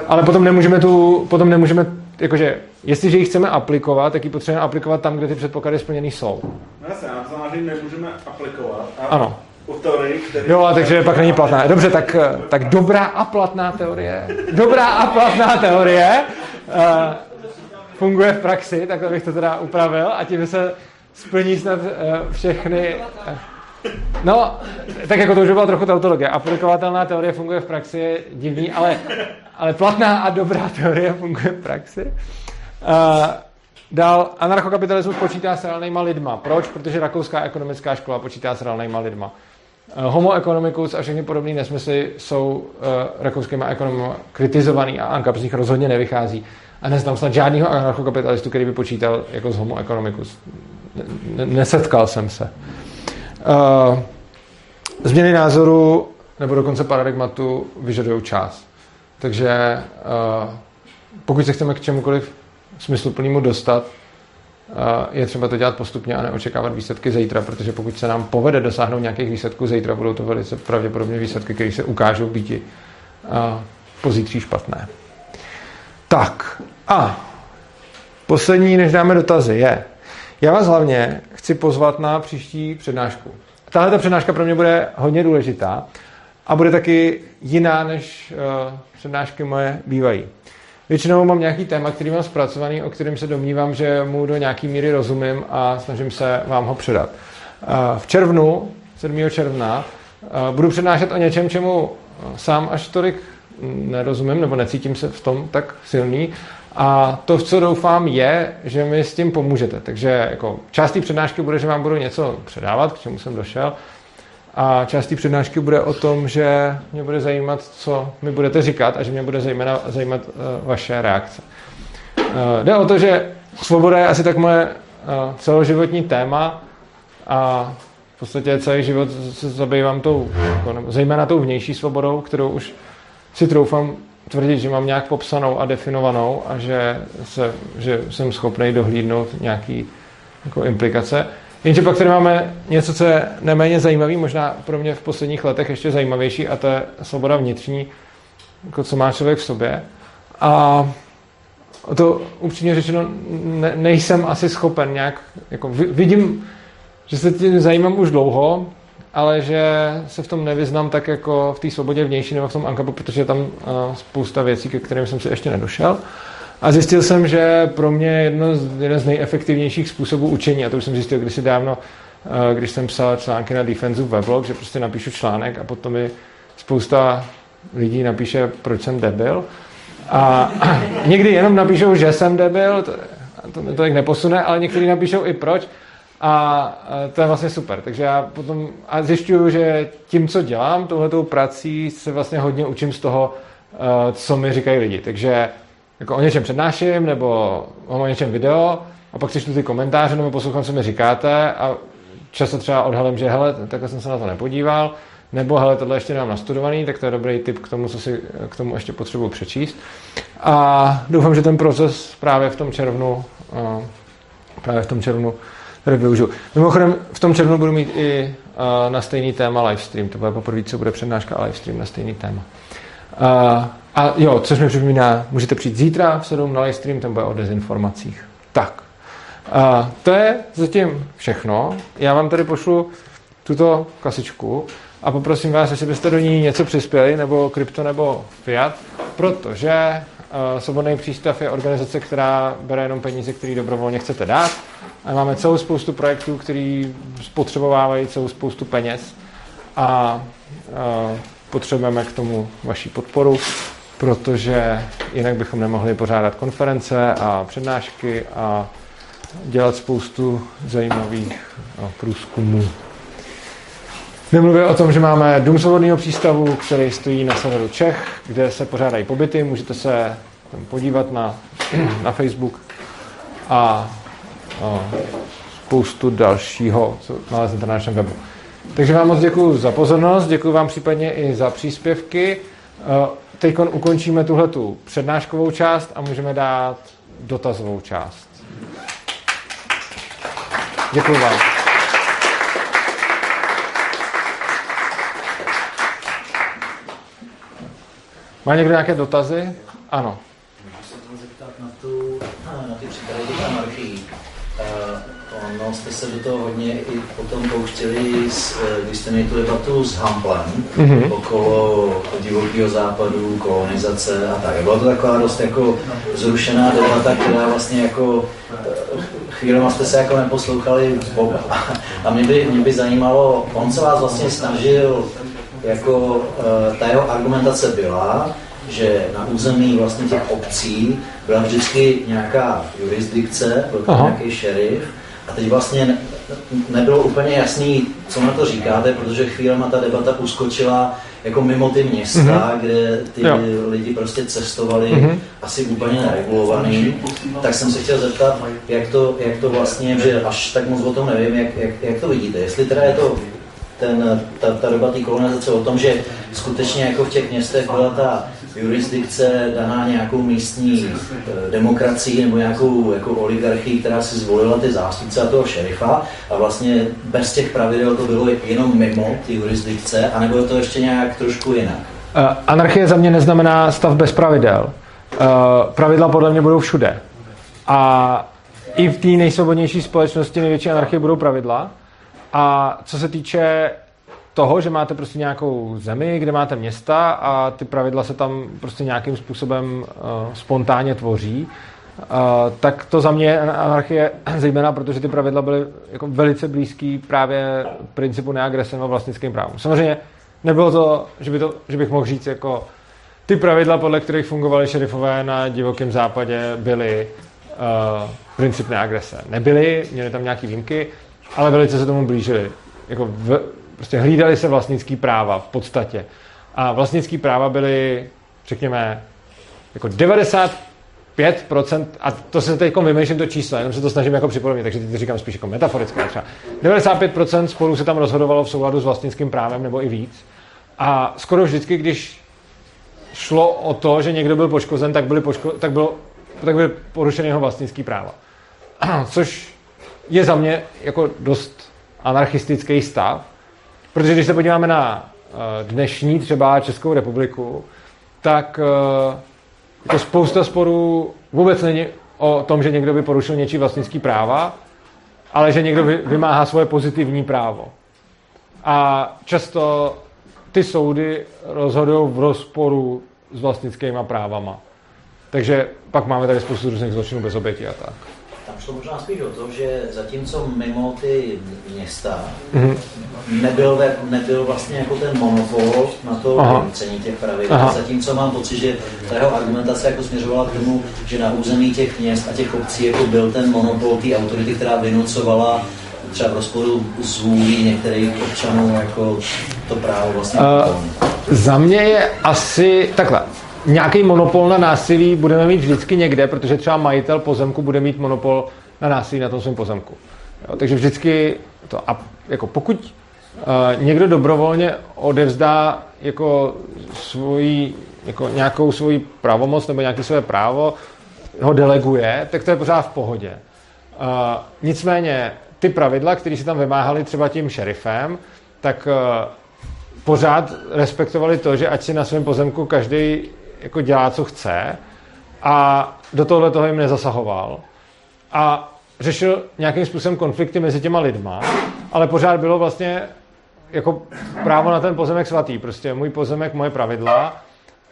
ale potom nemůžeme tu, potom nemůžeme, jakože, jestliže ji chceme aplikovat, tak ji potřebujeme aplikovat tam, kde ty předpoklady splněný jsou. No jasně, to znamená, že nemůžeme aplikovat. A Ano. U teorii, který... Jo, a takže pak není platná. Dobře, tak, tak dobrá a platná teorie. Dobrá a platná teorie uh, funguje v praxi, tak bych to teda upravil a tím se splní snad uh, všechny... Uh, no, tak jako to už byla trochu tautologie. Aplikovatelná teorie funguje v praxi, je divný, ale, ale platná a dobrá teorie funguje v praxi. Uh, Dál anarchokapitalismus počítá s reálnýma lidma. Proč? Protože rakouská ekonomická škola počítá s reálnýma lidma. Eh, homo economicus a všechny podobné nesmysly jsou uh, rakouskýma ekonomy kritizovaný a Anka z nich rozhodně nevychází. A neznám snad žádného anarchokapitalistu, který by počítal jako z homo economicus. Nesetkal jsem se. Uh, změny názoru nebo dokonce paradigmatu vyžadují čas. Takže uh, pokud se chceme k čemukoliv smysluplnému dostat, uh, je třeba to dělat postupně a neočekávat výsledky zítra, protože pokud se nám povede dosáhnout nějakých výsledků zítra, budou to velice pravděpodobně výsledky, které se ukážou být uh, pozítří špatné. Tak a poslední, než dáme dotazy, je, já vás hlavně chci pozvat na příští přednášku. Tahle ta přednáška pro mě bude hodně důležitá a bude taky jiná, než uh, přednášky moje bývají. Většinou mám nějaký téma, který mám zpracovaný, o kterém se domnívám, že mu do nějaký míry rozumím a snažím se vám ho předat. Uh, v červnu, 7. června, uh, budu přednášet o něčem, čemu sám až tolik nerozumím, nebo necítím se v tom tak silný. A to, co doufám, je, že mi s tím pomůžete. Takže jako část té přednášky bude, že vám budu něco předávat, k čemu jsem došel. A část té přednášky bude o tom, že mě bude zajímat, co mi budete říkat a že mě bude zajímat, zajímat uh, vaše reakce. Uh, jde o to, že svoboda je asi tak moje uh, celoživotní téma a v podstatě celý život se zabývám tou, jako, zejména tou vnější svobodou, kterou už si troufám tvrdit, že mám nějak popsanou a definovanou a že, se, že jsem schopný dohlídnout nějaký jako implikace. Jenže pak tady máme něco, co je neméně zajímavý, možná pro mě v posledních letech ještě zajímavější, a to je svoboda vnitřní, jako co má člověk v sobě. A to upřímně řečeno ne, nejsem asi schopen nějak, jako vidím, že se tím zajímám už dlouho, ale že se v tom nevyznám tak jako v té svobodě vnější nebo v tom ankapu, protože je tam uh, spousta věcí, ke kterým jsem si ještě nedošel. A zjistil jsem, že pro mě jedno z, jeden z nejefektivnějších způsobů učení, a to už jsem zjistil kdysi dávno, uh, když jsem psal články na Defensive weblog, že prostě napíšu článek a potom mi spousta lidí napíše, proč jsem debil. A někdy jenom napíšou, že jsem debil, to, to, to tak neposune, ale někteří napíšou i proč. A to je vlastně super. Takže já potom a zjišťuju, že tím, co dělám, touhletou prací, se vlastně hodně učím z toho, eh, co mi říkají lidi. Takže jako o něčem přednáším, nebo o něčem video, a pak si ty komentáře, nebo poslouchám, co mi říkáte a často třeba odhalím, že hele, takhle jsem se na to nepodíval, nebo hele, tohle ještě nemám nastudovaný, tak to je dobrý tip k tomu, co si k tomu ještě potřebuji přečíst. A doufám, že ten proces právě v tom červnu eh, právě v tom červnu které využiju. Mimochodem, v tom červnu budu mít i uh, na stejný téma livestream. To bude poprvé, co bude přednáška a livestream na stejný téma. Uh, a jo, což mi připomíná, můžete přijít zítra v 7 na livestream, ten bude o dezinformacích. Tak, uh, to je zatím všechno. Já vám tady pošlu tuto kasičku a poprosím vás, jestli byste do ní něco přispěli, nebo krypto, nebo fiat, protože Svobodný přístav je organizace, která bere jenom peníze, které dobrovolně chcete dát a máme celou spoustu projektů, který spotřebovávají celou spoustu peněz a, a potřebujeme k tomu vaši podporu, protože jinak bychom nemohli pořádat konference a přednášky a dělat spoustu zajímavých průzkumů. Nemluvě o tom, že máme Dům svobodného přístavu, který stojí na severu Čech, kde se pořádají pobyty. Můžete se tam podívat na, na Facebook a spoustu dalšího, co naleznete na našem webu. Takže vám moc děkuji za pozornost, děkuji vám případně i za příspěvky. Teď ukončíme tuhletu přednáškovou část a můžeme dát dotazovou část. Děkuji vám. Má někdo nějaké dotazy? Ano. Můžu se zeptat na, tu, na ty příklady anarchii. Uh, ono jste se do toho hodně i potom pouštěli, s, eh, když jste měli tu debatu s Hamplem mm-hmm. okolo divokého západu, kolonizace a tak. Byla to taková dost jako zrušená debata, která vlastně jako eh, chvíli jste se jako neposlouchali. A mě by, mě by zajímalo, on se vás vlastně snažil, jako ta jeho argumentace byla, že na území vlastně těch obcí byla vždycky nějaká jurisdikce, byl tam nějaký šerif, a teď vlastně nebylo úplně jasný, co na to říkáte, protože chvílema ta debata uskočila jako mimo ty města, mm-hmm. kde ty jo. lidi prostě cestovali mm-hmm. asi úplně neregulovaný, tak jsem se chtěl zeptat, jak to, jak to vlastně, že až tak moc o tom nevím, jak, jak, jak to vidíte. Jestli teda je to ten, ta, ta doba té kolonizace o tom, že skutečně jako v těch městech byla ta jurisdikce daná nějakou místní eh, demokracii nebo nějakou jako oligarchii, která si zvolila ty zástupce a toho šerifa a vlastně bez těch pravidel to bylo jenom mimo ty jurisdikce, anebo je to ještě nějak trošku jinak? Uh, anarchie za mě neznamená stav bez pravidel. Uh, pravidla podle mě budou všude. A i v té nejsvobodnější společnosti největší anarchie budou pravidla. A co se týče toho, že máte prostě nějakou zemi, kde máte města a ty pravidla se tam prostě nějakým způsobem uh, spontánně tvoří, uh, tak to za mě je anarchie, zejména protože ty pravidla byly jako velice blízký právě principu neagrese a vlastnickým právům. Samozřejmě nebylo to, že, by to, že bych mohl říct jako ty pravidla, podle kterých fungovaly šerifové na divokém západě, byly uh, princip neagrese. Nebyly, měly tam nějaké výjimky, ale velice se tomu blížili. Jako v, prostě hlídali se vlastnický práva v podstatě. A vlastnický práva byly, řekněme, jako 95%, a to se teď vymýšlím to číslo, jenom se to snažím jako připomínat, takže teď to říkám spíš jako metaforicky. Třeba 95% spolu se tam rozhodovalo v souladu s vlastnickým právem, nebo i víc. A skoro vždycky, když šlo o to, že někdo byl poškozen, tak, byly poško- tak, bylo, tak byly porušeny jeho vlastnický práva. Což je za mě jako dost anarchistický stav, protože když se podíváme na eh, dnešní třeba Českou republiku, tak eh, jako spousta sporů vůbec není o tom, že někdo by porušil něčí vlastnický práva, ale že někdo vymáhá svoje pozitivní právo. A často ty soudy rozhodují v rozporu s vlastnickými právama. Takže pak máme tady spoustu různých zločinů bez oběti a tak šlo možná spíš o to, že zatímco mimo ty města mm-hmm. nebyl, nebyl vlastně jako ten monopol na to vynucení těch pravidel, Aha. zatímco mám pocit, že ta jeho argumentace jako směřovala k tomu, že na území těch měst a těch obcí jako byl ten monopol té autority, která vynucovala třeba v rozporu s vůlí některých občanů jako to právo vlastně. Uh, za mě je asi takhle nějaký monopol na násilí budeme mít vždycky někde, protože třeba majitel pozemku bude mít monopol na násilí na tom svém pozemku. Jo, takže vždycky to, a jako pokud uh, někdo dobrovolně odevzdá jako svoji, jako nějakou svoji pravomoc nebo nějaké své právo, ho deleguje, tak to je pořád v pohodě. Uh, nicméně ty pravidla, které si tam vymáhali třeba tím šerifem, tak uh, pořád respektovali to, že ať si na svém pozemku každý jako dělá, co chce a do tohle toho jim nezasahoval. A řešil nějakým způsobem konflikty mezi těma lidma, ale pořád bylo vlastně jako právo na ten pozemek svatý. Prostě můj pozemek, moje pravidla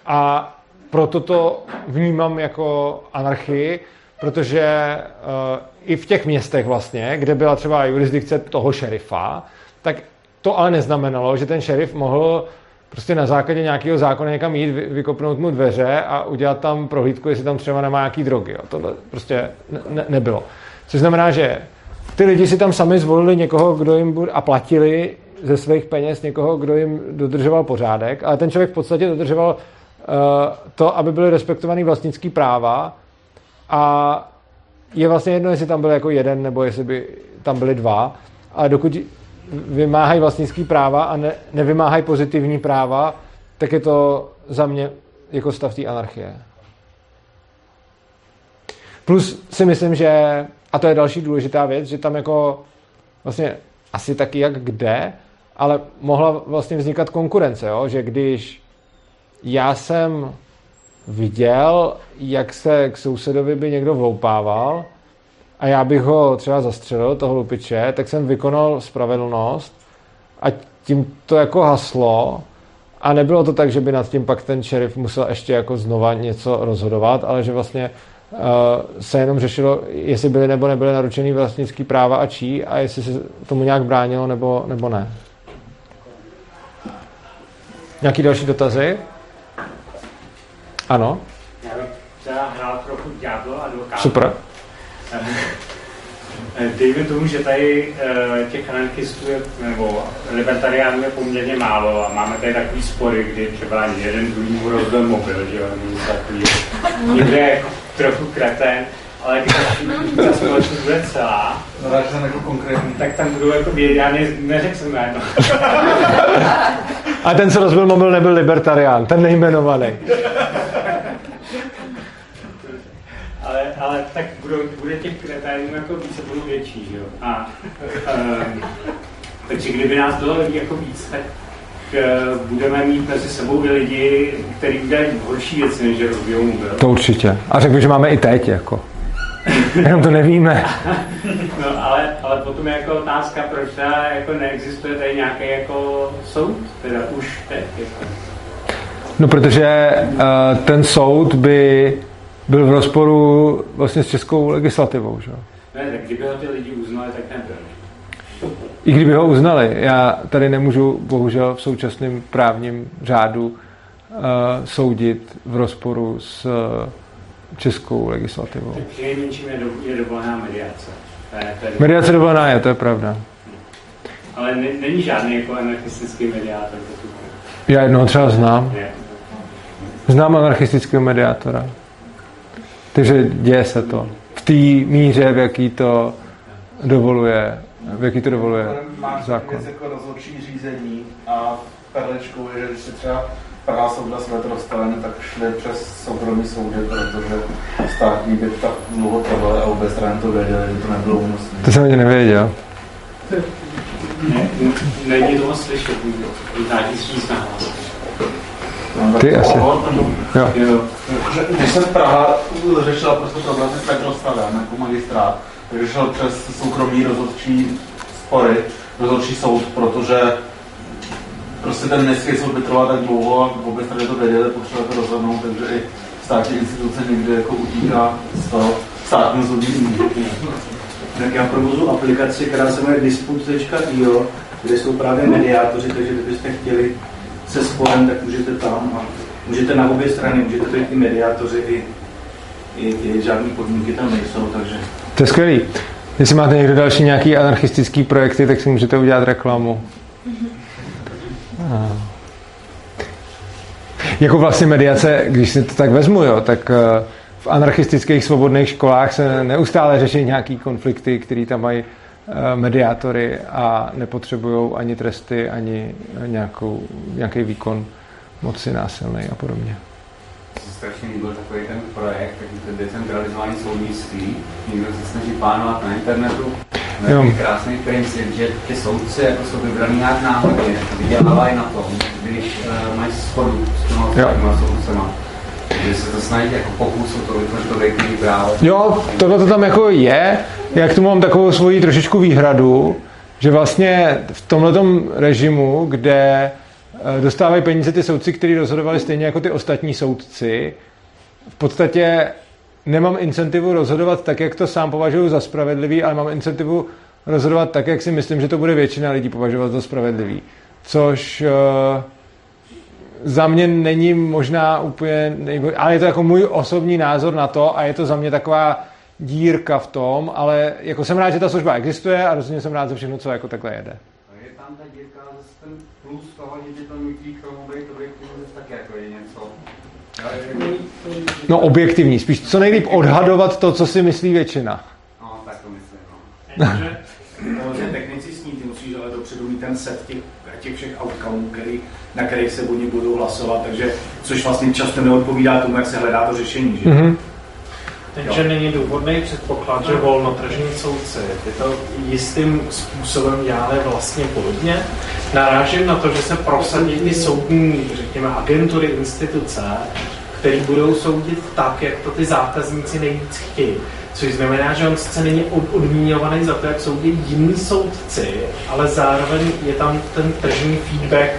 a proto to vnímám jako anarchii, protože uh, i v těch městech vlastně, kde byla třeba jurisdikce toho šerifa, tak to ale neznamenalo, že ten šerif mohl prostě na základě nějakého zákona někam jít, vykopnout mu dveře a udělat tam prohlídku, jestli tam třeba nemá nějaký drogy. Jo. Tohle prostě ne- nebylo. Což znamená, že ty lidi si tam sami zvolili někoho, kdo jim bude, a platili ze svých peněz někoho, kdo jim dodržoval pořádek, ale ten člověk v podstatě dodržoval uh, to, aby byly respektovaný vlastnický práva a je vlastně jedno, jestli tam byl jako jeden, nebo jestli by tam byly dva, ale dokud vymáhají vlastnický práva a ne, nevymáhají pozitivní práva, tak je to za mě jako stav té anarchie. Plus si myslím, že, a to je další důležitá věc, že tam jako vlastně asi taky jak kde, ale mohla vlastně vznikat konkurence, jo? že když já jsem viděl, jak se k sousedovi by někdo vloupával, a já bych ho třeba zastřelil, toho lupiče, tak jsem vykonal spravedlnost a tím to jako haslo a nebylo to tak, že by nad tím pak ten šerif musel ještě jako znova něco rozhodovat, ale že vlastně uh, se jenom řešilo, jestli byly nebo nebyly naručený vlastnický práva a čí a jestli se tomu nějak bránilo nebo, nebo ne. Nějaký další dotazy? Ano. Já bych třeba hrál trochu Diablo advokáta. Super. Eh, dejme tomu, že tady uh, těch anarchistů je, nebo libertariánů je poměrně málo a máme tady takový spory, kdy třeba jeden druhý mu rozbil mobil, že jo, nebo takový. Někde je trochu kretén, ale když ta společnost bude celá, no, tak, jako konkrétní. tak tam budou jako vědět, já ne, neřekl jsem jméno. a ten, co rozbil mobil, nebyl libertarián, ten nejmenovaný. Ale, tak budou, bude těch kreténů jako více, budou větší, jo. A, um, takže kdyby nás bylo lidí jako víc, tak uh, budeme mít mezi sebou i lidi, kteří udělají horší věci, než že rozbijou mobil. To určitě. A řekl že máme i teď, jako. Jenom to nevíme. no, ale, ale potom je jako otázka, proč teda jako neexistuje tady nějaký jako soud, teda už teď. Jako. No, protože uh, ten soud by byl v rozporu vlastně s českou legislativou, že? Ne, tak kdyby ho ty lidi uznali, tak nebyl. I kdyby ho uznali. Já tady nemůžu, bohužel, v současném právním řádu uh, soudit v rozporu s uh, českou legislativou. Tak nejmenším je, do, je dovolená mediace. Mediace dovolená je, to je pravda. Ale ne, není žádný jako anarchistický mediátor. Já jednoho třeba znám. Znám anarchistického mediátora. Takže děje se to. V té míře, v jaký to dovoluje, v jaký to dovoluje Máš zákon. Máš jako rozhodčí řízení a perlečkou je, že když si třeba Praha soudla své rozstavení, tak šli přes soukromý soudy, protože státní by tak dlouho trvaly a obě strany to věděli, že to nebylo únosné. To jsem ani nevěděl. Ne, není toho slyšet, s No, Ty asi. Jo. Když jsem Praha řešila prostě problémy s Petrostavem jako magistrát, tak řešil přes soukromý rozhodčí spory, rozhodčí soud, protože prostě ten městský soud by trval tak dlouho a obě strany to věděli, potřebuje to rozhodnout, takže i státní instituce někdy jako utíká z toho státního soudní. Tak já provozu aplikaci, která se jmenuje disput.io, kde jsou právě mediátoři, takže kdybyste chtěli se sporem, tak můžete tam a můžete na obě strany, můžete být i mediátoři, i, i, i žádné podmínky tam nejsou, takže... To je skvělý. Jestli máte někdo další nějaký anarchistický projekty, tak si můžete udělat reklamu. A. Jako vlastně mediace, když si to tak vezmu, jo, tak eh, v anarchistických svobodných školách se neustále řeší nějaký konflikty, které tam mají mediátory a nepotřebují ani tresty, ani nějakou, nějaký výkon moci násilný a podobně. strašně líbil takový ten projekt, takový ten decentralizovaný soudnictví. Někdo se snaží plánovat na internetu. Jo. krásný princip, že ty soudci jako jsou vybraný nějak náhodně, vydělávají na tom, když uh, mají schodu s těma soudcema. To snaží jako to vytvořit to. Jo, tohle to tam jako je, já k tomu mám takovou svoji trošičku výhradu, že vlastně v tomhle režimu, kde eh, dostávají peníze ty soudci, kteří rozhodovali stejně jako ty ostatní soudci, v podstatě nemám incentivu rozhodovat tak, jak to sám považuji za spravedlivý, ale mám incentivu rozhodovat tak, jak si myslím, že to bude většina lidí považovat za spravedlivý. Což uh, za mě není možná úplně, ale je to jako můj osobní názor na to a je to za mě taková dírka v tom, ale jako jsem rád, že ta služba existuje a rozhodně jsem rád za všechno, co jako takhle jede. A je tam ta dírka, zase ten plus toho, že to nutí k tomu být objektivní, tak jako je něco. No objektivní, spíš co nejlíp odhadovat to, co si myslí většina. No, tak to myslím, no. no technicistní, ty musíš ale dopředu mít ten set těch, těch všech outcomeů, který, na kterých se oni budou hlasovat, takže což vlastně často neodpovídá tomu, jak se hledá to řešení. Že? Mm-hmm. Takže jo. není důvodný předpoklad, že volnotržní soudci by to jistým způsobem dělali vlastně podobně. Narážím na to, že se prosadí ty soudní, řekněme, agentury, instituce, které budou soudit tak, jak to ty zákazníci nejvíc chtějí. Což znamená, že on sice není odmíňovaný za to, jak soudí jiní soudci, ale zároveň je tam ten tržní feedback,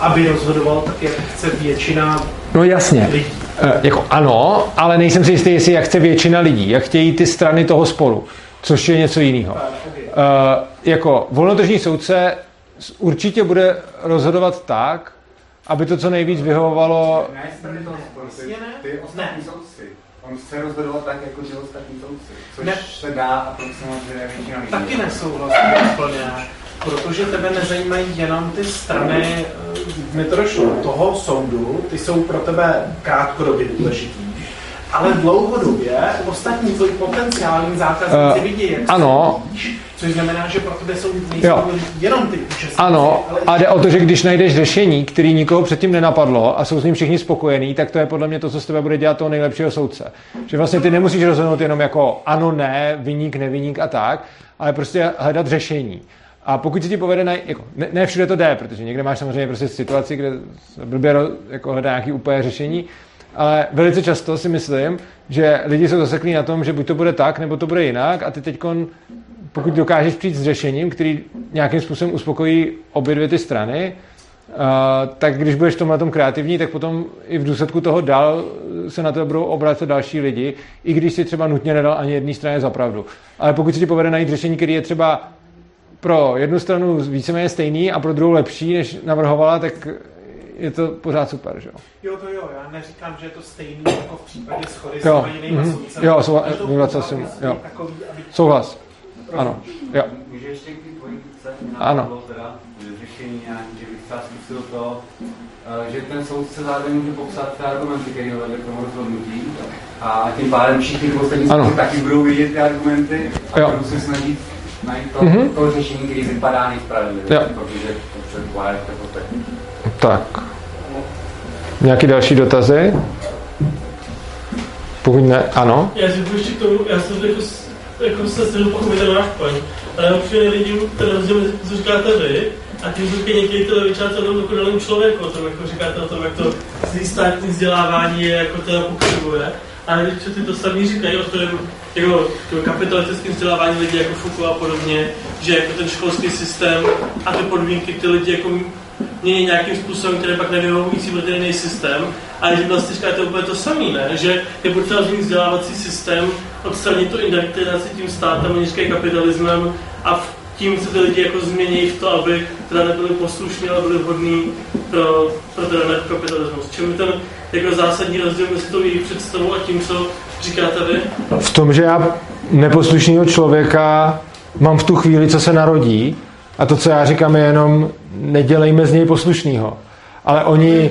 aby rozhodoval tak, jak chce většina No jasně. Lidí. E, jako ano, ale nejsem si jistý, jestli jak chce většina lidí, jak chtějí ty strany toho sporu, což je něco jiného. E, jako volnotržní soudce určitě bude rozhodovat tak, aby to co nejvíc vyhovovalo... Ne, strany toho sporu, ty, ty ostatní soudci. On chce rozhodovat tak, jako ty ostatní soudci. Což Ne. se dá a proč samozřejmě většina lidí. Taky nesouhlasím úplně, protože tebe nezajímají jenom ty strany eh, Mitrošu, toho soudu, ty jsou pro tebe krátkodobě důležitý. Ale dlouhodobě ostatní tvoji potenciální zákazníci Eh, vidí, jak ano. soudíš, což znamená, že pro tebe jsou Jo. jenom ty účastníci. Ano, ale a jde o to, že když najdeš řešení, který nikoho předtím nenapadlo a jsou s ním všichni spokojení, tak to je podle mě to, co z tebe bude dělat toho nejlepšího soudce. Že vlastně ty nemusíš rozhodnout jenom jako ano, ne, vyník, nevyník a tak, ale prostě hledat řešení. A pokud se ti povede najít, jako, ne, ne všude to jde, protože někde máš samozřejmě prostě situaci, kde se blbě jako hledá nějaký úplně řešení, ale velice často si myslím, že lidi jsou zaseklí na tom, že buď to bude tak, nebo to bude jinak a ty teď pokud dokážeš přijít s řešením, který nějakým způsobem uspokojí obě dvě ty strany, uh, tak když budeš tomhle tom kreativní, tak potom i v důsledku toho dál se na to budou obracet další lidi, i když si třeba nutně nedal ani jedné straně za pravdu. Ale pokud se ti povede najít řešení, který je třeba pro jednu stranu víceméně stejný a pro druhou lepší, než navrhovala, tak je to pořád super, že jo? Jo, to jo, já neříkám, že je to stejný jako v případě schody s Jo, mhm. soudcemi. Jo, souhla- Každou vracel jsem, událost jo. je takový, aby Souhlas. Ano, jo. Může ještě k tvojí Ano. teda řešení nějaký, že bych třeba zkusil to, eh, že ten soudce zároveň může popsat ty argumenty, které vedly k tomu rozhodnutí a tím pádem všichni ty ostatní Ano. taky budou vidět ty argumenty a Jo. budou se snažit najít to, Mhm. to řešení, které vypadá nejspravedlivěji, Jo. protože to předpokládá to. Tak. Nějaký další dotazy? Pokud ne, ano. Já si ještě k tomu, já jsem jako, s- jako se snažil pochopit ten náš point, ale já přijde nevidím ten rozdíl mezi tím, co říkáte vy, a tím, co říkají některý ty levičáci o tom jako daném člověku, o tom, jako říkáte o tom, jak to státní vzdělávání je, jako teda pokřivuje. Ale když ty to sami říkají o tom, jako to kapitalistickém vzdělávání lidí jako Foucault a podobně, že jako ten školský systém a ty podmínky ty lidi jako mění nějakým způsobem, který pak nevyhovující pro ten jiný systém, že vlastně říkáte úplně to samé, ne? Že je potřeba změnit vzdělávací systém, odstranit tu indoktrinaci tím státem, nízkým kapitalismem a v- tím se ty lidi jako změní v to, aby teda nebyli poslušní, ale byli vhodní pro, pro ten kapitalismus. Čím je ten jako zásadní rozdíl mezi tou jejich představou a tím, co říkáte vy? V tom, že já neposlušného člověka mám v tu chvíli, co se narodí, a to, co já říkám, je jenom nedělejme z něj poslušnýho. Ale oni,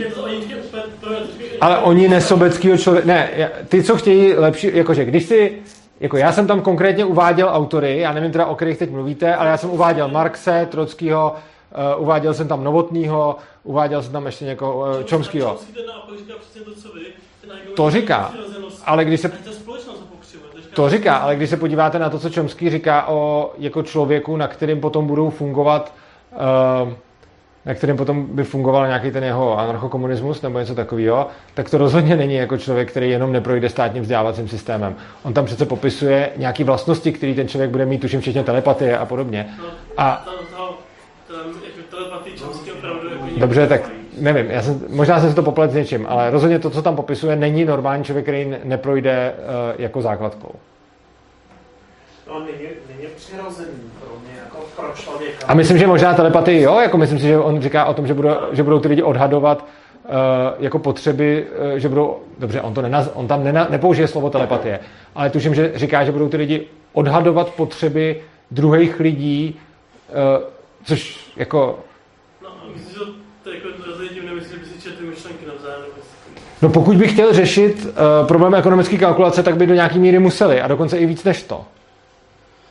ale oni nesobeckýho člověka, ne, ty, co chtějí lepší, jakože když si, jako já jsem tam konkrétně uváděl autory, já nevím teda, o kterých teď mluvíte, ale já jsem uváděl Marxe, Trockýho, uh, uváděl jsem tam Novotnýho, uváděl jsem tam ještě někoho, uh, Čomskýho. Říká přesně to, říká, ale když se. To říká- ale když se podíváte na to, co Chomsky říká o jako člověku, na kterým potom budou fungovat, uh, na kterým potom by fungoval nějaký ten jeho anarchokomunismus nebo něco takového, tak to rozhodně není jako člověk, který jenom neprojde státním vzdělávacím systémem. On tam přece popisuje nějaké vlastnosti, které ten člověk bude mít, tuším včetně telepatie a podobně. No, A jako jako dobře, tak nevím, já jsem, možná jsem si to poplet s něčím, ale rozhodně to, co tam popisuje, není normální člověk, který ne- neprojde uh, jako základkou. Není, není přirozený pro mě, jako pro člověka. A myslím, že možná telepatii, jo, jako myslím si, že on říká o tom, že budou, že budou ty lidi odhadovat uh, jako potřeby, uh, že budou, dobře, on, to nenaz, on tam nena, nepoužije slovo telepatie, ale tuším, že říká, že budou ty lidi odhadovat potřeby druhých lidí, uh, což jako, No, myslím, že to jako rozhodně nemyslím, že by si četli myšlenky navzájem. no pokud by chtěl řešit uh, problém ekonomické kalkulace, tak by do nějaký míry museli a dokonce i víc než to.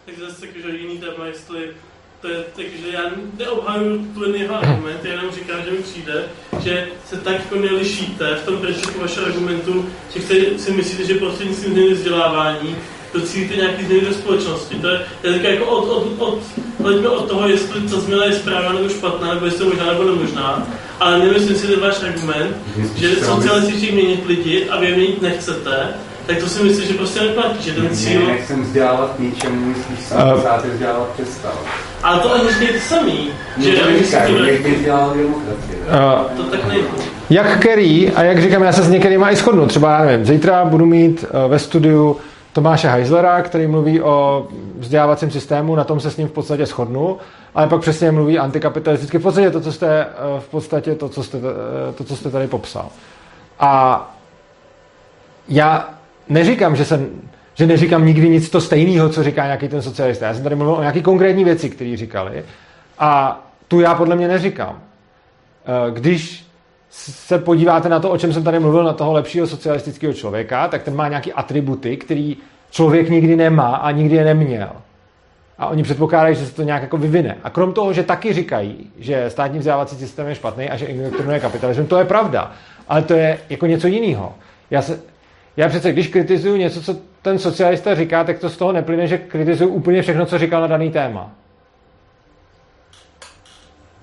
Tak zase jako, že jiný téma, jestli to je tak, že já neobhajuju ten jeho argument, já jenom říkám, že mi přijde, že se tak jako nelišíte v tom principu vašeho argumentu, že chce, si myslíte, že prostřednictvím změny vzdělávání docílíte nějaký změny do společnosti. To je, já říkám, jako od, od, od, hleďme od toho, jestli ta změna je správná nebo špatná, nebo jestli je možná nebo nemožná, ale nemyslím si, že ten váš argument, že socialisti chtějí měnit lidi a vy je měnit nechcete, tak to si myslím, že prostě neplatí, že ten cíl... Ne, nechcem vzdělávat k ničemu, myslíš si, Uh, státy vzdělávat přestal. Ale to ani říkají to samý, že Že to to nech by vzdělávat demokracie. Uh, to tak nejde. Jak Kerry, a jak říkám, já se s některýma i shodnu. Třeba, já nevím, zítra budu mít eh, ve studiu Tomáše Heislera, který mluví o vzdělávacím systému, na tom se s ním v podstatě shodnu. ale pak přesně mluví antikapitalisticky. V podstatě to, co jste, eh, v podstatě to, co jste, eh, to, co jste tady popsal. A já neříkám, že jsem že neříkám nikdy nic to stejného, co říká nějaký ten socialista. Já jsem tady mluvil o nějaké konkrétní věci, které říkali. A tu já podle mě neříkám. Eh, když se podíváte na to, o čem jsem tady mluvil, na toho lepšího socialistického člověka, tak ten má nějaké atributy, který člověk nikdy nemá a nikdy je neměl. A oni předpokládají, že se to nějak jako vyvine. A krom toho, že taky říkají, že státní vzdělávací systém je špatný a že indoktrinuje kapitalism, to je pravda. Ale to je jako něco jiného. Já, se, já přece, když kritizuju něco, co ten socialista říká, tak to z toho neplyne, že kritizuju úplně všechno, co říkal na daný téma.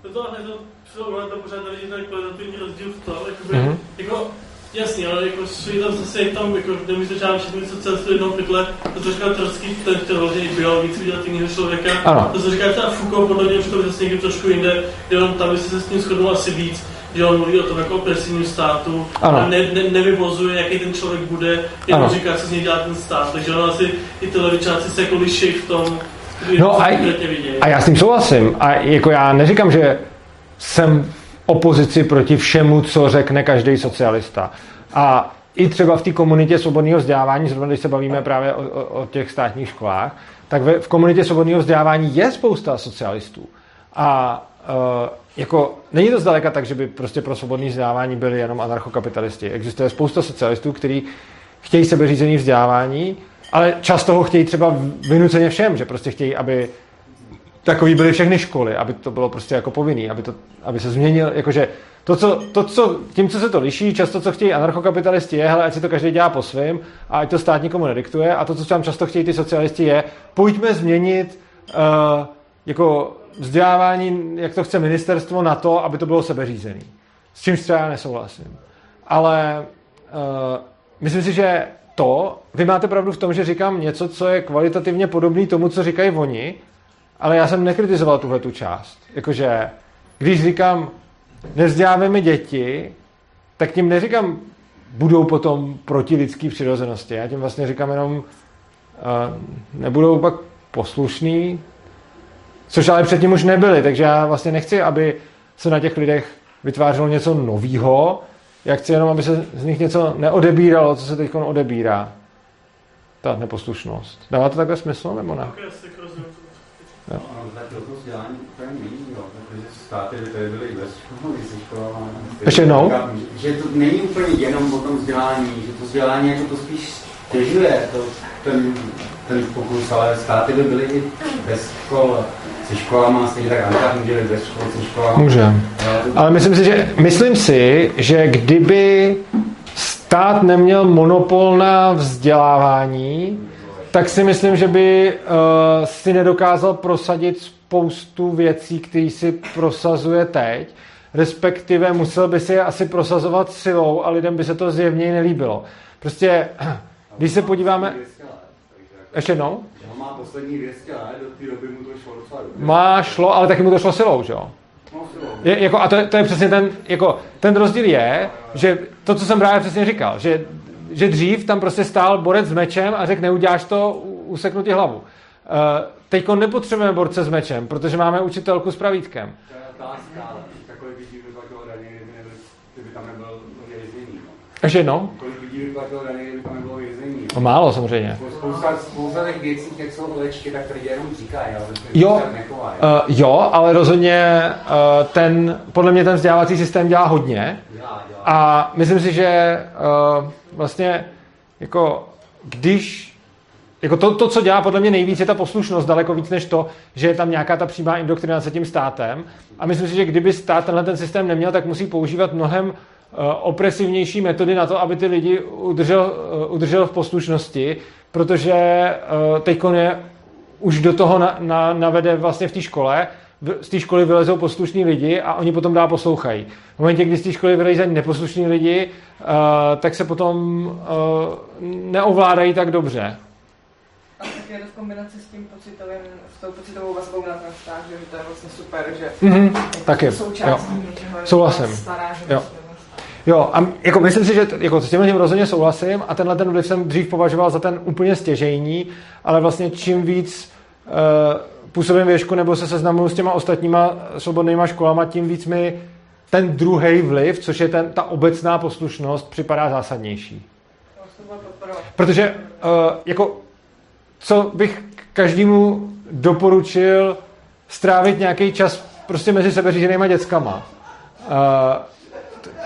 To, to, to, to, to pořád tady ten kvalitativní rozdíl v tom, jakoby, mm-hmm. jako, jasně, ale jako jsou tam zase je tam, jako, nemyslím, že všechny socialisty jednou pytle, to, co říkal Trocký, ten chtěl hodně biologicky udělat jiného člověka, ano. to, co říká třeba Foucault, podle mě už to zase někde trošku jinde, jenom tam by se s tím shodnul asi víc, že on mluví o tom jako opresivním státu ano. a ne, ne, nevyvozuje, jaký ten člověk bude, jenom říká, co z něj dělá ten stát. Takže ono asi i ty levičáci se jako liší v tom, No a, a já s tím souhlasím. A jako já neříkám, že jsem v opozici proti všemu, co řekne každý socialista. A i třeba v té komunitě svobodného vzdělávání, zrovna když se bavíme právě o, o, o těch státních školách, tak ve, v komunitě svobodného vzdělávání je spousta socialistů. A uh, jako není to zdaleka tak, že by prostě pro svobodné vzdělávání byli jenom anarchokapitalisti. Existuje spousta socialistů, kteří chtějí sebeřízený vzdělávání, ale často ho chtějí třeba vynuceně všem, že prostě chtějí, aby takový byly všechny školy, aby to bylo prostě jako povinný, aby, to, aby se změnil, jakože to, co, to, co, tím, co se to liší, často, co chtějí anarchokapitalisti, je, hele, ať si to každý dělá po svém a ať to stát nikomu nediktuje. A to, co tam často chtějí ty socialisti, je, pojďme změnit uh, jako vzdělávání, jak to chce ministerstvo, na to, aby to bylo sebeřízený. S čím třeba já nesouhlasím. Ale uh, myslím si, že to, vy máte pravdu v tom, že říkám něco, co je kvalitativně podobné tomu, co říkají oni, ale já jsem nekritizoval tuhle tu část. Jakože, když říkám, nevzděláváme děti, tak tím neříkám, budou potom proti lidské přirozenosti. Já tím vlastně říkám jenom, uh, nebudou pak poslušný, což ale předtím už nebyli, takže já vlastně nechci, aby se na těch lidech vytvářelo něco novýho, já chci jenom, aby se z nich něco neodebíralo, co se teď odebírá. Ta neposlušnost. Dává to takhle smysl, nebo ne? Jo. No, tak to vzdělání úplně není, jo, protože státy by tady byly bez školy, se školama. Ještě jednou? Že to není úplně jenom o tom vzdělání, že to vzdělání jako to spíš stěžuje to, ten, ten pokus, ale státy by byly i bez škol se školama, stejně tak Anka může být bez škol, se školama. Může. Ale myslím si, že, myslím si, že kdyby stát neměl monopol na vzdělávání, tak si myslím, že by uh, si nedokázal prosadit spoustu věcí, které si prosazuje teď. Respektive musel by si je asi prosazovat silou a lidem by se to zjevně nelíbilo. Prostě, když se podíváme... Ještě jednou? Má poslední 200 let, do té doby mu to šlo docela dobře. Má šlo, ale taky mu to šlo silou, že jo? No, je, jako, a to, je, to je přesně ten, jako, ten rozdíl je, že to, co jsem právě přesně říkal, že že dřív tam prostě stál borec s mečem a řekl, neuděláš to, useknu ti hlavu. Uh, Teď nepotřebujeme borce s mečem, protože máme učitelku s pravítkem. Ještě jednou? Kolik lidí vyplatilo daně, kdyby tam nebylo vězení? No málo samozřejmě. Spousta, spousta těch věcí, jak jsou ovečky, tak lidi jenom říkají, ale jo, uh, jo, ale rozhodně uh, ten, podle mě ten vzdělávací systém dělá hodně. A myslím si, že uh, vlastně jako když jako to, to, co dělá podle mě nejvíc, je ta poslušnost daleko víc než to, že je tam nějaká ta přímá indoktrinace tím státem. A myslím si, že kdyby stát tenhle ten systém neměl, tak musí používat mnohem opresivnější metody na to, aby ty lidi udržel, uh, udržel v poslušnosti, protože uh, teď je už do toho na, na, navede vlastně v té škole, z té školy vylezou poslušní lidi a oni potom dál poslouchají. V momentě, kdy z té školy vylezají neposlušní lidi, uh, tak se potom uh, neovládají tak dobře. A tak je to v kombinaci s tím pocitovým, s tou pocitovou vazbou na ten vztah, že to je vlastně super, že mm-hmm, taky. součástí něčeho Souhlasím. Stará, že jo. Jo, a jako myslím si, že jako s tímhle tím rozhodně souhlasím a tenhle ten vliv jsem dřív považoval za ten úplně stěžejní, ale vlastně čím víc uh, působím věšku nebo se seznamuju s těma ostatníma svobodnýma školama, tím víc mi ten druhý vliv, což je ten, ta obecná poslušnost, připadá zásadnější. Protože uh, jako, co bych každému doporučil strávit nějaký čas prostě mezi sebe řízenýma dětskama. Uh,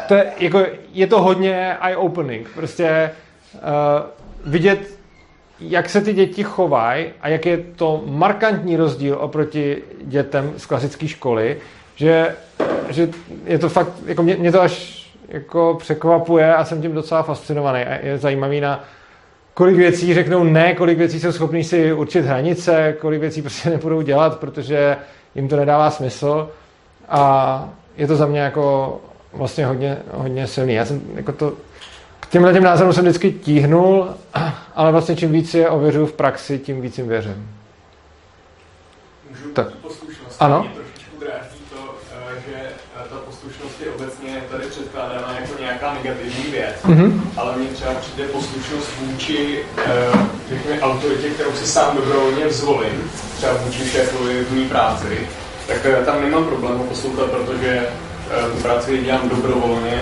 to je, jako, je to hodně eye-opening. Prostě uh, vidět, jak se ty děti chovají a jak je to markantní rozdíl oproti dětem z klasické školy, že, že je to fakt, jako mě, mě to až jako překvapuje a jsem tím docela fascinovaný a je zajímavý na kolik věcí řeknou ne, kolik věcí jsou schopní si určit hranice, kolik věcí prostě nebudou dělat, protože jim to nedává smysl a je to za mě jako vlastně hodně, hodně silný. Já jsem jako to, k těmhle těm názorům jsem vždycky tíhnul, ale vlastně čím víc je ověřuju v praxi, tím víc jim věřím. Můžu tak. Ano? nějaká negativní věc, mm-hmm. ale mně třeba přijde poslušnost vůči uh, řekněme, autoritě, kterou si sám dobrovolně zvolím, třeba vůči šéfovi v mý práci, tak tam nemám problém poslouchat, protože tu práci dělám dobrovolně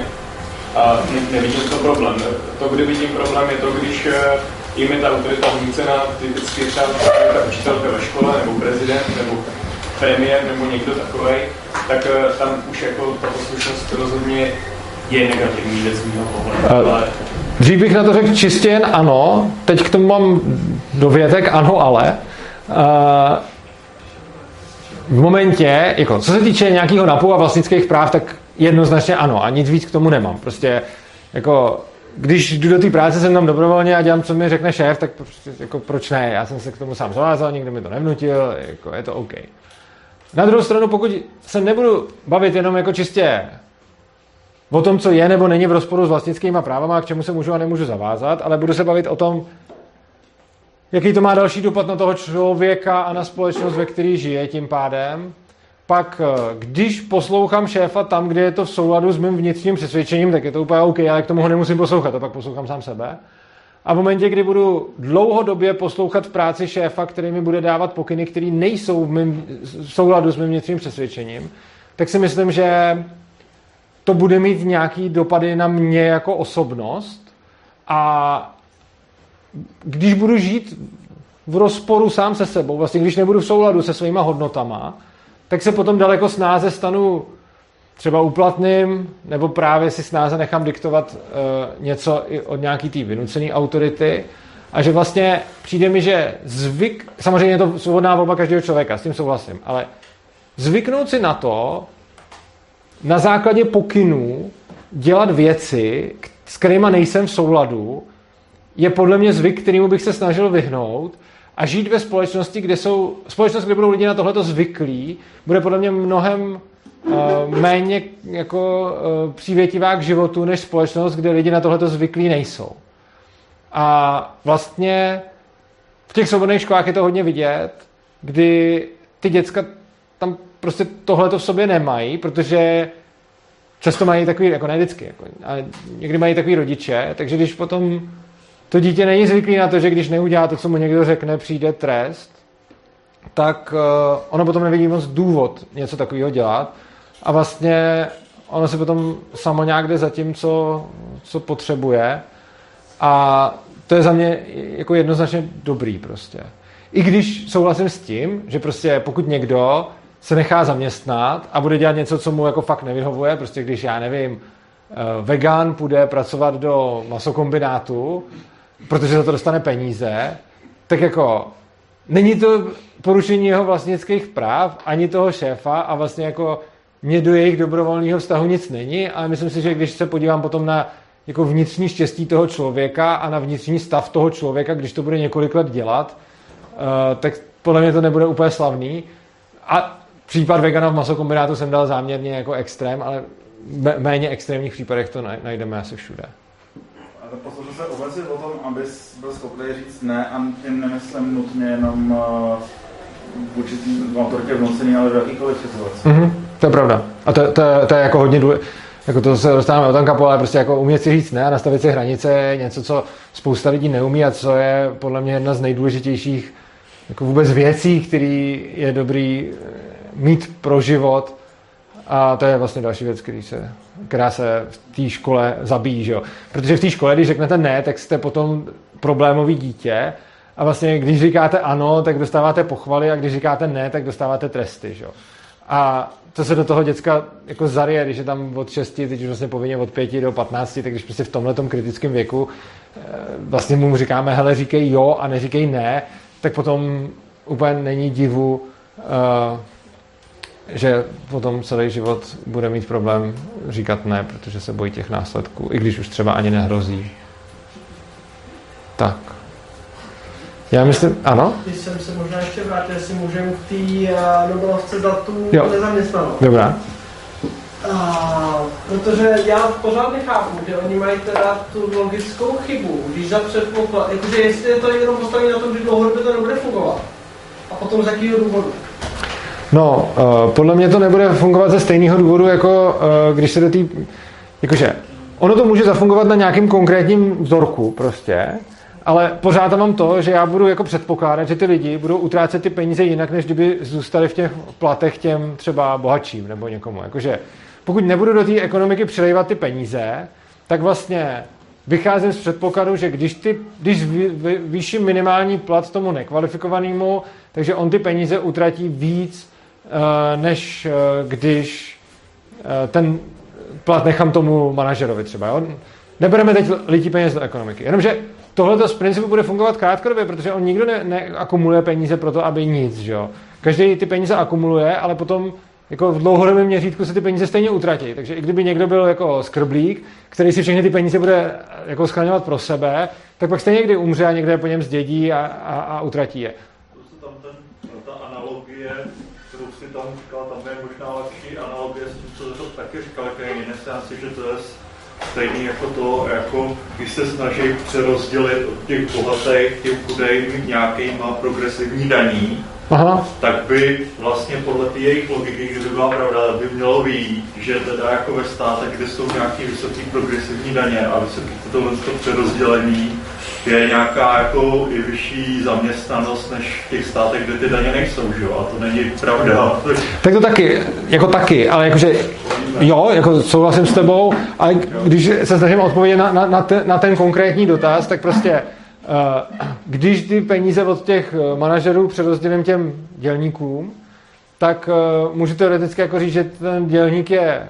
a ne, nevidím to problém. To, kdy vidím problém, je to, když uh, jim je ta autorita vnucena, typicky třeba ta učitelka ve škole, nebo prezident, nebo premiér, nebo někdo takový, tak tam už jako ta poslušnost rozhodně je negativní věc z mého pohledu. Ale... Dřív bych na to řekl čistě jen ano, teď k tomu mám dovětek ano, ale. Uh, v momentě, jako, co se týče nějakého NAPu a vlastnických práv, tak jednoznačně ano a nic víc k tomu nemám. Prostě jako, když jdu do té práce, jsem tam dobrovolně a dělám, co mi řekne šéf, tak prostě, jako, proč ne? Já jsem se k tomu sám zavázal, nikdo mi to nevnutil, jako, je to OK. Na druhou stranu, pokud se nebudu bavit jenom jako čistě o tom, co je nebo není v rozporu s vlastnickými právama a k čemu se můžu a nemůžu zavázat, ale budu se bavit o tom, jaký to má další dopad na toho člověka a na společnost, ve který žije tím pádem. Pak, eh, když poslouchám šéfa tam, kde je to v souladu s mým vnitřním přesvědčením, tak je to úplně OK, ale k tomu ho nemusím poslouchat, a pak poslouchám sám sebe. A v momentě, kdy budu dlouhodobě poslouchat v práci šéfa, který mi bude dávat pokyny, které nejsou v, mým, v souladu s mým vnitřním přesvědčením, tak si myslím, že to bude mít nějaký dopady na mě jako osobnost a když budu žít v rozporu sám se sebou, vlastně když nebudu v souladu se svýma hodnotama, tak se potom daleko snáze stanu třeba úplatným, nebo právě si snáze nechám diktovat uh, něco i od nějaký té vynucené autority. A že vlastně přijde mi, že zvyk, samozřejmě je to svobodná volba každého člověka, s tím souhlasím, ale zvyknout si na to, na základě pokynů dělat věci, s kterými nejsem v souladu, je podle mě zvyk, kterýmu bych se snažil vyhnout a žít ve společnosti, kde jsou, společnost, kde budou lidi na tohleto zvyklí, bude podle mě mnohem uh, méně jako uh, přívětivá k životu, než společnost, kde lidi na tohleto zvyklí nejsou. A vlastně v těch svobodných školách je to hodně vidět, kdy ty děcka tam prostě tohle to v sobě nemají, protože často mají takový, jako ne vždycky, jako, ale někdy mají takový rodiče, takže když potom to dítě není zvyklý na to, že když neudělá to, co mu někdo řekne, přijde trest, tak uh, ono potom nevidí moc důvod něco takového dělat a vlastně ono se potom samo nějak jde za tím, co, co potřebuje a to je za mě jako jednoznačně dobrý prostě. I když souhlasím s tím, že prostě pokud někdo se nechá zaměstnat a bude dělat něco, co mu jako fakt nevyhovuje, prostě když, já nevím, eh, vegan půjde pracovat do masokombinátu, protože za to dostane peníze, tak jako není to porušení jeho vlastnických práv, ani toho šéfa a vlastně jako mě do jejich dobrovolného vztahu nic není, ale myslím si, že když se podívám potom na jako vnitřní štěstí toho člověka a na vnitřní stav toho člověka, když to bude několik let dělat, uh, tak podle mě to nebude úplně slavný. A Případ vegana v masokombinátu jsem dal záměrně jako extrém, ale méně extrémních případech to najdeme asi všude. A to posledně se obecně o tom, abys byl schopný říct ne a tím nemyslím nutně jenom vůči v autoritě vnucený, ale v jakýkoliv situaci. Mm-hmm, to je pravda. A to, to, to je jako hodně důležité. Jako to se dostáváme o tom kapu, ale prostě jako umět si říct ne a nastavit si hranice je něco, co spousta lidí neumí a co je podle mě jedna z nejdůležitějších jako vůbec věcí, které je dobrý eh, mít pro život. A to je vlastně další věc, který se, která se v té škole zabíjí. Že jo? Protože v té škole, když řeknete ne, tak jste potom problémový dítě a vlastně když říkáte ano, tak dostáváte pochvaly a když říkáte ne, tak dostáváte tresty. Že? A to se do toho děcka jako zarije, když je tam od 6, teď už vlastně povinně od 5 do 15, tak když prostě v tomhle kritickém věku eh, vlastně mu říkáme, hele, říkej jo a neříkej ne, tak potom úplně není divu, uh, že potom celý život bude mít problém říkat ne, protože se bojí těch následků, i když už třeba ani nehrozí. Tak. Já myslím, ano? Když jsem se možná ještě vrátil, jestli můžeme v té uh, Nobelovce za tu jo. nezaměstnanost. Dobrá. A, protože já pořád nechápu, že oni mají teda tu logickou chybu, když za předpoklad, jakože jestli je to jenom postavené na tom, že dlouhodobě to nebude fungovat. A potom z jakého důvodu? No, uh, podle mě to nebude fungovat ze stejného důvodu, jako uh, když se do té... Jakože, ono to může zafungovat na nějakým konkrétním vzorku prostě, ale pořád tam mám to, že já budu jako předpokládat, že ty lidi budou utrácet ty peníze jinak, než kdyby zůstali v těch platech těm třeba bohatším nebo někomu. Jakože pokud nebudu do té ekonomiky přilejvat ty peníze, tak vlastně vycházím z předpokladu, že když, ty, když vyšší minimální plat tomu nekvalifikovanému, takže on ty peníze utratí víc, eh, než eh, když eh, ten plat nechám tomu manažerovi třeba. Jo? Nebereme teď lidi peněz do ekonomiky. Jenomže tohle z principu bude fungovat krátkodobě, protože on nikdo neakumuluje ne peníze pro to, aby nic. Že jo? Každý ty peníze akumuluje, ale potom jako v dlouhodobém měřítku se ty peníze stejně utratí. Takže i kdyby někdo byl jako skrblík, který si všechny ty peníze bude jako schraňovat pro sebe, tak pak stejně někdy umře a někde po něm zdědí a, a, a utratí je. Tam ten, ta analogie, kterou si tam říkal, tam je možná lepší analogie s tím, co to taky říkal, jaké jiné si, že to je stejný jako to, jako když se snaží přerozdělit od těch bohatých těm chudým nějakýma progresivní daní, Aha. tak by vlastně podle té jejich logiky, kdyby byla pravda, by mělo být, že teda jako ve státech, kde jsou nějaké vysoké progresivní daně a vysoké tohle to přerozdělení, je nějaká jako i vyšší zaměstnanost než v těch státech, kde ty daně nejsou, že jo? A to není pravda. Tak to taky, jako taky, ale jakože jo, jako souhlasím s tebou, ale když se snažím odpovědět na, na, na, ten, na ten konkrétní dotaz, tak prostě Eh, když ty peníze od těch eh, manažerů přerozdělím těm dělníkům, tak eh, můžu teoreticky jako říct, že ten dělník je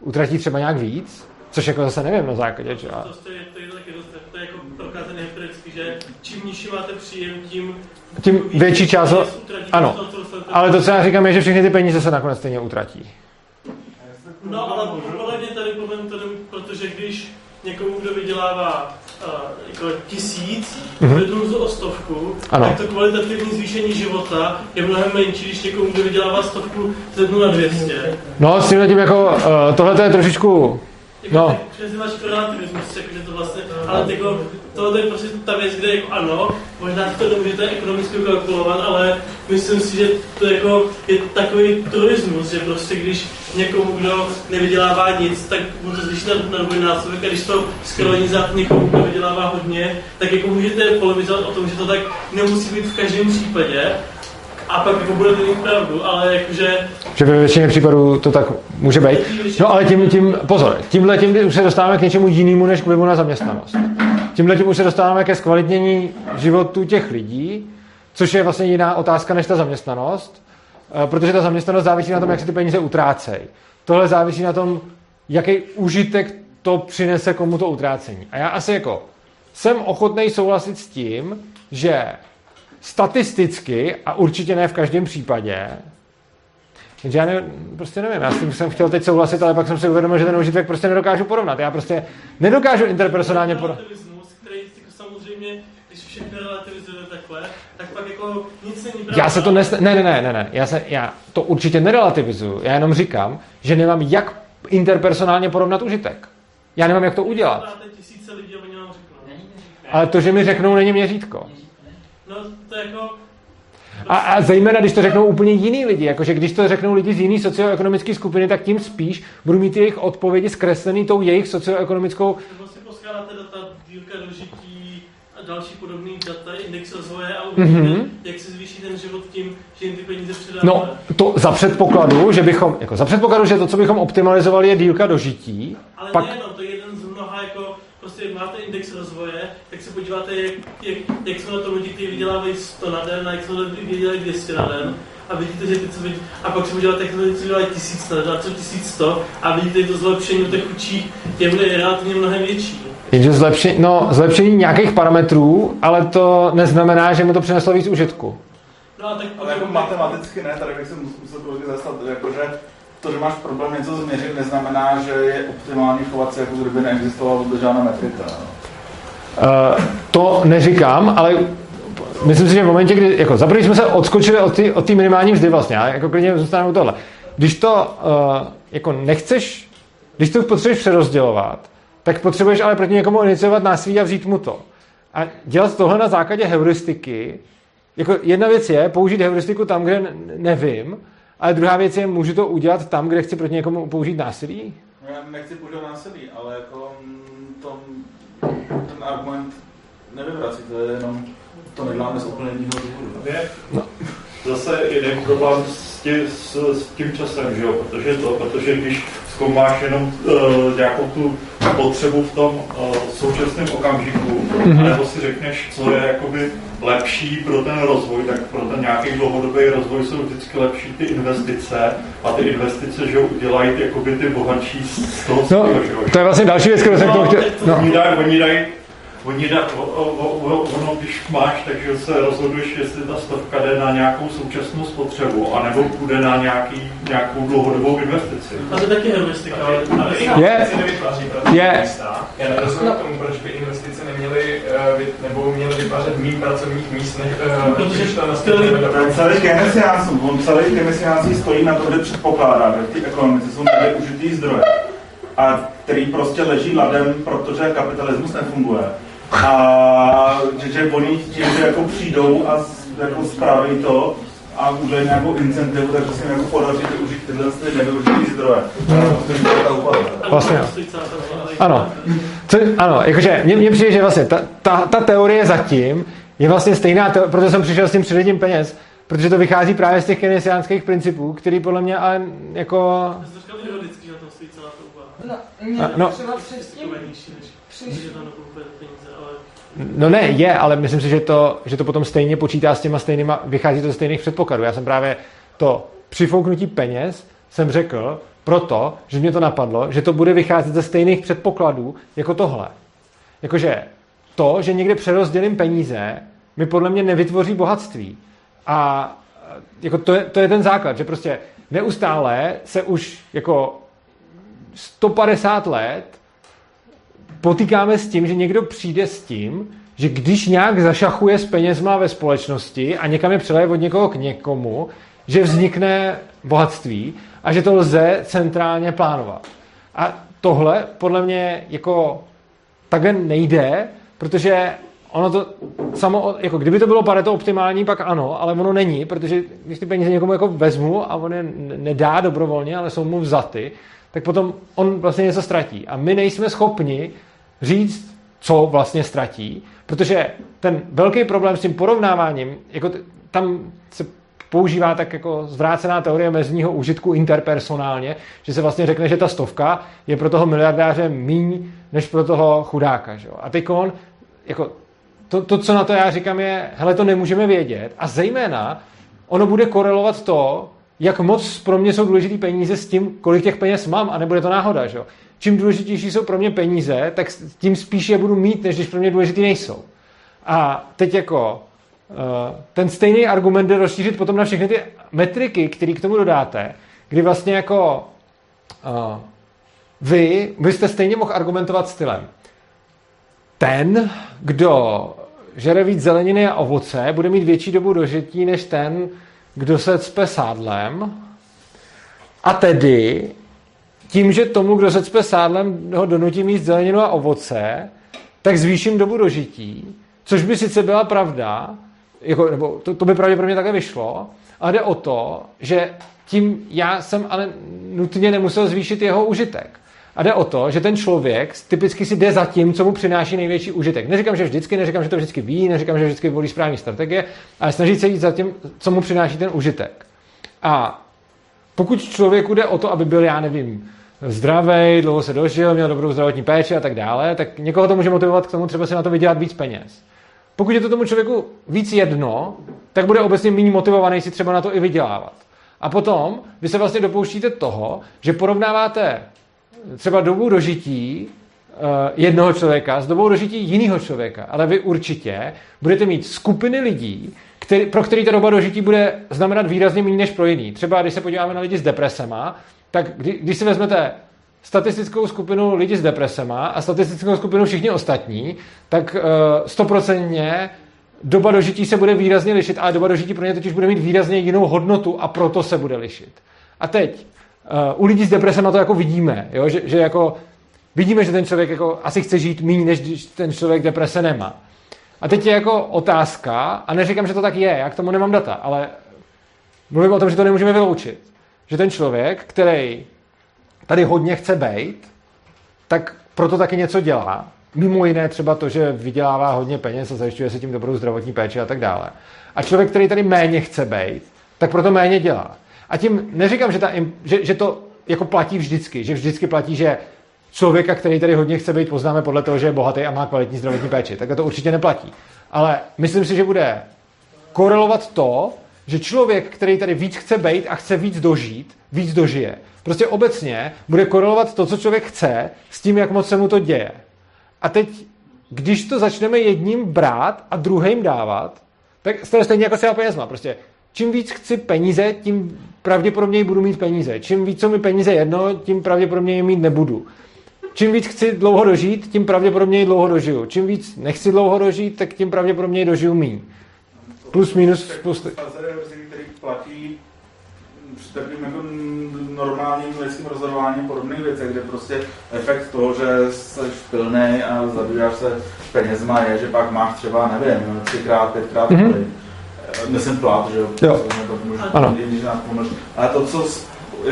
utratí třeba nějak víc, což jako zase nevím na základě, že? To, to, je, to, je, taky dost, to je jako prokázané empiricky, máte příjem, tím, tím větší část, ano, ale to, co já říkám, je, že všechny ty peníze se nakonec stejně utratí. No, ale podle mě tady problém, protože když někomu, kdo vydělává uh, jako tisíc, mm-hmm. o stovku, ano. tak to kvalitativní zvýšení života je mnohem menší, když někomu, kdo vydělává stovku, zednu na 200. No, s tím tím jako, uh, tohle je trošičku jako no. Přesně máš relativismus, že to vlastně, ale jako, to je prostě ta věc, kde jako ano, možná to nemůžete ekonomicky kalkulovat, ale myslím si, že to jako je takový turismus, že prostě když někomu, kdo nevydělává nic, tak mu to zvýší na, na násobek a když to skrolení za někomu, kdo vydělává hodně, tak jako můžete polemizovat o tom, že to tak nemusí být v každém případě, a pak jako bude mít pravdu, ale jakože... Že ve většině případů to tak může být. No ale tím, tím pozor, tímhle tím už se dostáváme k něčemu jinému, než k vlivu na zaměstnanost. Tímhle tím už se dostáváme ke zkvalitnění životu těch lidí, což je vlastně jiná otázka než ta zaměstnanost, eh, protože ta zaměstnanost závisí na tom, jak se ty peníze utrácejí. Tohle závisí na tom, jaký užitek to přinese komu to utrácení. A já asi jako jsem ochotný souhlasit s tím, že statisticky, a určitě ne v každém případě, takže já ne, prostě nevím, já s tím jsem chtěl teď souhlasit, ale pak jsem si uvědomil, že ten užitek prostě nedokážu porovnat. Já prostě nedokážu interpersonálně porovnat. Samozřejmě, když všechno relativizuje takhle, tak pak jako nic není Já se to nes... Ne, ne, ne, ne, ne. Já, se, já to určitě nerelativizuju. Já jenom říkám, že nemám jak interpersonálně porovnat užitek. Já nemám jak to udělat. Ale to, že mi řeknou, není měřítko. No, to jako... A, a zejména, když to řeknou úplně jiný lidi, jakože když to řeknou lidi z jiné socioekonomické skupiny, tak tím spíš budu mít jejich odpovědi zkreslený tou jejich socioekonomickou... Nebo si poskládáte data dílka dožití, další podobný data, index rozvoje a uvidíte, mm-hmm. jak se zvýší ten život tím, že jim ty peníze předáváme. No, to za předpokladu, že bychom, jako za předpokladu, že to, co bychom optimalizovali, je dílka dožití. Ale pak... nejenom, to je jeden z mnoha, jako, prostě máte index rozvoje, tak se podíváte, jak, jak, jak jsou na to lidi, kteří vydělávají 100 na den a jak jsou lidi, vydělají 200 na den a vidíte, že ty, co vidí, a pak se podíváte, jak lidi, co dělají 1000 na den a co 1100 a vidíte, že to zlepšení u těch chudších je relativně mnohem větší. Jenže zlepšení, no, zlepšení nějakých parametrů, ale to neznamená, že mu to přineslo víc užitku. No a tak ale jako matematicky ne, tady bych se musel kolegy zastat, jako že to, že máš problém něco změřit, neznamená, že je optimální chovat se, jako kdyby neexistovala vůbec žádná metrika. Uh, to neříkám, ale myslím si, že v momentě, kdy, jako za jsme se odskočili od té od minimální mzdy vlastně, já jako klidně zůstanu tohle. Když to uh, jako nechceš, když to potřebuješ přerozdělovat, tak potřebuješ ale proti někomu iniciovat násilí a vzít mu to. A dělat tohle na základě heuristiky, jako jedna věc je použít heuristiku tam, kde nevím, ale druhá věc je, můžu to udělat tam, kde chci proti někomu použít násilí? No, já nechci použít násilí, ale jako mm, to, ten argument nevyvrací, to je jenom, to neděláme z úplně jiného důvodu. No. Zase jeden problém s tím, s, s tím časem, že jo? Protože, to, protože když zkoumáš jenom uh, nějakou tu potřebu v tom uh, současném okamžiku, mm-hmm. nebo si řekneš, co je jakoby lepší pro ten rozvoj, tak pro ten nějaký dlouhodobý rozvoj jsou vždycky lepší ty investice a ty investice, že udělají jakoby ty bohatší z toho no, svého, To je vlastně další věc, kterou jsem no, chtěl... No. Oni dají, oni dají Oni da, o, o, o, ono, když máš, takže se rozhoduješ, jestli ta stovka jde na nějakou současnou spotřebu, anebo půjde na nějaký, nějakou dlouhodobou investici. A to taky heuristika, ale, je. Je. Já nerozumím tomu, proč by investice neměly, eh, nebo měly vytvářet méně pracovních míst, než eh, protože to na Celý keynesiánský, on celý keynesiánský stojí na to, že předpokládá, že ty ekonomice jsou nevyužitý zdroje a který prostě leží ladem, protože kapitalismus nefunguje a že, že oni tím, že jako přijdou a jako spraví to a udělají nějakou incentivu, takže se jim jako podaří využít tyhle nevyužitý zdroje. Vlastně. Ano. Co, ano, jakože mně, mně přijde, že vlastně ta, ta, ta teorie zatím je vlastně stejná, teorie, proto jsem přišel s tím přidělením peněz, protože to vychází právě z těch keynesiánských principů, který podle mě ale jako... No, no, no, ne, je, ale myslím si, že to, že to potom stejně počítá s těma stejnýma, vychází to ze stejných předpokladů. Já jsem právě to přifouknutí peněz jsem řekl proto, že mě to napadlo, že to bude vycházet ze stejných předpokladů jako tohle. Jakože to, že někde přerozdělím peníze, mi podle mě nevytvoří bohatství. A jako to, je, to je ten základ, že prostě neustále se už jako 150 let potýkáme s tím, že někdo přijde s tím, že když nějak zašachuje s penězma ve společnosti a někam je přeleje od někoho k někomu, že vznikne bohatství a že to lze centrálně plánovat. A tohle podle mě jako takhle nejde, protože ono to samo, jako kdyby to bylo Pareto optimální, pak ano, ale ono není, protože když ty peníze někomu jako vezmu a on je nedá dobrovolně, ale jsou mu vzaty, tak potom on vlastně něco ztratí. A my nejsme schopni říct, co vlastně ztratí, protože ten velký problém s tím porovnáváním, jako t- tam se používá tak jako zvrácená teorie mezního užitku interpersonálně, že se vlastně řekne, že ta stovka je pro toho miliardáře míň než pro toho chudáka. Že? A teď on, jako to, to, co na to já říkám, je, hele, to nemůžeme vědět. A zejména ono bude korelovat to, jak moc pro mě jsou důležité peníze s tím, kolik těch peněz mám, a nebude to náhoda. Že? Čím důležitější jsou pro mě peníze, tak tím spíš je budu mít, než když pro mě důležitý nejsou. A teď jako eh, ten stejný argument jde rozšířit potom na všechny ty metriky, které k tomu dodáte, kdy vlastně jako uh, vy byste stejně mohl argumentovat stylem. Ten, kdo žere víc zeleniny a ovoce, bude mít větší dobu dožití než ten, kdo se cpe sádlem. A tedy tím, že tomu, kdo se cpe sádlem, ho donutím jíst zeleninu a ovoce, tak zvýším dobu dožití, což by sice byla pravda, jako, nebo to, to by pravděpodobně také vyšlo, ale jde o to, že tím já jsem ale nutně nemusel zvýšit jeho užitek. A jde o to, že ten člověk typicky si jde za tím, co mu přináší největší užitek. Neříkám, že vždycky, neříkám, že to vždycky ví, neříkám, že vždycky volí správný strategie, ale snaží se jít za tím, co mu přináší ten užitek. A pokud člověku jde o to, aby byl, já nevím, zdravý, dlouho se dožil, měl dobrou zdravotní péči a tak dále, tak někoho to může motivovat k tomu třeba si na to vydělat víc peněz. Pokud je to tomu člověku víc jedno, tak bude obecně méně motivovaný si třeba na to i vydělávat. A potom vy se vlastně dopouštíte toho, že porovnáváte třeba dobu dožití eh, jednoho člověka s dobou dožití jiného člověka. Ale vy určitě budete mít skupiny lidí, který, pro který ta doba dožití bude znamenat výrazně méně než pro jiný. Třeba když se podíváme na lidi s depresema, tak kdy, když si vezmete statistickou skupinu lidí s depresema a statistickou skupinu všichni ostatní, tak uh, stoprocentně doba dožití se bude výrazně lišit, ale doba dožití pro ně totiž bude mít výrazně jinou hodnotu a proto se bude lišit. A teď, uh, u lidí s depresem to jako vidíme, jo? Že, že jako vidíme, že ten člověk jako asi chce žít méně, než když ten člověk deprese nemá. A teď je jako otázka, a neříkám, že to tak je, já k tomu nemám data, ale mluvím o tom, že to nemůžeme vyloučit. Že ten člověk, který tady hodně chce být, tak proto taky něco dělá. Mimo jiné třeba to, že vydělává hodně peněz a zajišťuje si tím dobrou zdravotní péči a tak dále. A člověk, který tady méně chce být, tak proto méně dělá. A tím neříkám, že, ta, že, že to jako platí vždycky, že vždycky platí, že člověka, který tady hodně chce být, poznáme podle toho, že je bohatý a má kvalitní zdravotní péči. Tak to určitě neplatí. Ale myslím si, že bude korelovat to, že člověk, který tady víc chce být a chce víc dožít, víc dožije. Prostě obecně bude korelovat to, co člověk chce, s tím, jak moc se mu to děje. A teď, když to začneme jedním brát a druhým dávat, tak to stejně jako se penězma. Prostě čím víc chci peníze, tím pravděpodobně budu mít peníze. Čím víc jsou mi peníze jedno, tím pravděpodobně je mít nebudu. Čím víc chci dlouho dožít, tím pravděpodobně dlouho dožiju. Čím víc nechci dlouho dožít, tak tím pravděpodobně dožiju míň. Plus, minus, spoustu. který platí při takovým jako normálním lidským rozhodováním podobných věcech, kde prostě efekt toho, že jsi pilný a zabýváš se penězma je, že pak máš třeba, nevím, třikrát, pětkrát mm-hmm. tolik. Myslím plat, že jo? Jo. Ano. Ale to, co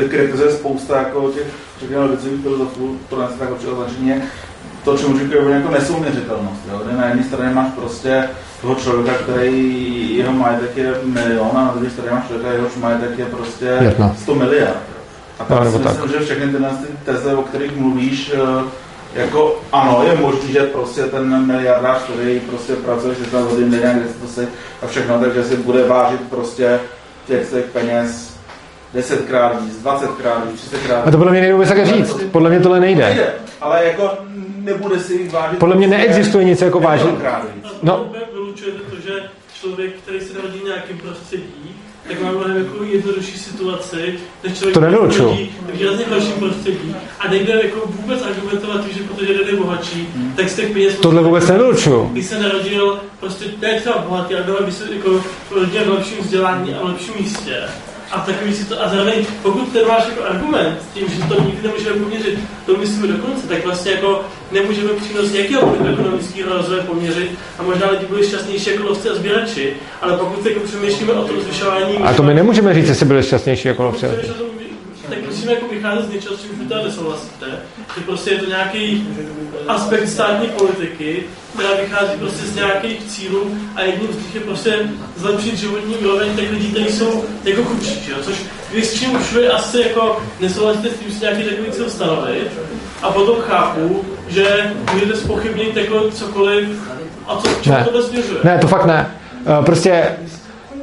kritizuje spousta jako těch řekněme lidových filozofů, to nás tak určitě označení to, čemu říkají jako nesouměřitelnost. Jo? na jedné straně máš prostě toho člověka, který jeho majetek je milion a na druhé straně máš člověka, jehož majetek je prostě Jedna. 100 miliard. A tak no, si myslím, tak. že všechny tyhle ty teze, o kterých mluvíš, eh, jako ano, je možný, že prostě ten miliardář, který prostě pracuje 16 hodin denně, kde to si a všechno, takže si bude vážit prostě těch svých peněz desetkrát víc, dvacetkrát víc, třicetkrát A to podle mě nejde vůbec tak říct. Podle mě tohle nejde. nejde. Ale jako nebude si jich vážit. Podle mě neexistuje nic jako vážit. No. Vylučujete to, že člověk, který se narodí v nějakém prostředí, tak má mnohem jako jednodušší situaci, než člověk, to nevylučuju. v výrazně dalším prostředí a nejde jako vůbec argumentovat, že protože jeden je bohatší, hmm. tak z těch peněz... Tohle vůbec nevylučuju. Když se narodil, prostě ne třeba bohatý, ale by se jako rodil v lepším vzdělání a v lepším místě, a takový si to, a zároveň, pokud ten máš jako argument, tím, že to nikdy nemůžeme poměřit, to myslíme dokonce, tak vlastně jako nemůžeme přínos jakého ekonomického rozvoje poměřit a možná lidi byli šťastnější jako lovci a sběrači, ale pokud jako přemýšlíme o tom zvyšování... A to my nemůžeme říct, jestli byli šťastnější jako lovci tak musíme jako vycházet z něčeho, s čím vy teda nesouhlasíte, že prostě je to nějaký aspekt státní politiky, která vychází prostě z nějakých cílů a jedním z nich je prostě zlepšit životní úroveň těch lidí, kteří jsou jako chudší, že? což vy s čím už vy asi jako nesouhlasíte s tím si nějaký takový cíl stanovit a potom chápu, že můžete spochybnit jako cokoliv a co, k čemu to směřuje. Ne, to fakt ne. Eh, prostě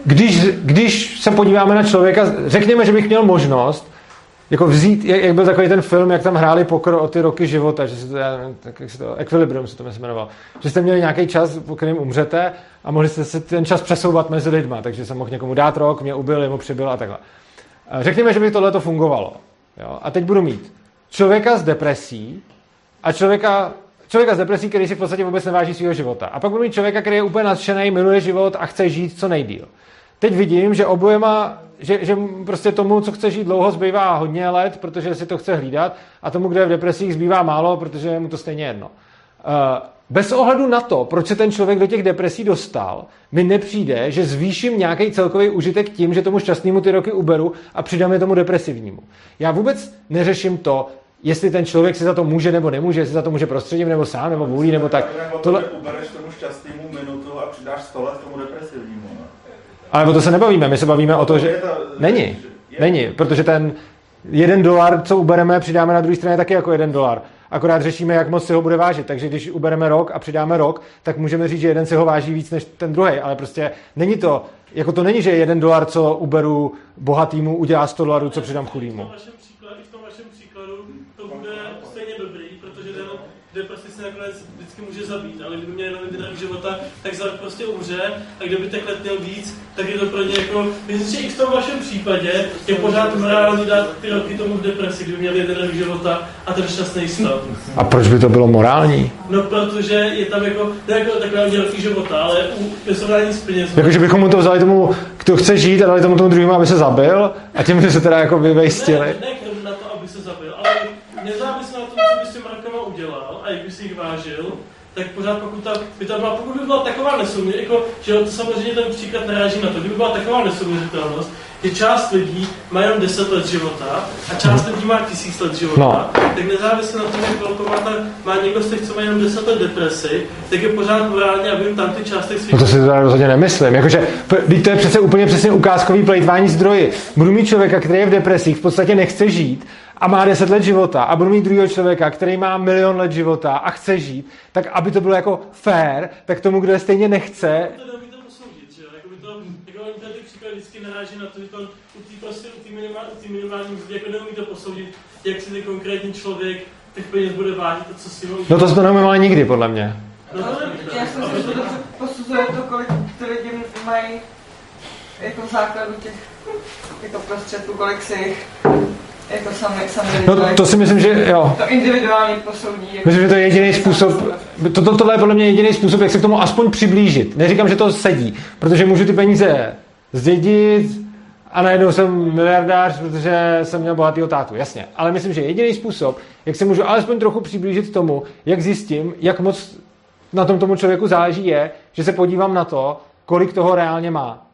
když, když se podíváme na člověka, řekněme, že bych měl možnost jako vzít, jak, jak byl takový ten film, jak tam hráli pokr o ty roky života, že se to, tak jak se to, Equilibrium se to jmenoval, že jste měli nějaký čas, po kterém umřete a mohli jste se ten čas přesouvat mezi lidma, takže jsem mohl někomu dát rok, mě ubil, jemu přibyl a takhle. Řekněme, že by tohle to fungovalo. Jo? A teď budu mít člověka s depresí a člověka, člověka s depresí, který si v podstatě vůbec neváží svého života. A pak budu mít člověka, který je úplně nadšený, miluje život a chce žít co nejdíl. Teď vidím, že obojema že, že prostě tomu, co chce žít dlouho, zbývá hodně let, protože si to chce hlídat, a tomu, kde je v depresích, zbývá málo, protože je mu to stejně jedno. Eh, bez ohledu na to, proč se ten člověk do těch depresí dostal, mi nepřijde, že zvýším nějaký celkový užitek tím, že tomu šťastnému ty roky uberu a přidám je tomu depresivnímu. Já vůbec neřeším to, jestli ten člověk si za to může nebo nemůže, jestli za to může prostředím nebo sám nebo vůlí nebo tak. Tohle... Ubereš tomu šťastnému minutu a přidáš 100 let tomu depresivnímu. No. Ale o to se nebavíme, my se bavíme o to, že... Není, není, protože ten jeden dolar, co ubereme, přidáme na druhé straně taky jako jeden dolar. Akorát řešíme, jak moc si ho bude vážit. Takže když ubereme rok a přidáme rok, tak můžeme říct, že jeden si ho váží víc než ten druhý. Ale prostě není to, jako to není, že jeden dolar, co uberu bohatýmu, udělá 100 dolarů, co přidám chudýmu. V tom vašem příkladu to bude stejně dobrý, protože ten se nakonec vždycky může zabít, ale kdyby měl jenom jeden života, tak za prostě umře a kdyby těch let měl víc, tak je to pro ně jako, myslím, že i v tom vašem případě je pořád morální dát ty roky tomu v depresi, kdyby měl jeden rok života a ten šťastný stav. A proč by to bylo morální? No, protože je tam jako, ne jako takové roky života, ale u srovnání s penězmi. Jako, že bychom mu to vzali tomu, kdo chce žít a dali tomu tomu druhému, aby se zabil a tím by se teda jako vyvejstili. Ne, ne na to, aby se zabil, ale nezávisle na tom, co by s těma rokama udělal a jak by si jich vážil, tak pořád pokud, ta, by ta byla, pokud by byla taková nesouměřitelnost, jako, že to samozřejmě ten příklad naráží na to, kdyby byla taková nesouměřitelnost, že část lidí má jenom 10 let života a část lidí má tisíc let života, no. tak nezávisle na tom, jak velkou má, ta, má někdo z těch, co má jenom 10 let depresi, tak je pořád morálně, aby jim tam ty části svých... No to si to rozhodně nemyslím. Jakože, to je přece úplně přesně ukázkový plejtvání zdroji. Budu mít člověka, který je v depresích, v podstatě nechce žít a má 10 let života a budu mít druhého člověka, který má milion let života a chce žít, tak aby to bylo jako fair, tak tomu, kdo je stejně nechce, vždycky naráží na to, že to u té prostě, u té minimální, minimální mzdy, jako neumí to posoudit, jak si ten konkrétní člověk těch peněz bude vážit a co si ho No to jsme neumíme nikdy, podle mě. No, já jsem si to posuzuje to, kolik ty lidi mají jako základu těch jako prostředků, kolik si jich jako sami, sami no, to si myslím, že jo. To individuálně posoudí. Jako myslím, že to je jediný způsob, to, to, tohle je podle mě jediný způsob, jak se k tomu aspoň přiblížit. Neříkám, že to sedí, protože můžu ty peníze zdědit a najednou jsem miliardář, protože jsem měl bohatýho tátu. Jasně. Ale myslím, že jediný způsob, jak se můžu alespoň trochu přiblížit tomu, jak zjistím, jak moc na tom tomu člověku záleží, je, že se podívám na to, kolik toho reálně má.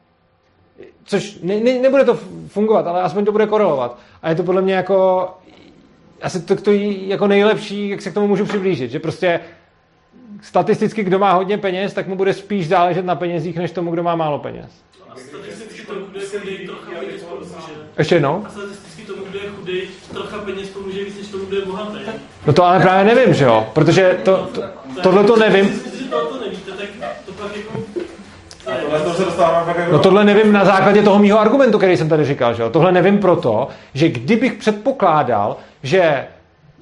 Což ne, ne, nebude to fungovat, ale aspoň to bude korelovat. A je to podle mě jako asi to, to jako nejlepší, jak se k tomu můžu přiblížit. Že prostě statisticky, kdo má hodně peněz, tak mu bude spíš záležet na penězích, než tomu, kdo má málo peněz. A statisticky tomu, kdo je chudý, trocha peněz pomůže. Ještě jednou? A statisticky tomu, kdo je chudý, trocha peněz pomůže víc, než tomu, kdo je bohatý. No to ale právě nevím, že jo? Protože to, to, tohle to nevím. Že to nevíte, tak to pak jako No tohle nevím na základě toho mýho argumentu, který jsem tady říkal, že jo? Tohle nevím proto, že kdybych předpokládal, že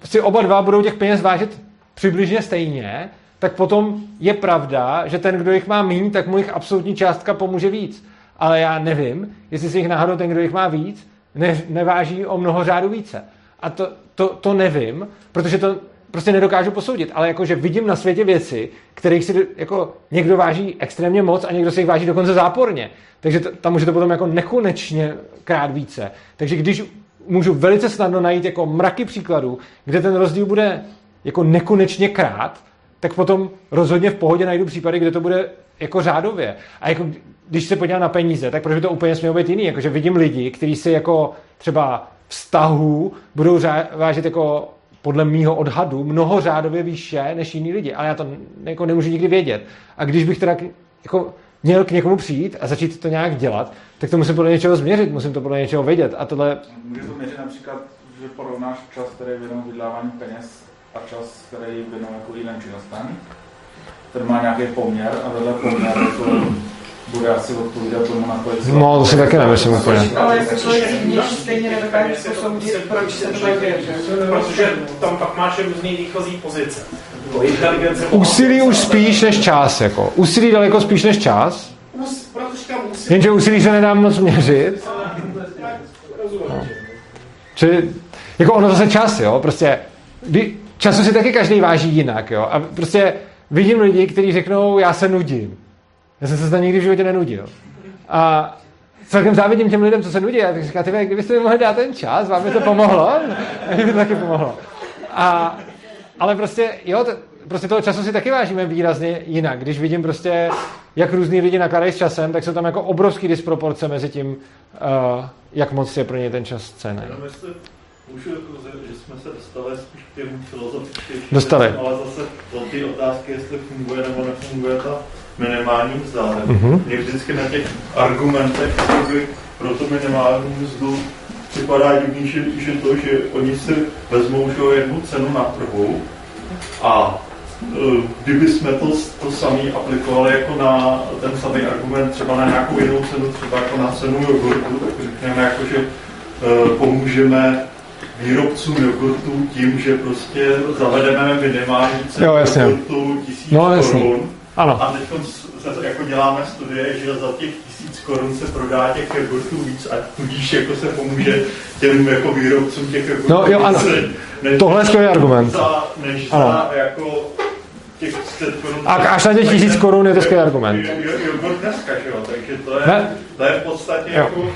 si oba dva budou těch peněz vážit přibližně stejně, tak potom je pravda, že ten, kdo jich má méně, tak mu jich absolutní částka pomůže víc. Ale já nevím, jestli si jich náhodou ten, kdo jich má víc, ne, neváží o mnoho řádu více. A to, to, to nevím, protože to prostě nedokážu posoudit, ale jakože vidím na světě věci, kterých si jako někdo váží extrémně moc a někdo si jich váží dokonce záporně. Takže to, tam může to potom jako nekonečně krát více. Takže když můžu velice snadno najít jako mraky příkladů, kde ten rozdíl bude jako nekonečně krát, tak potom rozhodně v pohodě najdu případy, kde to bude jako řádově. A jako, když se podívám na peníze, tak proč by to úplně smělo být jiný? Jakože vidím lidi, kteří si jako třeba vztahů budou vážit jako podle mýho odhadu mnoho řádově výše než jiní lidi. Ale já to jako nemůžu nikdy vědět. A když bych teda jako měl k někomu přijít a začít to nějak dělat, tak to musím podle něčeho změřit, musím to podle něčeho vědět. A tohle... Můžeš to měřit například, že porovnáš čas, který je věnovaný vydávání peněz a čas, který je věnovaný jako jiným činnostem. Ten má nějaký poměr a vedle poměr to bude asi odpovídat tomu, na kolik No, to si taky nemyslím úplně. Ale jako člověk stejně nedokáže posoudit, proč se to děje. Protože tam pak máš různý výchozí pozice. Úsilí už spíš než čas, jako. Úsilí daleko spíš než čas. Jenže úsilí se nedá moc měřit. No. Čili, jako ono zase čas, jo, prostě, času si taky každý váží jinak, jo, a prostě vidím lidi, kteří řeknou, já se nudím. Já jsem se zde nikdy v životě nenudil. A celkem závidím těm lidem, co se nudí. A tak říká, ty, kdybyste mi mohli dát ten čas, vám by to pomohlo? A mi to taky pomohlo. A, ale prostě, jo, to, prostě toho času si taky vážíme výrazně jinak. Když vidím prostě, jak různý lidi nakladají s časem, tak jsou tam jako obrovský disproporce mezi tím, uh, jak moc je pro ně ten čas cený. Můžu, že jsme se dostali spíš k těm filozofickým. Dostali. Ale zase do ty otázky, jestli funguje nebo nefunguje ta minimální mzda. Mhm. Mě vždycky na těch argumentech jakoby, pro tu minimální mzdu připadá divný, že, že to, že oni si vezmou že jednu cenu na trhu a e, kdyby jsme to, to samý aplikovali jako na ten samý argument třeba na nějakou jinou cenu, třeba jako na cenu jogurtu, tak řekněme jako, že e, pomůžeme výrobcům jogurtu tím, že prostě zavedeme minimální cenu Jo, jasně. jogurtu tisíc No, jasně. korun. Ano. A teď se jako děláme studie, že za těch tisíc korun se prodá těch jogurtů víc a tudíž jako se pomůže těm jako výrobcům těch jogurtů No, jo, ano. než Tohle je skvělý argument. Za, než Ano. za jako těch 30 korun. A až na těch tisíc korun je to skvělý argument. Jo- jo- Jogurt dneska, že jo, takže to je, Ne. to je v podstatě Jo. jako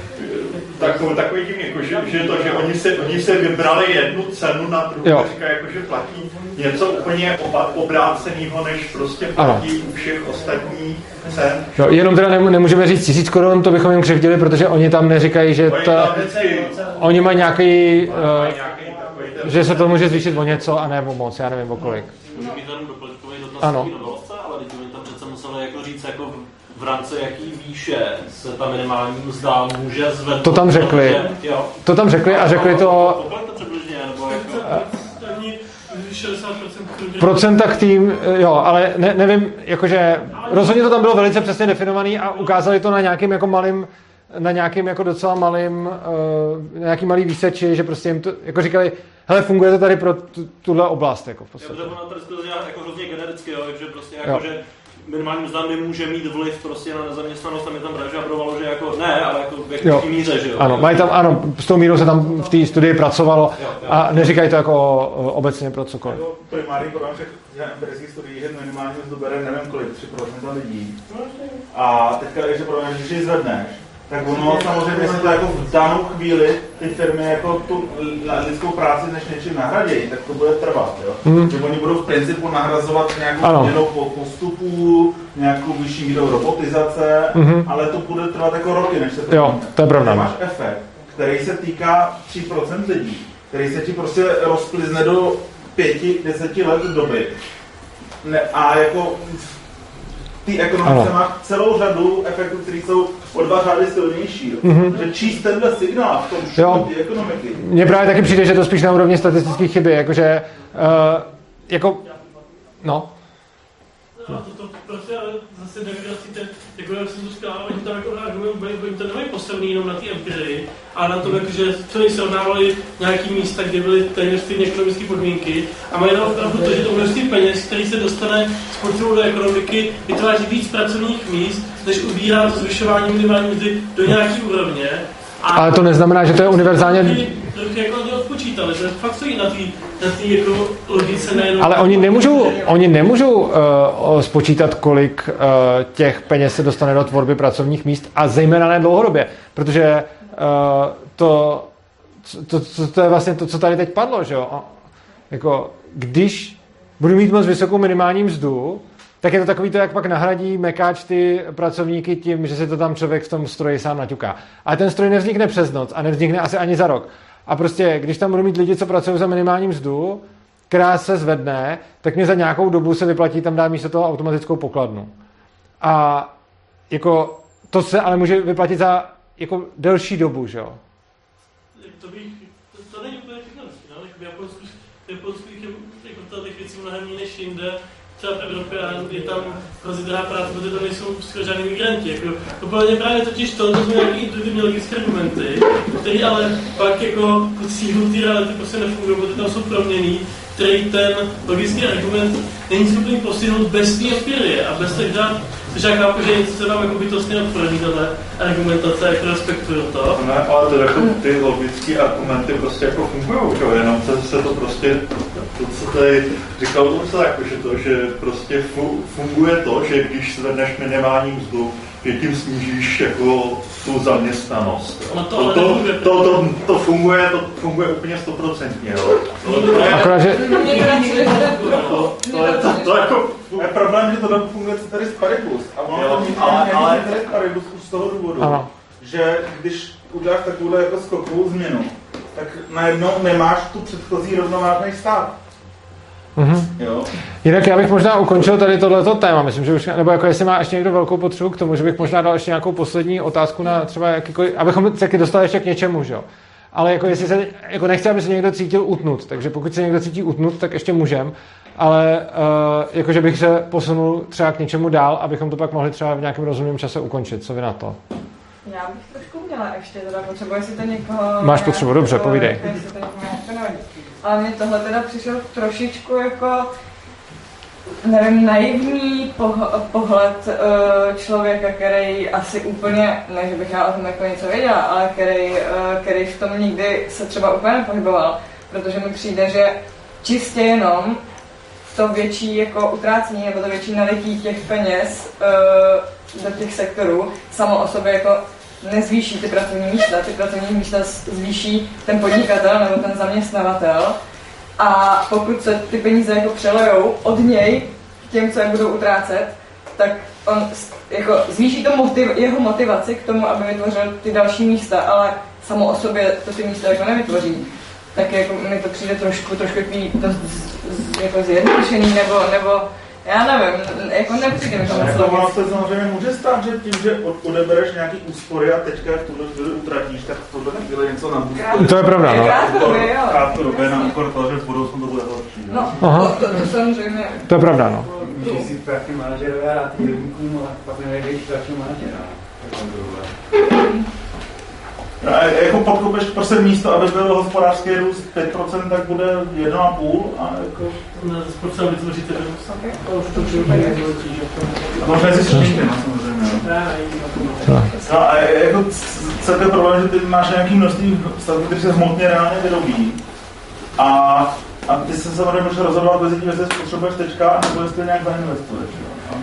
takový, takový tím, jako, že, že, to, že oni se, oni se vybrali jednu cenu na a říkají, jako, že platí něco úplně obráceného, než prostě platí u všech ostatních cen. Jo, jenom teda nemů- nemůžeme říct tisíc korun, to bychom jim křivdili, protože oni tam neříkají, že Oni ta, vždycky oni mají nějaký, mají uh, nějaký takový ten... že se to může zvýšit o něco a ne o moc, já nevím o kolik. Můžu mít jenom doplňkový dotaz Ano. ale teď oni tam přece museli jako říct, jako v- rámci jaký výše se ta minimální mzda může zvednout. To tam řekli. protože- Jo. To tam řekli a řekli to Kolik to přibližně, nebo jako... Ani 60% v procentech tým, jo, ale ne, nevím, jakože rozhodně to tam bylo velice přesně definovaný a ukázali to na nějakým jako malým na nějakým jako docela malým, uh, nějaký malý výseči, že prostě jim to, jako říkali, hele, funguje to tady pro tu, tuhle oblast, jako v Já podstatě. protože ono tady to dělá jako hrozně genericky, jo, že prostě Jo. jako, že minimální mzda nemůže mít vliv prostě na nezaměstnanost a mě tam žabrovalo, že jako ne, ale jako v Jo. míře, že jo. Ano, mají tam, ano, s tou mírou se tam v té studii pracovalo a neříkají to jako obecně pro cokoliv. Jako primární problém všech empirických studií, že minimální mzdu bere nevím kolik, 3% lidí. A teďka, když se problém, že když ji zvedneš, tak ono samozřejmě se to jako v danou chvíli ty firmy jako tu lidskou práci než něčím nahradí, tak to bude trvat, jo. Mhm. Že oni budou v principu nahrazovat nějakou po postupů, nějakou vyšší mírou robotizace, Mhm. ale to bude trvat jako roky, než se to Jo, to je pravda. Máš efekt, který se týká 3% lidí, který se ti prostě rozplizne do 5-10 let doby. Ne, a jako v té ekonomice Ano. má celou řadu efektů, které jsou o dva řády silnější. Mhm. Že číst tenhle signál v tom Jo. šupu té ekonomiky. Mně právě taky přijde, že to spíš na úrovni statistické chyby, jakože, uh, jako, no, No, to, to prostě ale zase demokracie, jako jak jsem to říkal, oni tam jako argument, oni to nemají postavený jenom na té empirii, ale na tom, jako, že co oni srovnávali nějaký místa, kde byly téměř stejné ekonomické podmínky a mají na opravdu to, že to množství peněz, který se dostane spotřebou do ekonomiky, vytváří víc pracovních míst, než ubírá to zvyšování minimální mzdy do nějaké úrovně. ale to neznamená, že to je univerzálně, Jako že fakt stojí na té na tý jako logice nejenom... ale oni nemůžou, oni nemůžou uh, spočítat, kolik uh, těch peněz se dostane do tvorby pracovních míst a zejména ne dlouhodobě, protože uh, to, to, to, to je vlastně to, co tady teď padlo, že jo, jako, když budu mít moc vysokou minimální mzdu, tak je to takový to, jak pak nahradí mekáč ty pracovníky tím, že si to tam člověk v tom stroji sám naťuká. Ale ten stroj nevznikne přes noc a nevznikne asi ani za rok. A prostě, když tam budu mít lidi, co pracují za minimální mzdu, která se zvedne, tak mě za nějakou dobu se vyplatí tam dát místo toho automatickou pokladnu. A jako to se ale může vyplatit za jako delší dobu, že jo? to, bych, to, to není úplně všechno. No, jako v Japonsku, v Japonsku jako těch věcí mnohem než jinde. Třeba v Evropě a je tam hrozně drahá práce, protože tam nejsou skoro žádní migranti. Jako, to bylo právě totiž to, to jsou nějaké intuitivní logické argumenty, které ale pak jako sílu té reality prostě nefungují, protože tam jsou proměný, který ten logický argument není schopný postihnout bez té empirie a bez těch dat, což já chápu, že něco se vám jako bytostně odpovědí tato argumentace, jako respektuju to. Ne, ale to jako ty logické argumenty prostě jako fungují, jenom se, se to prostě, to, co tady říkal Ursa, jako, že to, že prostě fu, funguje to, že když zvedneš minimální mzdu, že tím snížíš jako tu zaměstnanost. No to to, ale to, to, to, to, funguje, to funguje úplně stoprocentně, jo. To, to, je, Akorát, že to, to, je, to, to jako Je problém, že to tam funguje tady z paribus. A ono to ale- ale- tady z paribus už z toho důvodu, Ano. že když uděláš takovouhle jako skokovou změnu, tak najednou nemáš tu předchozí rovnovážný stát. Mm-hmm. Jo. Jinak já bych možná ukončil tady tohleto téma. Myslím, že už, nebo jako jestli má ještě někdo velkou potřebu k tomu, že bych možná dal ještě nějakou poslední otázku na třeba jakýkoliv, abychom se taky dostali ještě k něčemu, že jo. Ale jako jestli se, jako nechci, aby se někdo cítil utnut, takže pokud se někdo cítí utnut, tak ještě můžem. Ale uh, jakože bych se posunul třeba k něčemu dál, abychom to pak mohli třeba v nějakém rozumném čase ukončit. Co vy na to? Já bych trošku měla ještě teda potřebu, jestli to někoho... Máš potřebu, dobře, povídej. Jestli to někoho. Ale mě tohle teda přišel trošičku jako nevím, naivní poh- pohled uh, člověka, který asi úplně, ne, že bych já o tom jako něco věděla, ale který, uh, který v tom nikdy se třeba úplně nepohyboval, protože mi přijde, že čistě jenom to větší jako utrácení nebo to větší nalití těch peněz uh, do těch sektorů samo o sobě jako nezvýší ty pracovní místa. Ty pracovní místa zvýší ten podnikatel nebo ten zaměstnavatel. A pokud se ty peníze jako přelejou od něj k těm, co je budou utrácet, tak on jako zvýší to motiv, jeho motivaci k tomu, aby vytvořil ty další místa, ale samo o sobě to ty místa jako nevytvoří. Tak jako mi to přijde trošku, trošku to jako zjednodušený, nebo, nebo já nevím, jako nepřijde mi to moc Jako ono se samozřejmě může stát, že tím, že odebereš nějaký úspory a teďka v tuhle chvíli utratíš, tak v tuhle chvíli něco nabůže. To je pravda, no. Krátkodobě, jo. Krátkodobě na úkor toho, že v budoucnu to bude horší. No, Aha. to, to, to samozřejmě. To je pravda, no. Když si prachy manažerové a ty dělníkům, ale pak nenajdeš dalšího manažera. A jako podkopeš prostě místo, aby byl hospodářský růst 5%, tak bude 1,5 a jako... Vytvořit ten To už to přijde A to mezi snížkama samozřejmě. no. No a jako je problém, že ty máš nějaký množství stavby, které se hmotně reálně vyrobí. A, a ty se samozřejmě můžeš rozhodovat mezi tím, jestli spotřebuješ teďka, nebo jestli nějak zainvestuješ. A,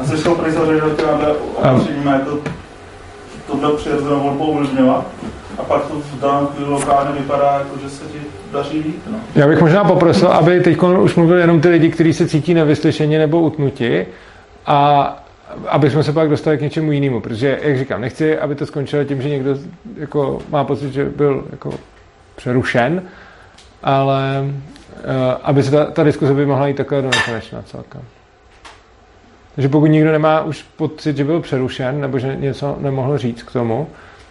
a jsi schopný samozřejmě, že ty máme opatřeními jako tohle přirozenou volbou ovlivňovat. A pak to v daném lokálně vypadá, jako, že se ti daří líp. No. Já bych možná poprosil, aby teď už mluvili jenom ty lidi, kteří se cítí nevyslyšeni nebo utnuti a aby jsme se pak dostali k něčemu jinému, protože, jak říkám, nechci, aby to skončilo tím, že někdo jako, má pocit, že byl jako přerušen, ale uh, aby se ta, ta diskuze by mohla jít takhle do nekonečna celkem. Takže pokud nikdo nemá už pocit, že byl přerušen nebo že něco nemohl říct k tomu,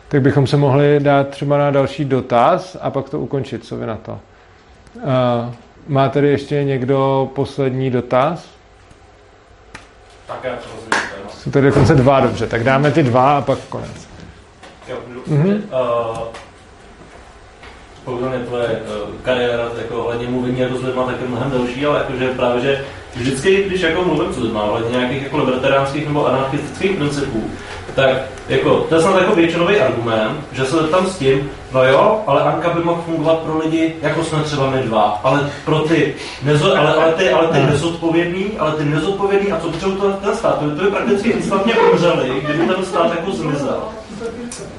tak bychom se mohli dát třeba na další dotaz a pak to ukončit. Co vy na to? Uh, má tady ještě někdo poslední dotaz? Tak já to rozumím. Jsou tady dokonce dva, dobře. Tak dáme ty dva a pak konec. Jo, Mhm. mm-hmm. uh, tvoje uh, kariéra jako hledně mluvení jako s lidma tak je mnohem delší, ale jakože právě, že vždycky, když jako mluvím s lidma hledně nějakých jako libertariánských nebo anarchistických principů, tak jako, to je snad jako většinový argument, že se tam s tím, no jo, ale Anka by mohl fungovat pro lidi, jako jsme třeba my dva, ale pro ty, nezo, ale, ale ty, ale ty nezodpovědný, ale ty nezodpovědný, a co potřebují to ten stát, to, to je prakticky instantně umřeli, kdyby ten stát jako zmizel.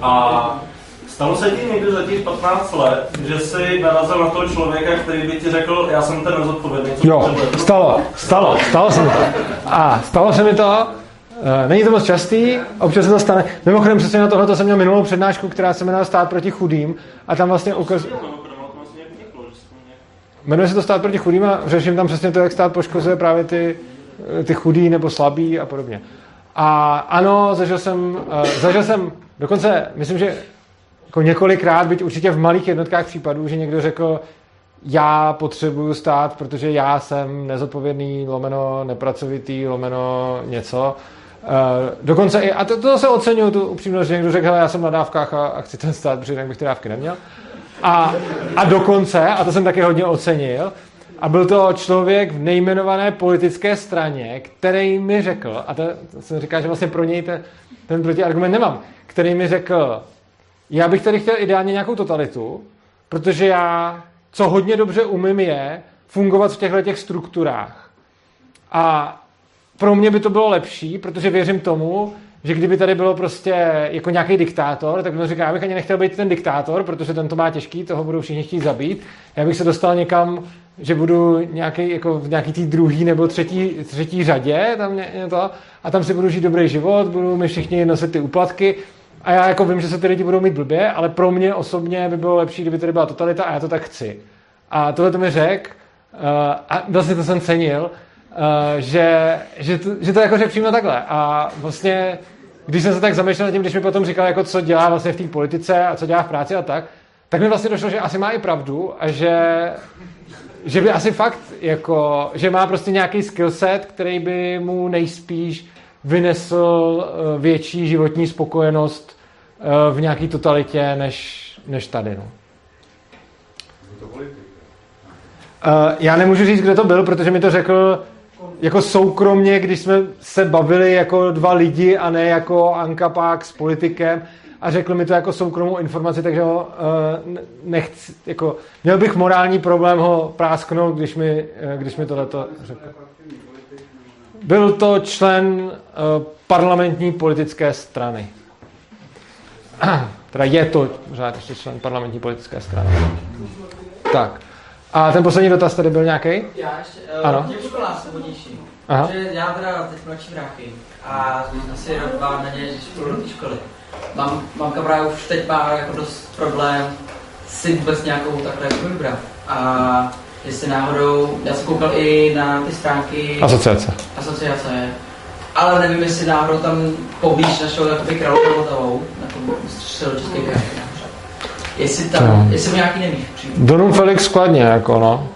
A Stalo se ti někdy za těch 15 let, že jsi narazil na toho člověka, který by ti řekl, já jsem ten nezodpovědný, co Jo, stalo, stalo, stalo se mi to. A stalo se mi to, eh, není to moc častý, občas se to stane. Mimochodem přesně na tohle jsem měl minulou přednášku, která se jmenovala Stát proti chudým a tam vlastně ukaz... Jmenuje se to Stát proti chudým a řeším tam přesně to, jak stát poškozuje právě ty, eh, ty chudý nebo slabý a podobně. A ano, zažil jsem, uh, zažil jsem dokonce, myslím, že jako několikrát, byť určitě v malých jednotkách případů, že někdo řekl, já potřebuju stát, protože já jsem nezodpovědný, lomeno nepracovitý, lomeno něco. Uh, dokonce i, a to, to se oceňuju, tu upřímnost, že někdo řekl, hele, já jsem na dávkách a, a chci ten stát, protože jinak bych ty dávky neměl. A, a dokonce, a to jsem taky hodně ocenil, a byl to člověk v nejmenované politické straně, který mi řekl, a to, to jsem říkal, že vlastně pro něj ten, ten protiargument nemám, který mi řekl, já bych tady chtěl ideálně nějakou totalitu, protože já, co hodně dobře umím, je fungovat v těchto těch strukturách. A pro mě by to bylo lepší, protože věřím tomu, že kdyby tady bylo prostě jako nějaký diktátor, tak bych říkal, já bych ani nechtěl být ten diktátor, protože ten to má těžký, toho budou všichni chtít zabít. Já bych se dostal někam, že budu nějaký, jako v nějaký tý druhý nebo třetí, třetí řadě tam ně, to, a tam si budu žít dobrý život, budu mi všichni nosit ty úplatky A já jako vím, že se ty lidi budou mít blbě, ale pro mě osobně by bylo lepší, kdyby tady byla totalita a já to tak chci. A tohle to mi řekl, uh, a vlastně to jsem cenil, uh, že, že, to, že to jako řekl přímo takhle. A vlastně, když jsem se tak zamýšlel nad tím, když mi potom říkal, jako co dělá vlastně v té politice a co dělá v práci a tak, tak mi vlastně došlo, že asi má i pravdu a že, že by asi fakt, jako, že má prostě nějaký skillset, který by mu nejspíš vynesl eh, větší životní spokojenost eh, v nějaké totalitě než, než tady. No. Uh, já nemůžu říct, kdo to byl, protože mi to řekl jako soukromně, když jsme se bavili jako dva lidi a ne jako Anka Pák s politikem a řekl mi to jako soukromou informaci, takže ho nechci, jako, měl bych morální problém ho prásknout, když mi, když mi tohleto řekl. Byl to člen uh, parlamentní politické strany. teda je to pořád ještě člen parlamentní politické strany. Tak. A ten poslední dotaz tady byl nějaký? Já ještě, uh, ano. Těm školám svobodnější. Aha. Že já teda teď mladší bráchy a asi rok, dva na ně, školu do té školy. Mám, mám kamarád už teď má jako dost problém si vůbec nějakou takhle jako vybrat. A jestli náhodou, já jsem koukal i na ty stránky Asociace. Asociace, ale nevím, jestli náhodou tam poblíž našeho jakoby královou Vltavou, na tom středočeský kraj. Jestli tam, no. jestli nějaký nevíš. Donum Felix skladně, jako no.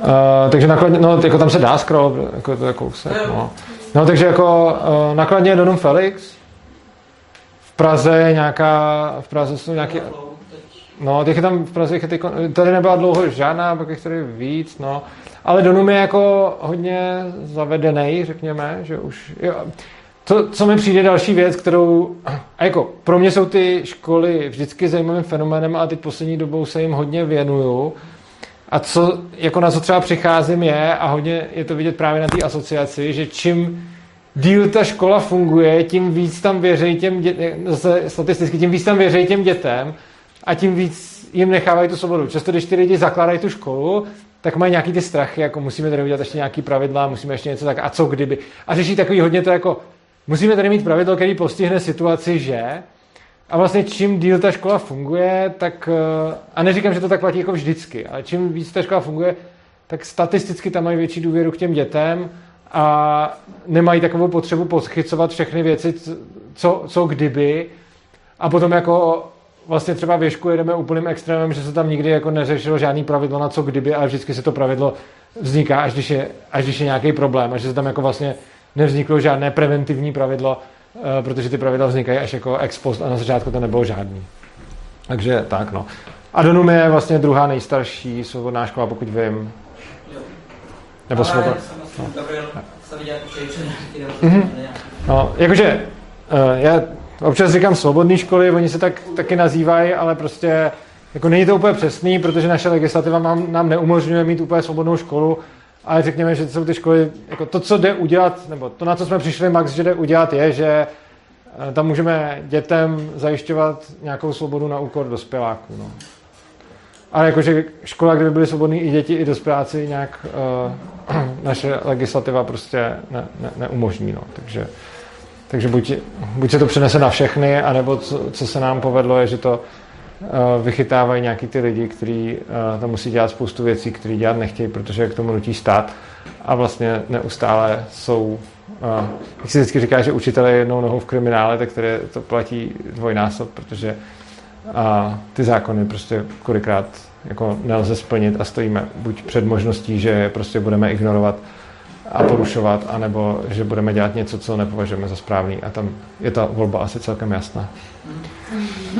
Uh, takže nakladně, no, jako tam se dá scroll, jako to je kousek, no. No, takže jako uh, nakladně je Donum Felix, v Praze je nějaká, v Praze jsou nějaký, no, těch je tam v Praze, je tady nebyla dlouho žádná, pak je tady víc, no. Ale Donum je jako hodně zavedený, řekněme, že už, jo, to, co mi přijde další věc, kterou, a jako pro mě jsou ty školy vždycky zajímavým fenoménem a teď poslední dobou se jim hodně věnuju. A co, jako na co třeba přicházím je, a hodně je to vidět právě na té asociaci, že čím díl ta škola funguje, tím víc tam věří těm dětem, zase statisticky, tím víc tam věří těm dětem a tím víc jim nechávají tu svobodu. Často, když ty lidi zakládají tu školu, tak mají nějaký ty strachy, jako musíme tady udělat ještě nějaký pravidla, musíme ještě něco tak, a co kdyby. A řeší takový hodně to jako, Musíme tady mít pravidlo, který postihne situaci, že a vlastně čím díl ta škola funguje, tak, eh, a neříkám, že to tak platí jako vždycky, ale čím víc ta škola funguje, tak statisticky tam mají větší důvěru k těm dětem a nemají takovou potřebu podchycovat všechny věci, co, co kdyby. A potom jako vlastně třeba věšku jedeme úplným extrémem, že se tam nikdy jako neřešilo žádný pravidlo na co kdyby, ale vždycky se to pravidlo vzniká, až když je, až když je nějaký problém a že se tam jako vlastně nevzniklo žádné preventivní pravidlo, eh, protože ty pravidla vznikají až jako ex post a na začátku to nebylo žádný. Takže tak, no. A Donum je vlastně druhá nejstarší svobodná škola, pokud vím. Nebo svobodná. No. Mhm. no, jakože eh, já občas říkám svobodné školy, oni se tak taky nazývají, ale prostě jako není to úplně přesný, protože naše legislativa nám, nám neumožňuje mít úplně svobodnou školu, ale řekněme, že jsou ty školy, jako to, co jde udělat, nebo to, na co jsme přišli Max, že jde udělat, je, že eh, tam můžeme dětem zajišťovat nějakou svobodu na úkor dospěláků. No. Ale jakože škola, kde by byly svobodní i děti, i dospěláci, nějak uh, naše legislativa prostě ne, ne, neumožní. No. Takže, takže buď, buď se to přenese na všechny, anebo co, co se nám povedlo, je, že to Eh, vychytávají nějaký ty lidi, kteří eh, tam musí dělat spoustu věcí, které dělat nechtějí, protože k tomu nutí stát a vlastně neustále jsou eh, jak si vždycky říká, že učitel je jednou nohou v kriminále, tak které to platí dvojnásob, protože ty zákony prostě kolikrát jako nelze splnit a stojíme buď před možností, že prostě budeme ignorovat a porušovat, anebo že budeme dělat něco, co nepovažujeme za správný a tam je ta volba asi celkem jasná.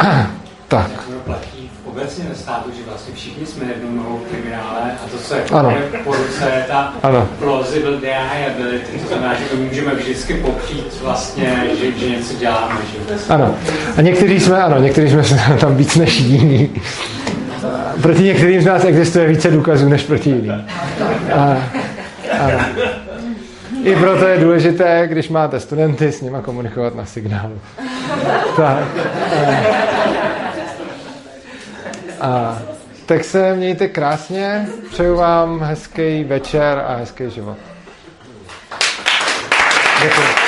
Tak. platí obecně ve státu, že vlastně všichni jsme jednou nohou v kriminále a to, co je ano. po ruce, je ta ano. plausible deniability, to znamená, že my můžeme vždycky popřít vlastně, že, že něco děláme. Že? Ano. A někteří jsme, ano, někteří jsme tam víc než jiní. Proti některým z nás existuje více důkazů než proti jiným. A, ano. I proto je důležité, když máte studenty, s nimi komunikovat na signálu. Tak. A tak se mějte krásně, přeju vám hezký večer a hezký život. Děkuji.